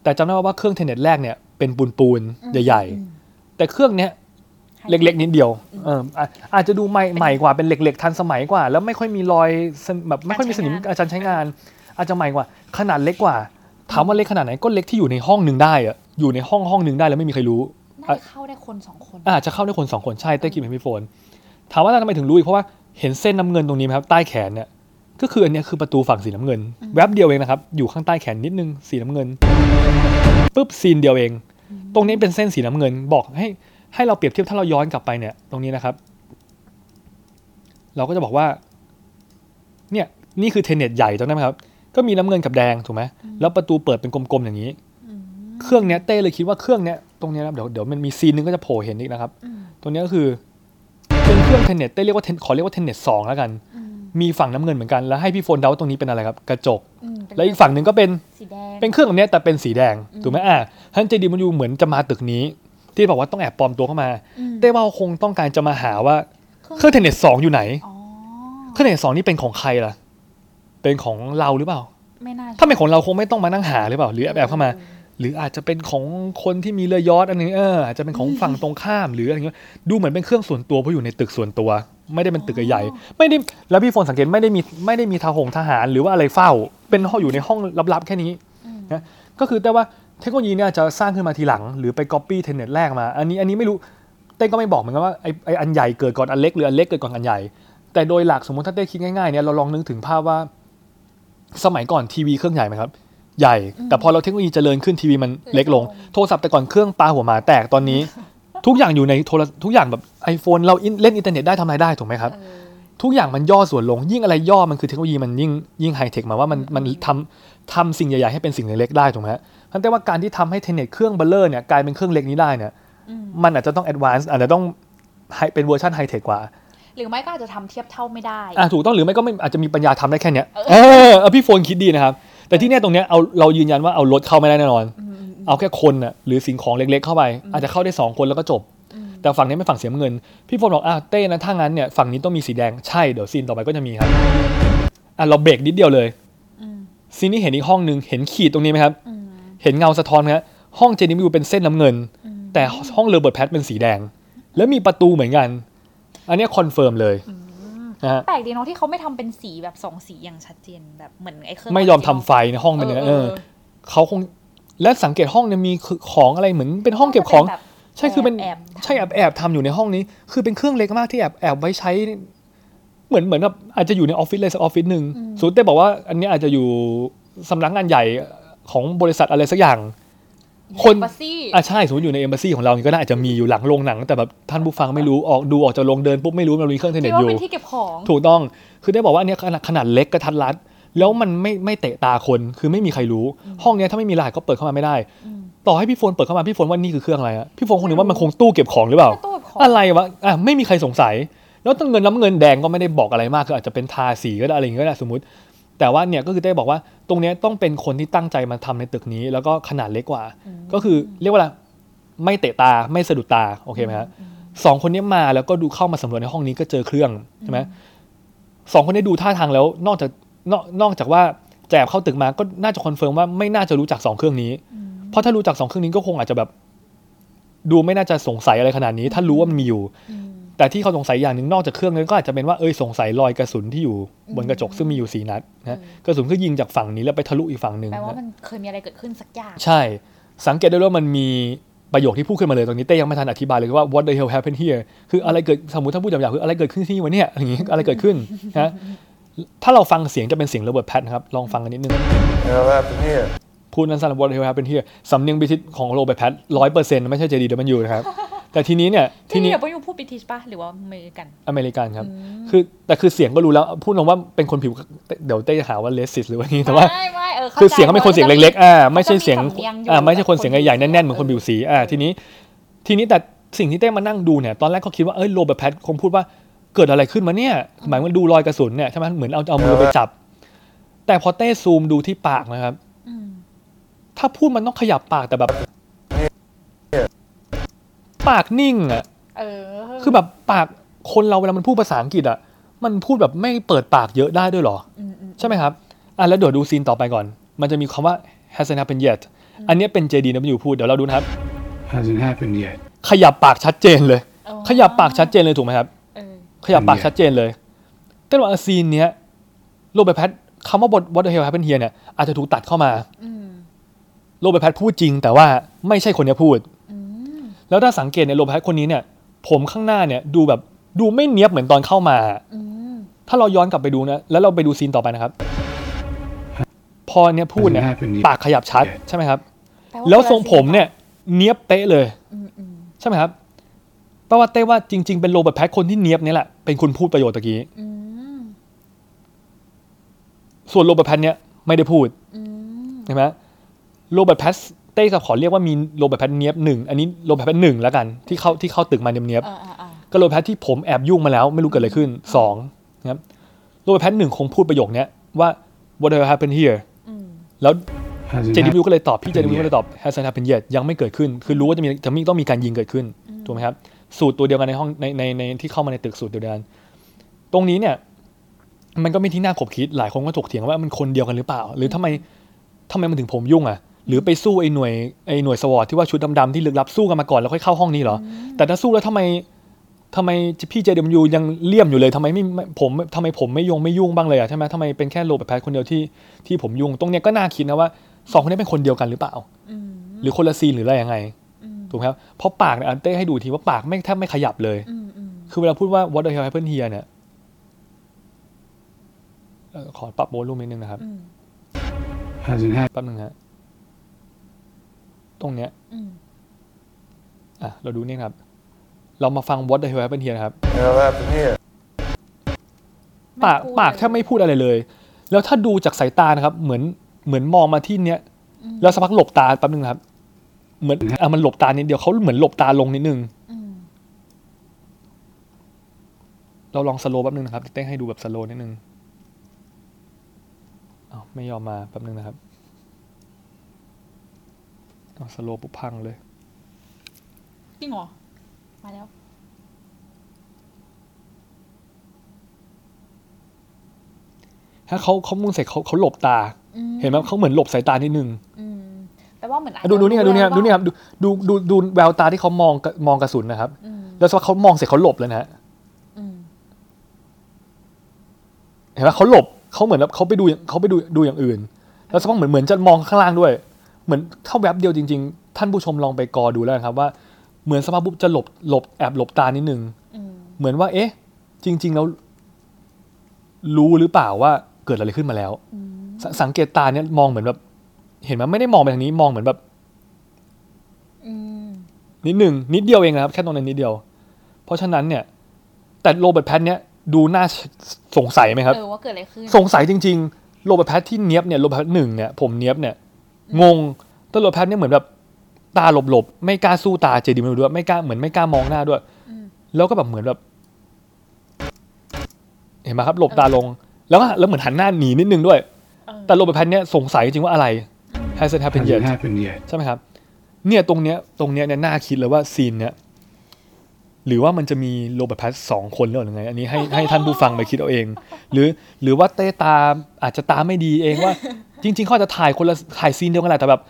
แต่จำได้ว่าเครื่อง Tenet แรกเนี่ยเป็นปูนปูนๆใหญ่ ๆ แต่เครื่องเนี้ยเล็กๆนิดเดียวเอออะอาจจะดูใหม่ใหม่กว่าเป็นเหล็กๆ ทันสมัยกว่า แล้วไม่ค่อยมีรอยสนแบบไม่ค่อยมีสนิมอาจารย์ใช้งาน อาจจะใหม่กว่า ขนาดเล็กกว่า ถามว่าเล็กขนาดไหนก็เล็กที่อยู่ในห้องหนึ่งได้อะอยู่ในห้องห้องหนึ่งได้แล้วไม่มีใครรู้น่าจะเข้าได้คนสองคนอาจจะเข้าได้คนสองคนใช่เต้คิดเป็นพี่โฟนถามว่าทำไมถึงรู้อีกเพราะว่าเห็นเส้นน้ำเงินตรงนี้ไหมครับใต้แขนเนี่ยก็คืออันเนี้ยคือประตูฝั่งสีน้ำเงิน แวบเดียวเองนะครับ อยู่ข้างใต้แขนนิดนึงสีน้ำเงินปุ๊บซีนเดียวเอง ตรงนี้เป็นเส้นสีน้ำเงิน บอกให้ให้เราเปรียบเทียบถ้าเราย้อนกลับไปเนี่ย ตรงนี้นะครับ เราก็จะบอกว่า เนี่ยนี่คือเทนเน็ตใหญ่จำได้ไหมครับ ก็มีน้ำเงินกับแดงถูกไหมแล้วประตูเปิดเป็นกลมๆอย่างนี้เครื่องเนี้ยเต้เลยคิดว่าเครื่องเนี้ยตรงเนี้ยนะครับเดี๋ยวเดี๋ยวมันมีซีนนึงก็จะโผล่เห็นอีกนะครับ ตรงเนี้ยก็คือเป็นเครื่อง Tenet เต้เรียกว่า ten- ขอเรียกว่า Tenet สองแล้วกัน มีฝั่งน้ำเงินเหมือนกันแล้วให้พี่โฟนเดาว่าตรงนี้เป็นอะไรครับ กระจกอืมเป็นแล้วอีกฝั่งหนึ่งก็เป็นสีแดงเป็นเครื่องแบบเนี้ยแต่เป็นสีแดงถูกไหมอ่าท่าน JD มันอยู่เหมือนจะมาตึกนี้ ที่บอกว่าต้องแอบปลอมตัวเข้ามาอืมเต้ว่าคงต้องการจะมาหาว่า เครื่อง Tenet สองอยู่ไหนอ๋อเครื่อง Tenet สองนี่เป็นของใครล่ะ เป็นของเราหรือเปล่า ไม่น่าถ้าเป็นของเราคงไม่ต้องมานั่งหาหรือเปล่า หรือแอบๆเข้ามา หรืออาจจะเป็นของคนที่มีเรือยอทอันนี้เอออาจจะเป็นของฝั่งตรงข้ามหรืออะไรเงี้ยดูเหมือนเป็นเครื่องส่วนตัวเพราะอยู่ในตึกส่วนตัว ไม่ได้เป็นตึกใหญ่ๆไม่ได้แล้วพี่โฟนสังเกตไม่ได้มีไม่ได้มีทหงทหารหรือว่าอะไรเฝ้า เป็นห้องอยู่ในห้องลับๆแค่นี้นะก็คือแต่ว่าเทคโนโลยีเนี่ยจะสร้างขึ้นมาทีหลัง หรือไปก๊อปปี้ Tenet แรกมา อันนี้อันนี้ไม่รู้เต้ก็ไม่บอกเหมือนกันว่าไอไออันใหญ่เกิดก่อนอันเล็กหรืออันเล็กเกิดก่อนอันใหญ่ แต่โดยหลักสมมติถ้าเต้คิดง่ายๆเนี่ยเราลองนึกถึงภาพว่า สมัยก่อนทีวีเครื่องใหญ่ไหมครับ ใหญ่ แต่พอเราเทคโนโลยีเจริญขึ้นทีวีมันเล็กลง โทรศัพท์แต่ก่อนเครื่องปาหัวหมาแตกตอนนี้ ทุกอย่างอยู่ในโทรทุกอย่างแบบ iPhone เราอินเล่นอินเทอร์เน็ตได้ทำอะไรได้ถูกไหมครับ ทุกอย่างมันย่อส่วนลง ยิ่งอะไรย่อมันคือเทคโนโลยีมันยิ่งยิ่งไฮเทคมาว่ามันมันทำทำสิ่งใหญ่ๆให้เป็นสิ่งเล็กๆได้ถูกไหมฮะทั้งแต่ว่าการที่ทำให้ Tenet เครื่องเบ้อเร่อเนี่ยกลายเป็นเครื่องเล็กนี้ได้เนี่ยมันอาจจะต้อง advance อาจจะต้องให้เป็นเวอร์ชันไฮเทคกว่า หรือไม่ก็อาจจะทำเทียบเท่าไม่ได้อะถูกต้องหรือไม่ก็ไม่อาจจะมีปัญญาทำได้แค่เนี้ยเออเอาพี่โฟนคิดดีนะครับ แต่ที่เนี้ยตรงเนี้ยเอาเรายืนยันว่าเอารถเข้าไม่ได้แน่นอน เอาแค่คนน่ะหรือสิ่งของเล็กๆเข้าไป อาจจะเข้าได้สองคนแล้วก็จบ แต่ฝั่งนี้ไม่ฝั่งสีน้ำเงิน พี่โฟนบอกอะเต้นะถ้างั้นเนี่ยฝั่งนี้ต้องมีสีแดงใช่เดี๋ยวซีนต่อไปก็จะมีครับอะเราเบรกนิดเดียวเลยซีนนี้เห็นอีกห้องหนึ่งเห็นขีดตรงนี้ไหมครับ เห็นเงาสะท้อนไหมครับห้อง JDW เป็นสีน้ำเงิน แต่ห้องโรเบิร์ตแพทเป็นสีแดง แล้วมีประตูเหมือนกัน อันเนี้ยคอนเฟิร์มเลยนะฮะแปลกดีเนาะที่เขาไม่ทำเป็นสีแบบสองสีอย่างชัดเจนแบบเหมือนไอ้เครื่องไม่ยอมทำไฟในห้องเป็นอย่างนั้นเออเขาคงและสังเกตห้องเนี่ยมีคือของอะไรเหมือนเป็นห้องเก็บของแบบใช่คือเป็นแอบๆทำใช่แอบแอบทำอยู่ในห้องนี้ คือเป็นเครื่องเล็กมากที่แอบแอบไว้ใช้ เหมือนเหมือนแบบอาจจะอยู่ในออฟฟิศเลยสักออฟฟิศหนึ่งสมมติเต้บอกว่า อันเนี้ยอาจจะอยู่สำนักงานใหญ่ของบริษัทอะไรสักอย่าง Embassy อะใช่สมมติอยู่ในเอมบ s ซีของเรานี่ก็น่าจะมีอยู่หลังโรงหนัง แต่แบบท่านผู้ฟังไม่รู้ออกดูออกจากโรงเดินปุ๊บไม่รู้มันมีเครื่อง Tenet ว่าอยู่เป็นที่เก็บของถูกต้องคือได้บอกว่าอันเนี้ยขนาดขนาดเล็กกระทัดรัด แล้วมันไม่ไม่เตะตาคนคือไม่มีใครรู้ ห้องเนี้ยถ้าไม่มีรหัสก็เปิดเข้ามาไม่ได้ ต่อให้พี่โฟนเปิดเข้ามาพี่โฟนว่านี่คือเครื่องอะไรอะพี่โฟนคงนึกว่ามันคงตู้เก็บของหรือเปล่าตู้เก็บของอะไรวะอะไม่มีใครสงสัย แล้วต้นเงินน้ำเงินแดงก็ไม่ได้บอกอะไรมากคืออาจจะเป็นทาสีก็ได้อะไรอย่างเงี้ยก็ได้สมมติ แต่ว่าเนี่ยก็คือได้บอกว่าตรงเนี้ยต้องเป็นคนที่ตั้งใจมาทำในตึกนี้ แล้วก็ขนาดเล็กกว่า ก็คือเรียกว่าอะไรไม่เตะตาไม่สะดุดตาโอเคไหมฮะสองคนนี้มาแล้วก็ดูเข้ามาสำรวจในห้องนี้ก็เจอเครื่องใช่ไหมสองคนนี้ดูท่าทางแล้ว นอกจากนอกนอกจากว่าแจบเข้าตึกมาก็น่าจะคอนเฟิร์มว่าไม่น่าจะรู้จักสองเครื่องนี้ เพราะถ้ารู้จักสองเครื่องนี้ก็คงอาจจะแบบ ดูไม่น่าจะสงสัยอะไรขนาดนี้ ถ้ารู้ว่ามันมีอยู่ แต่ที่เขาสงสัยอย่างหนึ่งนอกจากเครื่องนั้นก็อาจจะเป็นว่าเอ้ยสงสัยรอยกระสุนที่อยู่บนกระจกซึ่งมีอยู่สี่นัดนะกระสุนก็ยิงจากฝั่งนี้แล้วไปทะลุอีกฝั่งหนึ่งแปลว่านะมันเคยมีอะไรเกิดขึ้นสักอย่างใช่ สังเกตได้ว่ามันมีประโยคที่พูดขึ้นมาเลยตรงนี้เต้ยังไม่ทันอธิบายเลยว่า what the hell happened here คืออะไรเกิดสมมติถ้าพูดหยาบๆคืออะไรเกิดขึ้นที่นี่วะเนี่ยอะไรอย่างงี้อะไรเกิดขึ้นนะถ้าเราฟังเสียงจะเป็นเสียงระเบิดแพทนะครับลองฟังกันนิดนึง Hell happened here. พูดนั้นสั้น what the hell happened here สำเนียงบิทิตของโรเบิร์ตแพทร้อยเปอร์เซ็นต์ไม่ใช่ JDW นะครับ แต่ทีนี้เนี่ยทีที่นี้นี่เดี๋ยวไปยูพูดบิทิชป่ะหรือว่าอเมริกันอเมริกันครับ คือแต่คือเสียงก็รู้แล้วพูดลงว่าเป็นคนผิวเดี๋ยวเต้จะหาว่าเลสิสหรือว่านี้แต่ว่าไม่ไม่เออข้าคือใจเสียงเขาเป็นคนเสียงเล็กๆอ่าไม่ใช่เสียงขาจะมีสำนีอยู่อ่าไม่ใช่คนเสียงใหญ่ๆแน่นๆเหมือนคนผิวสีอ่าทีนี้ ทีนี้แต่สิ่งที่เต้มานั่งดูเนี่ยตอนแรกเขาคิดว่าเอ้ยโรเบิร์ตแพทคงพูดว่าเกิดอะไรขึ้นมาเนี่ยหมายว่าดูรอยกระสุนเนี่ยใช่ไหมเหมือนเอาเอามือไปจับ แต่พอเต้ซูมดูที่ปากนะครับอืมถ้าพูดมันต้องขยับปากแต่แบบ ปากนิ่งอะเออ คือแบบปากคนเราเวลามันพูดภาษาอังกฤษอะ มันพูดแบบไม่เปิดปากเยอะได้ด้วยเหรออืมอืมใช่ไหมครับ อะแล้วเดี๋ยวดูซีนต่อไปก่อน มันจะมีคำว่า hasn't happened yet อันเนี้ยเป็น JDW พูด เดี๋ยวเราดูนะครับ Hasn't happened yet. ขยับปากชัดเจนเลยอ๋อขยับปากชัดเจนเลยถูกไหมครับเออขยับปากชัดเจนเลยแต่ว่าซีนเนี้ยโรเบิร์ตแพทคำว่า what what the hell happened here เนี่ยอาจจะถูกตัดเข้ามาอืมโรเบิร์ตแพทพูดจริง แต่ว่าไม่ใช่คนเนี้ยพูดอืม แล้วถ้าสังเกตในยโรเบิร์ตแพทคนนี้เนี่ย ผมข้างหน้าเนี่ยดูแบบดูไม่เนียบเหมือนตอนเข้ามาอืมถ้าเราย้อนกลับไปดูนะแล้วเราไปดูซีนต่อไปนะครับ พอเนี่ยพูดเนี่ย Hasn't happened yet. ปากขยับชัดใช่ไหมครับปาแล้วคนละทรงผมเนี่ย เนียบเป๊ะเลยอืมอืมใช่ไหมครับแปลว่าเต้ว่าจริง ๆ เป็นโรเบิร์ตแพทคนที่เนียบเนี่ยแหละเป็นคนพูดประโยชน์ตะกี้อืมส่วนโรเบิร์ตแพทเนี่ยไม่ได้พูดอืมใช่ไหมโรเบิร์ตแพท เต้จะขอเรียกว่ามีโรเบิร์ตแพทเนียบหนึ่งอันนี้โรเบิร์ตแพทหนึ่งแล้วกันที่เข้าที่เข้าตึกมาเนียบอ่าอ่าอ่าๆก็โรเบิร์ตแพทที่ผมแอบยุ่งมาแล้วไม่รู้เกิดอะไรขึ้นสองนะครับโรเบิร์ตแพทหนึ่งคงพูดประโยคเนี้ยว่า what happened here อืมแล้ว Hasn't เจดีวิว happened. ก็เลยตอบพี่เจดีวิวก็เลยตอบ hasn't happened yet ยังไม่เกิดขึ้น คือรู้ว่าจะมีจะมีต้องมีการยิงเกิดขึ้นถูกไหมครับสูตรตัวเดียวกันในห้องในในในที่เข้ามาในตึกสูตรเดียวกัน ตรงนี้เนี่ย มันก็ไม่ที่น่าขบคิดหลายคนก็ถกเถียงว่ามันคนเดียวกันหรือเปล่า หรือทำไมทำไมมันถึงผมยุ่งอะ หรือไปสู้ไอ้หน่วยไอ้หน่วยสวอตที่ว่าชุดดำๆที่ลึกลับสู้กันมาก่อนแล้วค่อยเข้าห้องนี้เหรอ แต่ถ้าสู้แล้วทำไมทำไมพี่เจดีวิวยังเลี่ยมอยู่เลยทำไมไม่ไม่ผมทำไมผมไม่ยงไม่ยุ่งบ้างเลยอะใช่ไหมทำไมเป็นแค่โรเบิร์ตแพทคนเดียวที่ที่ผมยุ่งตรงเนี้ยก็น่าคิดนะว่าสองคนนี้เป็นคนเดียวกันหรือเปล่าอืมหรือคนละซีนหรืออะไรยังไงอืมถูกไหมครับเพราะปากเนี่ยอันเต้ให้ดูทีว่าปากไม่งแทบไม่ขยับเลยอืมอืมคือเวลาพูดว่า what the hell happened here เนี่ยเอ่อขอปรับโวลูมนิดนึงนะครับอืม Hasn't happened. แป๊บนึงฮะ ตรงเนี้ยอืมอะเราดูนี่ครับ เรามาฟัง what the hell happened here นะครับ Hell happened here. ปากปากแทบไม่พูดอะไรเลย แล้วถ้าดูจากสายตานะครับ เหมือนเหมือนมองมาที่เนี้ยแล้วสักพักหลบตาแป๊บนึงนะครับ เหมือนอะมันหลบตานิดเดียวเขาเหมือนหลบตาลงนิดนึงอืมเราลองสโลว์แป๊บนึงนะครับเต้ให้ดูแบบสโลว์นิดนึงอ้าวไม่ยอมมาแป๊บนึงนะครับ เอาสโลว์ปุ๊บพังเลย จริงเหรอ มาแล้ว ถ้าเขาเขามุ่งเสร็จเขาเขาหลบตา อืมเห็นไหมเขาเหมือนหลบสายตานิดนึงอืมแปลว่าเหมือนอาจอะดูดูนี่ครับดูนี่ครับว่าดูนี่ครับดูดูดูดูแววตาที่เขามองกระมองกระสุนนะครับ อืมแล้วสักพักเขามองเสร็จเขาหลบเลยนะฮะอืมเห็นไหมเขาหลบเขาเหมือนแบบเขาไปดูเขาไปดูดูอย่างอื่น แล้วสักพักเหมือนเหมือนจะมองข้างล่างด้วย เหมือนถ้าแวบเดียวจริง ๆ ท่านผู้ชมลองไปกอดูแล้วนะครับว่า เหมือนสภาพปุ๊บจะหลบหลบแอบหลบตานิดนึงอืมเหมือนว่า เอ๊ะ จริง ๆ แล้ว รู้หรือเปล่าว่าเกิดอะไรขึ้นมาแล้วสสังเกตตาเนี่ยมองเหมือนแบบ เห็นไหมไม่ได้มองไปทางนี้มองเหมือนแบบอืมนิดหนึ่งนิดเดียวเองนะครับ แค่ตรงนั้นนิดเดียว เพราะฉะนั้นเนี่ย แต่โรเบิร์ตแพทเนี่ยดูน่าสงสัยไหมครับเออว่าเกิดอะไรขึ้นสงสัยจริง ๆ โรเบิร์ตแพทที่เนี้ยบเนี่ยโรเบิร์ตแพทหนึ่งเนี่ยผมเนี้ยบเนี่ย งงแต่โรเบิร์ตแพทเนี่ยเหมือนแบบตาหลบๆ ไม่กล้าสู้ตา JDW ด้วย ไม่กล้าเหมือนไม่กล้ามองหน้าด้วยอืมแล้วก็แบบเหมือนแบบ เห็นไหมครับ หลบตาลง แล้วก็แล้วเหมือนหันหน้าหนีนิดนึงด้วยเออแต่โรเบิร์ตแพทเนี่ยสงสัยจริงๆว่าอะไร hasn't happened yet Hasn't happened yet. ใช่ไหมครับ เนี่ยตรงเนี้ยตรงเนี้ยเนี่ยน่าคิดเลยว่าซีนเนี้ยหรือว่ามันจะมีโรเบิร์ตแพทสองคนหรือยังไง อันนี้ให้ให้ท่านผู้ฟังไปคิดเอาเอง หรือหรือว่าเต้ตาอาจจะตาไม่ดีเองว่า จริง ๆ เขาอาจจะถ่ายคนละถ่ายซีนเดียวกันแหละแต่แบบ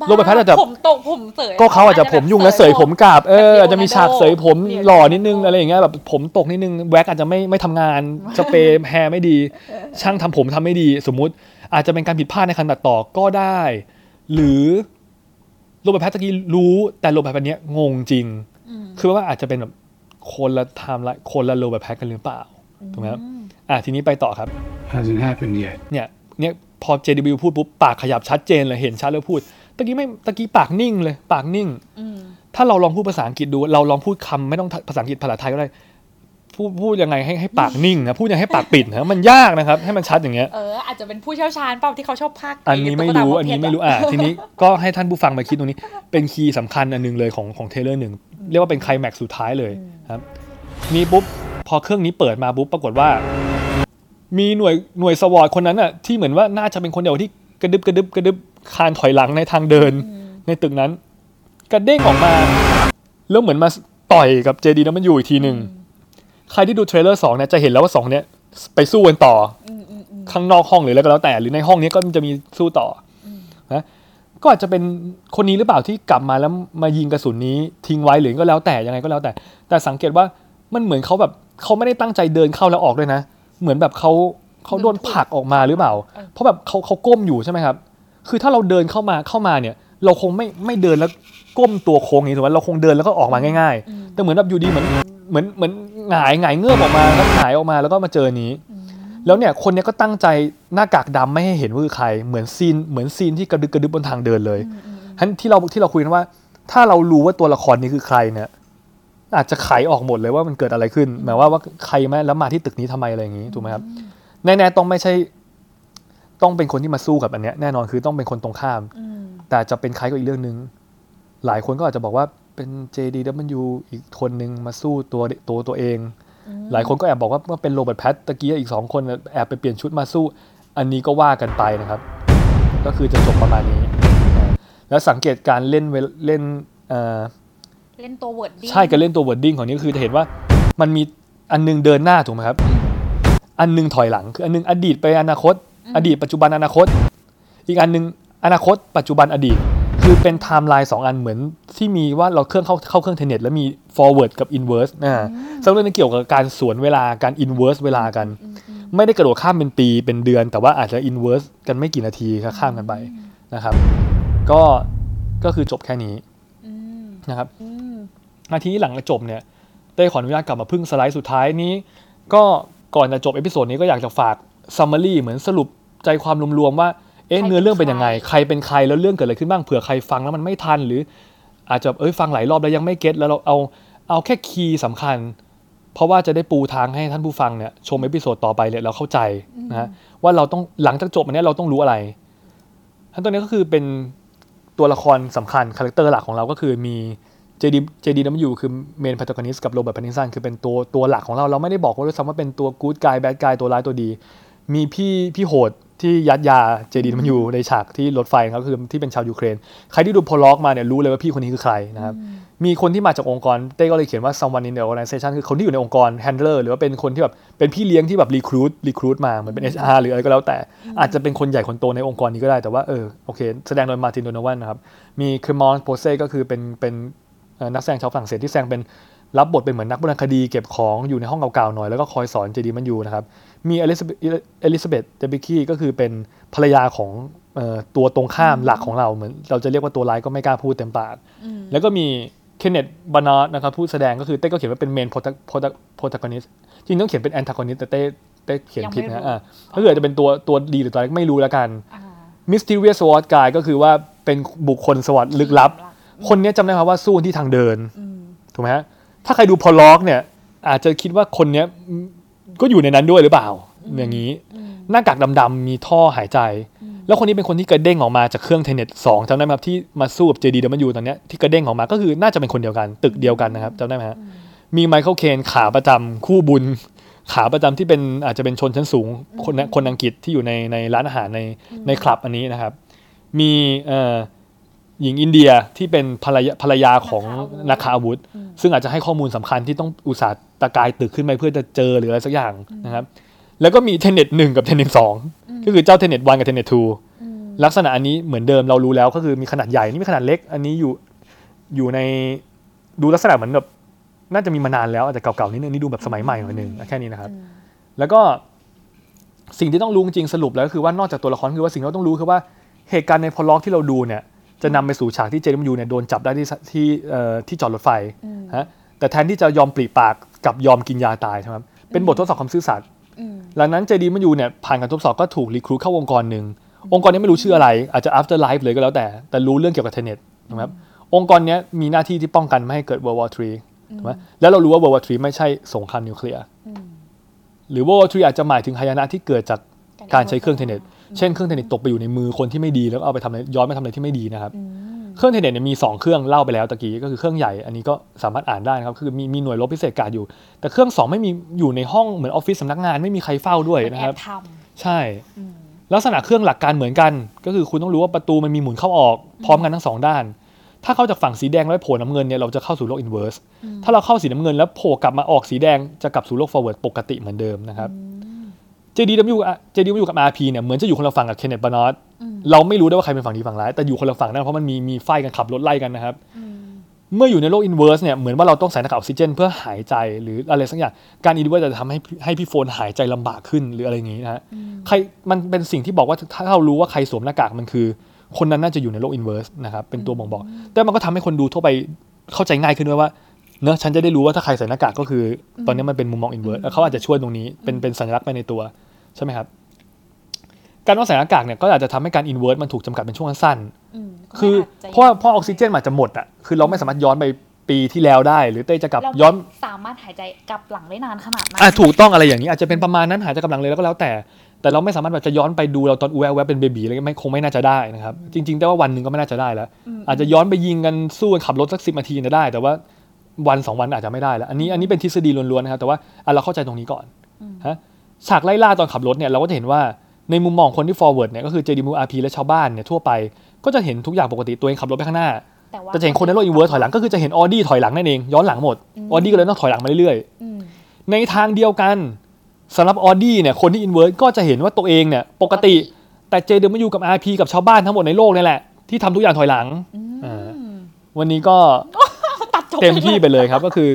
บ้าโรเบิร์ตแพทอาจจะ ผมตกผมเสยก็เขาอาจจะผมยุ่งและเสยผมกราบเออแบบอาจจะมีฉากเสยผมเดี๋ยวหล่อนิดนึงอะไรอย่างเงี้ยแบบผมตกนิดนึงแว็กอาจจะไม่ไม่ทำงานสเปรย์ hair ไม่ดี ช่างทำผมทำไม่ดี สมมุติอาจจะเป็นการผิดพลาดในการตัดต่อก็ได้ หรือโรเบิร์ตแพทตะกี้รู้แต่โรเบิร์ตแพทอันเนี้ยงงจริงอืมคือว่าอาจจะเป็นแบบคนละไทม์ไลน์คนละโรเบิร์ตแพทกันหรือเปล่าถูกไหมครับอะทีนี้ไปต่อครับ Hasn't happened yet. เนี่ยเนี่ย พอ JW พูดปุ๊บปากขยับชัดเจนเลยเห็นชัดเลยพูดตะกี้ไม่ตะกี้ปากนิ่งเลย ปากนิ่งอืมถ้าเราลองพูดภาษาอังกฤษดู เราลองพูดคำไม่ต้องภาษาอังกฤษภาษาไทยก็ได้พูดพูดยังไงให้ให้ปากนิ่งนะพูดยังไงให้ปากปิดนะมันยากนะครับ ให้มันชัดอย่างเงี้ยเอออาจจะเป็นผู้เชี่ยวชาญเปล่าที่เขาชอบพากย์อันนี้ไม่ตุ๊กตารู้พวกอันนี้เพชไม่รู้อะทีนี้ก็ให้ท่านผู้ฟังมาคิดตรงนี้ เป็น key สำคัญอันหนึ่งเลยของของ trailer หนึ่งเรียกว่าเป็นไคลแม็กซ์สุดท้ายเลยครับ นี่ปุ๊บพอเครื่องนี้เปิดมาปุ๊บปรากฏว่า มีหน่วยหน่วยสวอตคนนั้นอะที่เหมือนว่าน่าจะเป็นคนเดียวที่กระดึบกระดึบกระดึบคานถอยหลังในทางเดิน ในตึกนั้น กระเด้งออกมา แล้วเหมือนมาต่อยกับ JD แล้วมันอยู่อีกทีหนึ่งใครที่ดู trailer สองเนี่ยจะเห็นแล้วว่าสองเนี่ยไปสู้กันต่ออข้างนอกห้องหรืออะไรก็แล้วแต่ หรือในห้องนี้ก็จะมีสู้ต่ออนะก็อาจจะเป็นคนนี้หรือเปล่าที่กลับมาแล้วมายิงกระสุนนี้ทิ้งไว้หรือก็แล้วแต่ยังไงก็แล้วแต่ แต่สังเกตว่ามันเหมือนเขาแบบเขาไม่ได้ตั้งใจเดินเข้าแล้วออกด้วยนะ เหมือนแบบเขาเขาโดนผลักออกมาหรือเปล่า เพราะแบบเขาเขาก้มอยู่ใช่ไหมครับ คือถ้าเราเดินเข้ามาเข้ามาเนี่ย เราคงไม่ไม่เดินแล้วก้มตัวโค้งอย่างนี้ถูกไหมเราคงเดินแล้วก็ออกมาง่าย ๆ แต่เหมือนแบบอยู่ดีเหมือนเหมือนเหมือนหงายหงายเงือบออกมาแล้วหงายออกมาแล้วก็มาเจอนี้ แล้วเนี่ยคนเนี้ยก็ตั้งใจหน้ากากดำไม่ให้เห็นว่าคือใคร เหมือนซีนเหมือนซีนที่กระดึบกระดึบบนทางเดินเลยทั้นที่เราที่เราคุยกันว่า ถ้าเรารู้ว่าตัวละครนี้คือใครเนี่ย อาจจะไขออกหมดเลยว่ามันเกิดอะไรขึ้น หมายว่าว่าใครมาแล้วมาที่ตึกนี้ทำไมอะไรอย่างนี้ถูกไหมครับแน่ๆต้องไม่ใช่ ต้องเป็นคนที่มาสู้กับอันเนี้ยแน่นอนคือต้องเป็นคนตรงข้ามอืมแต่จะเป็นใครก็อีกเรื่องหนึ่งหลายคนก็อาจจะบอกว่าเป็น JDW อีกคนหนึ่งมาสู้ตัวตัวตัวเอง หลายคนก็แอบบอกว่าว่าเป็นโรเบิร์ตแพตตะกี้อีกสองคนแอบไปเปลี่ยนชุดมาสู้ อันนี้ก็ว่ากันไปนะครับ ก็คือจะจบประมาณนี้นะแล้วสังเกตการเล่นเวลเล่น เอ่อเล่นตัว wording ใช่การเล่นตัว wording ของนี้ก็คือจะเห็นว่ามันมีอันหนึงเดินหน้าถูกไหมครับ อันหนึงถอยหลังคืออันหนึงอดีตไปอนาคต อดีตปัจจุบันอนาคต อีกอันหนึงอนาคต ปัจจุบันอดีต คือเป็นไทม์ไลน์สองอันเหมือนที่มีว่าเราเครื่องเข้าเข้าเครื่องเทนเน็ตแล้วมี forward กับ inverse นะซึ่งเรื่องนี้เกี่ยวกับการสวนเวลาการ inverse เวลากัน ไม่ได้กระโดดข้ามเป็นปีเป็นเดือน แต่ว่าอาจจะ inverse กันไม่กี่นาทีก็ข้ามกันไปนะครับ ก็ก็คือจบแค่นี้อืมนะครับอืม นาทีหลังจบเนี่ยเต้ขออนุญาตกลับมาพึ่งสไลด์สุดท้ายนี้ ก็ก่อนจะจบ episode นี้ก็อยากจะฝาก summary เหมือนสรุปใจความรวมๆว่าเอ๊ะใครเป็นเนื้อเรื่องเป็นยังไงใครใครเป็นใครแล้วเรื่องเกิดอะไรขึ้นบ้างเผื่อใครฟังแล้วมันไม่ทัน หรือ อาจจะเอ้ยฟังหลายรอบแล้วยังไม่ get แล้วเราเอาเอาแค่ key สำคัญ เพราะว่าจะได้ปูทางให้ท่านผู้ฟังเนี่ยชม episode ต่อไปเนี่ยเราเข้าใจนะฮะว่าเราต้องหลังจากจบอันเนี้ยเราต้องรู้อะไรทั้นตัวนี้ก็คือเป็นตัวละครสำคัญ character หลักของเราก็คือมี JD JDW คือเมน p พ t ต g o n i s t กับโรเบิร์ต p พ t นิสันคือเป็นตัวตัวหลักของเรา เราไม่ได้บอกว่าด้วยซ้ำว่าเป็นตัว good guy bad guy ตัวร้ายตัวดี มีพี่พี่โหดที่ยัดยา JDW ในฉากที่รถไฟครับคือที่เป็นชาวยูเครน ใครที่ดู prologue มาเนี่ยรู้เลยว่าพี่คนนี้คือใครนะครับมีคนที่มาจากองค์กรเต้ก็เลยเขียนว่า someone in the organization คือคนที่อยู่ในองค์กร handler หรือว่าเป็นคนที่แบบเป็นพี่เลี้ยงที่แบบ recruit recruit มาเหมือนเป็น HR หรืออะไรก็แล้วแต่ อาจจะเป็นคนใหญ่คนโตในองค์กรนี้ก็ได้แต่ว่าเออโอเค แสดงโดยมาร์ตินโดโนแวนนะครับมีค r มอนโปเซ่ก็คือเป็นเป็นเอ่อ นักแสดงชาวฝรั่งเศสที่แสดงเป็นรับบทเป็นเหมือนนักโบราณคดีเก็บของอยู่ในห้องเก่าๆหน่อยแล้วก็คอยสอน JDW นะครับ มีเอลิซาเบธเอลิซาเบธเดบิคีก็คือเป็นภรรยาของเอ่อตัวตรงข้ามหลักของเราเหมือน เราจะเรียกว่าตัวร้ายก็ไม่กล้าพูดเต็มปาก แล้วก็มีเคนเนธบรานาห์นะครับผู้แสดงก็คือเต้ก็เขียนว่าเป็นเมนโพ r o t a g o n i s t จริงต้องเขียนเป็น antagonist แต่เต้เต้เขียนผิดยังไม่นะรู้อ่าถ้าเกิดจะเป็นตัวตัวดีหรือตัวร้ายไม่รู้แล้วกันอ่า Mysterious SWAT Guy ก็คือว่าเป็นบุคคลสวัสดิ์ลึกลับ คนเนี้ยจำได้ครับว่าสู้ที่ทางเดินถูกไหมฮะถ้าใครดู prologue เนี่ย อาจจะคิดว่าคนเนี้ยอืมก็อยู่ในนั้นด้วยหรือเปล่า อย่างนี้ หน้ากากดำๆมีท่อหายใจ แล้วคนนี้เป็นคนที่กระเด้งออกมาจากเครื่องเทเน็ตสองจำได้ไหมครับที่มาสู้กับ JDW ตอนเนี้ยที่กระเด้งออกมาก็คือน่าจะเป็นคนเดียวกันตึกเดียวกันนะครับจำได้ไหมฮะมีไมเคิลเคนขาประจำคู่บุญ ขาประจำที่เป็นอาจจะเป็นชนชั้นสูงคนนะคนอังกฤษที่อยู่ในในร้านอาหารในในคลับอันนี้นะครับ มีเอ่อ หญิงอินเดียที่เป็นภรรยาภรรยาของนักค้าอาวุธ ซึ่งอาจจะให้ข้อมูลสำคัญที่ต้องอุตส่าห์ตะกายตึกขึ้นไปเพื่อจะเจอหรืออะไรสักอย่างนะครับ แล้วก็มีเทนเน็ตหนึ่งกับเทนเน็ตสองก็คือเจ้าเทนเน็ต one กับเทนเน็ต two ลักษณะอันนี้เหมือนเดิมเรารู้แล้วก็คือมีขนาดใหญ่นี่มีขนาดเล็ก อันนี้อยู่อยู่ในดูลักษณะเหมือนแบบน่าจะมีมานานแล้วอาจจะเก่าๆนิดนึงนี่ดูแบบสมัยใหม่หน่อยนึงแค่นี้นะครับ แล้วก็สิ่งที่ต้องรู้จริงๆสรุปแล้วก็คือว่านอกจากตัวละครคือว่าสิ่งที่เราต้องรู้คือว่าเหตุการณ์ในพอล็อกที่เราดูเนี่ย จะนำไปสู่ฉากที่เจมยูเนี่ยโดนจับได้ที่สที่เอ่อที่จอดรถไฟฮะแต่แทนที่จะยอมปลีปากกับยอมกินยาตายใช่ไหมครับเป็นบททดสอบความซื่อสัตย์หลังนั้นเจดีมันยูเนี่ยผ่านการทดสอบก็ถูกรีครูทเข้าองค์กรหนึ่งองค์กรนี้ไม่รู้ชื่ออะไรอาจจะ after life เลยก็แล้วแต่ แต่รู้เรื่องเกี่ยวกับเทเน็ตนะครับองค์กรเนี้ยมีหน้าที่ที่ป้องกันไม่ให้เกิด World War 3ถูกไหมแล้วเรารู้ว่า World War 3ไม่ใช่สงครามนิวเคลียร์หรือ World War 3อาจจะหมายถึงหายนะที่เกิดจากการใช้เครื่องเทเน็ต เช่นเครื่องเทเน็ตตกไปอยู่ในมือคนที่ไม่ดีแล้วเอาไปทำอะไรย้อนไปทำอะไรที่ไม่ดีนะครับเครื่องเทเน็ตเนี่ยมี 2 เครื่องเล่าไปแล้วตะกี้ก็คือเครื่องใหญ่อันนี้ก็สามารถอ่านได้นะครับคือมีมีหน่วยรบพิเศษการอยู่ แต่เครื่อง 2 ไม่มีอยู่ในห้องเหมือนออฟฟิศสำนักงานไม่มีใครเฝ้าด้วยเป็นนะแอครับบทใช่ลักษณะเครื่องหลักการเหมือนกัน ก็คือคุณต้องรู้ว่าประตูมันมีหมุนเข้าออกพร้อมกันทั้งสองด้าน ถ้าเข้าจากฝั่งสีแดงแล้วโผล่น้ำเงินเนี่ยเราจะเข้าสู่โลก inverse ถ้าเราเข้าสีน้ำเงินแล้วโผล่กลับมาออกสีแดงจะกลับสู่โลก forward ปกติเหมือนเดิมนะครับ JDW อะ JDW กับ RP เนี่ยเหมือนจะอยู่คนละฝั่งกับเคนเนธบรานาห์เราไม่รู้ได้ว่าใครเป็นฝั่งดีฝั่งร้ายแต่อยู่คนละฝั่งนั่นเพราะมันมีมี fight กันขับรถไล่กันนะครับเมื่ออยู่ในโลก inverse เนี่ยเหมือนว่าเราต้องใส่หน้ากากออกซิเจน เพื่อหายใจหรืออะไรสักอย่างการ inverse จะทำให้ให้พี่โฟนหายใจลำบากขึ้นหรืออะไรอย่างนี้นะฮะใครมันเป็นสิ่งที่บอกว่าถ้าเรารู้ว่าใครสวมหน้ากากมันคือ คนนั้นน่าจะอยู่ในโลก inverse นะครับเป็นตัวบ่งบอก แต่มันก็ทำให้คนดูทั่วไปเข้าใจง่ายขึ้นด้วยว่าเนอะฉันจะได้รู้ว่าถ้าใครใส่หน้ากากก็คือตอนนี้มันเป็นมุมมอง inverse เขาอาจจะช่วยตรงนี้เป็นเป็นสัญลักษณ์ไปในตัว ใช่ไหมครับ การว่าใส่หน้ากากเนี่ยก็อาจจะทำให้การ inverse มันถูกจำกัดเป็นช่วงสั้นอืมๆคือก็เพราะว่าเพราะออกซิเจนมันอาจจะหมดอะคือเราไม่สามารถย้อนไปปีที่แล้วได้ หรือเต้จะกลับเราย้อนสามารถหายใจกลับหลังได้นานขนาดนั้นอะถูกต้องอะไรอย่างนี้อาจจะเป็นประมาณนั้นหายใจกำลังเลยแล้วก็แล้วแต่ แต่เราไม่สามารถแบบจะย้อนไปดูเราตอนอูแวะแวะเป็นเบบีอะไรไม่คงไม่น่าจะได้นะครับ จริง ๆ แต่ว่าวันหนึ่งก็ไม่น่าจะได้แล้ว อาจจะย้อนไปยิงกันสู้กันขับรถสักสิบนาทีจะได้ แต่ว่าวันสองวันอาจจะไม่ได้แล้ว อันนี้อันนี้เป็นทฤษฎีล้วนๆนะครับแต่ว่าอะเราเข้าใจตรงนี้ก่อนฮะ ฉากไล่ล่าตอนขับรถเนี่ยเราก็จะเห็นว่าในมุมมองคนที่ forward เนี่ยก็คือ JD m RP และชาวบ้านเนี่ยทั่วไปก็จะเห็นทุกอย่างปกติตัวเองขับรถไปข้างหน้าแต่ว่าแต่จะเห็นคนในโลก inverse ถอยหลังก็คือจะเห็นออดี้ถอยหลังนั่นเองย้อนหลังหมดออดี้ก็เลยต้องถอยหลังมาเรื่อยๆอืมในทางเดียวกันสำหรับออดี้เนี่ยคนที่ inverse ก็จะเห็นว่าตัวเองเนี่ยปกติ แต่ JDW กับ RP กับชาวบ้านทั้งหมดในโลกนี่แหละ ที่ทำทุกอย่างถอยหลังอ่าวันนี้ก็ตัดจบเต็มที่ไปเลยครับ ก็คือ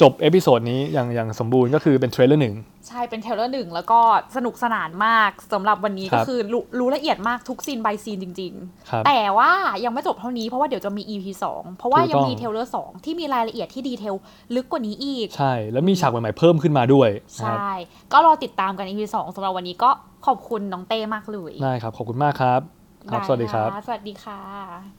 จบ episode นี้อย่างอย่างสมบูรณ์ก็คือเป็น trailer หนึ่ง ใช่เป็น trailer หนึ่งแล้วก็สนุกสนานมากสำหรับวันนี้ครัก็คือรู้รู้ละเอียดมากทุกซีน by ซีนจริงครับๆแต่ว่ายังไม่จบเท่านี้เพราะว่าเดี๋ยวจะมี EP 2เพราะว่าถูกยังต้องมี trailer 2ที่มีรายละเอียดที่ detail ลึกกว่านี้อีก ใช่ แล้วมีฉากใหม่ๆเพิ่มขึ้นมาด้วยนะครับใช่ ก็รอติดตามกัน EP 2สำหรับวันนี้ก็ขอบคุณน้องเต้มากเลยได้ครับขอบคุณมากครับ ครับ สวัสดีครับไะสวัสดีค่ะ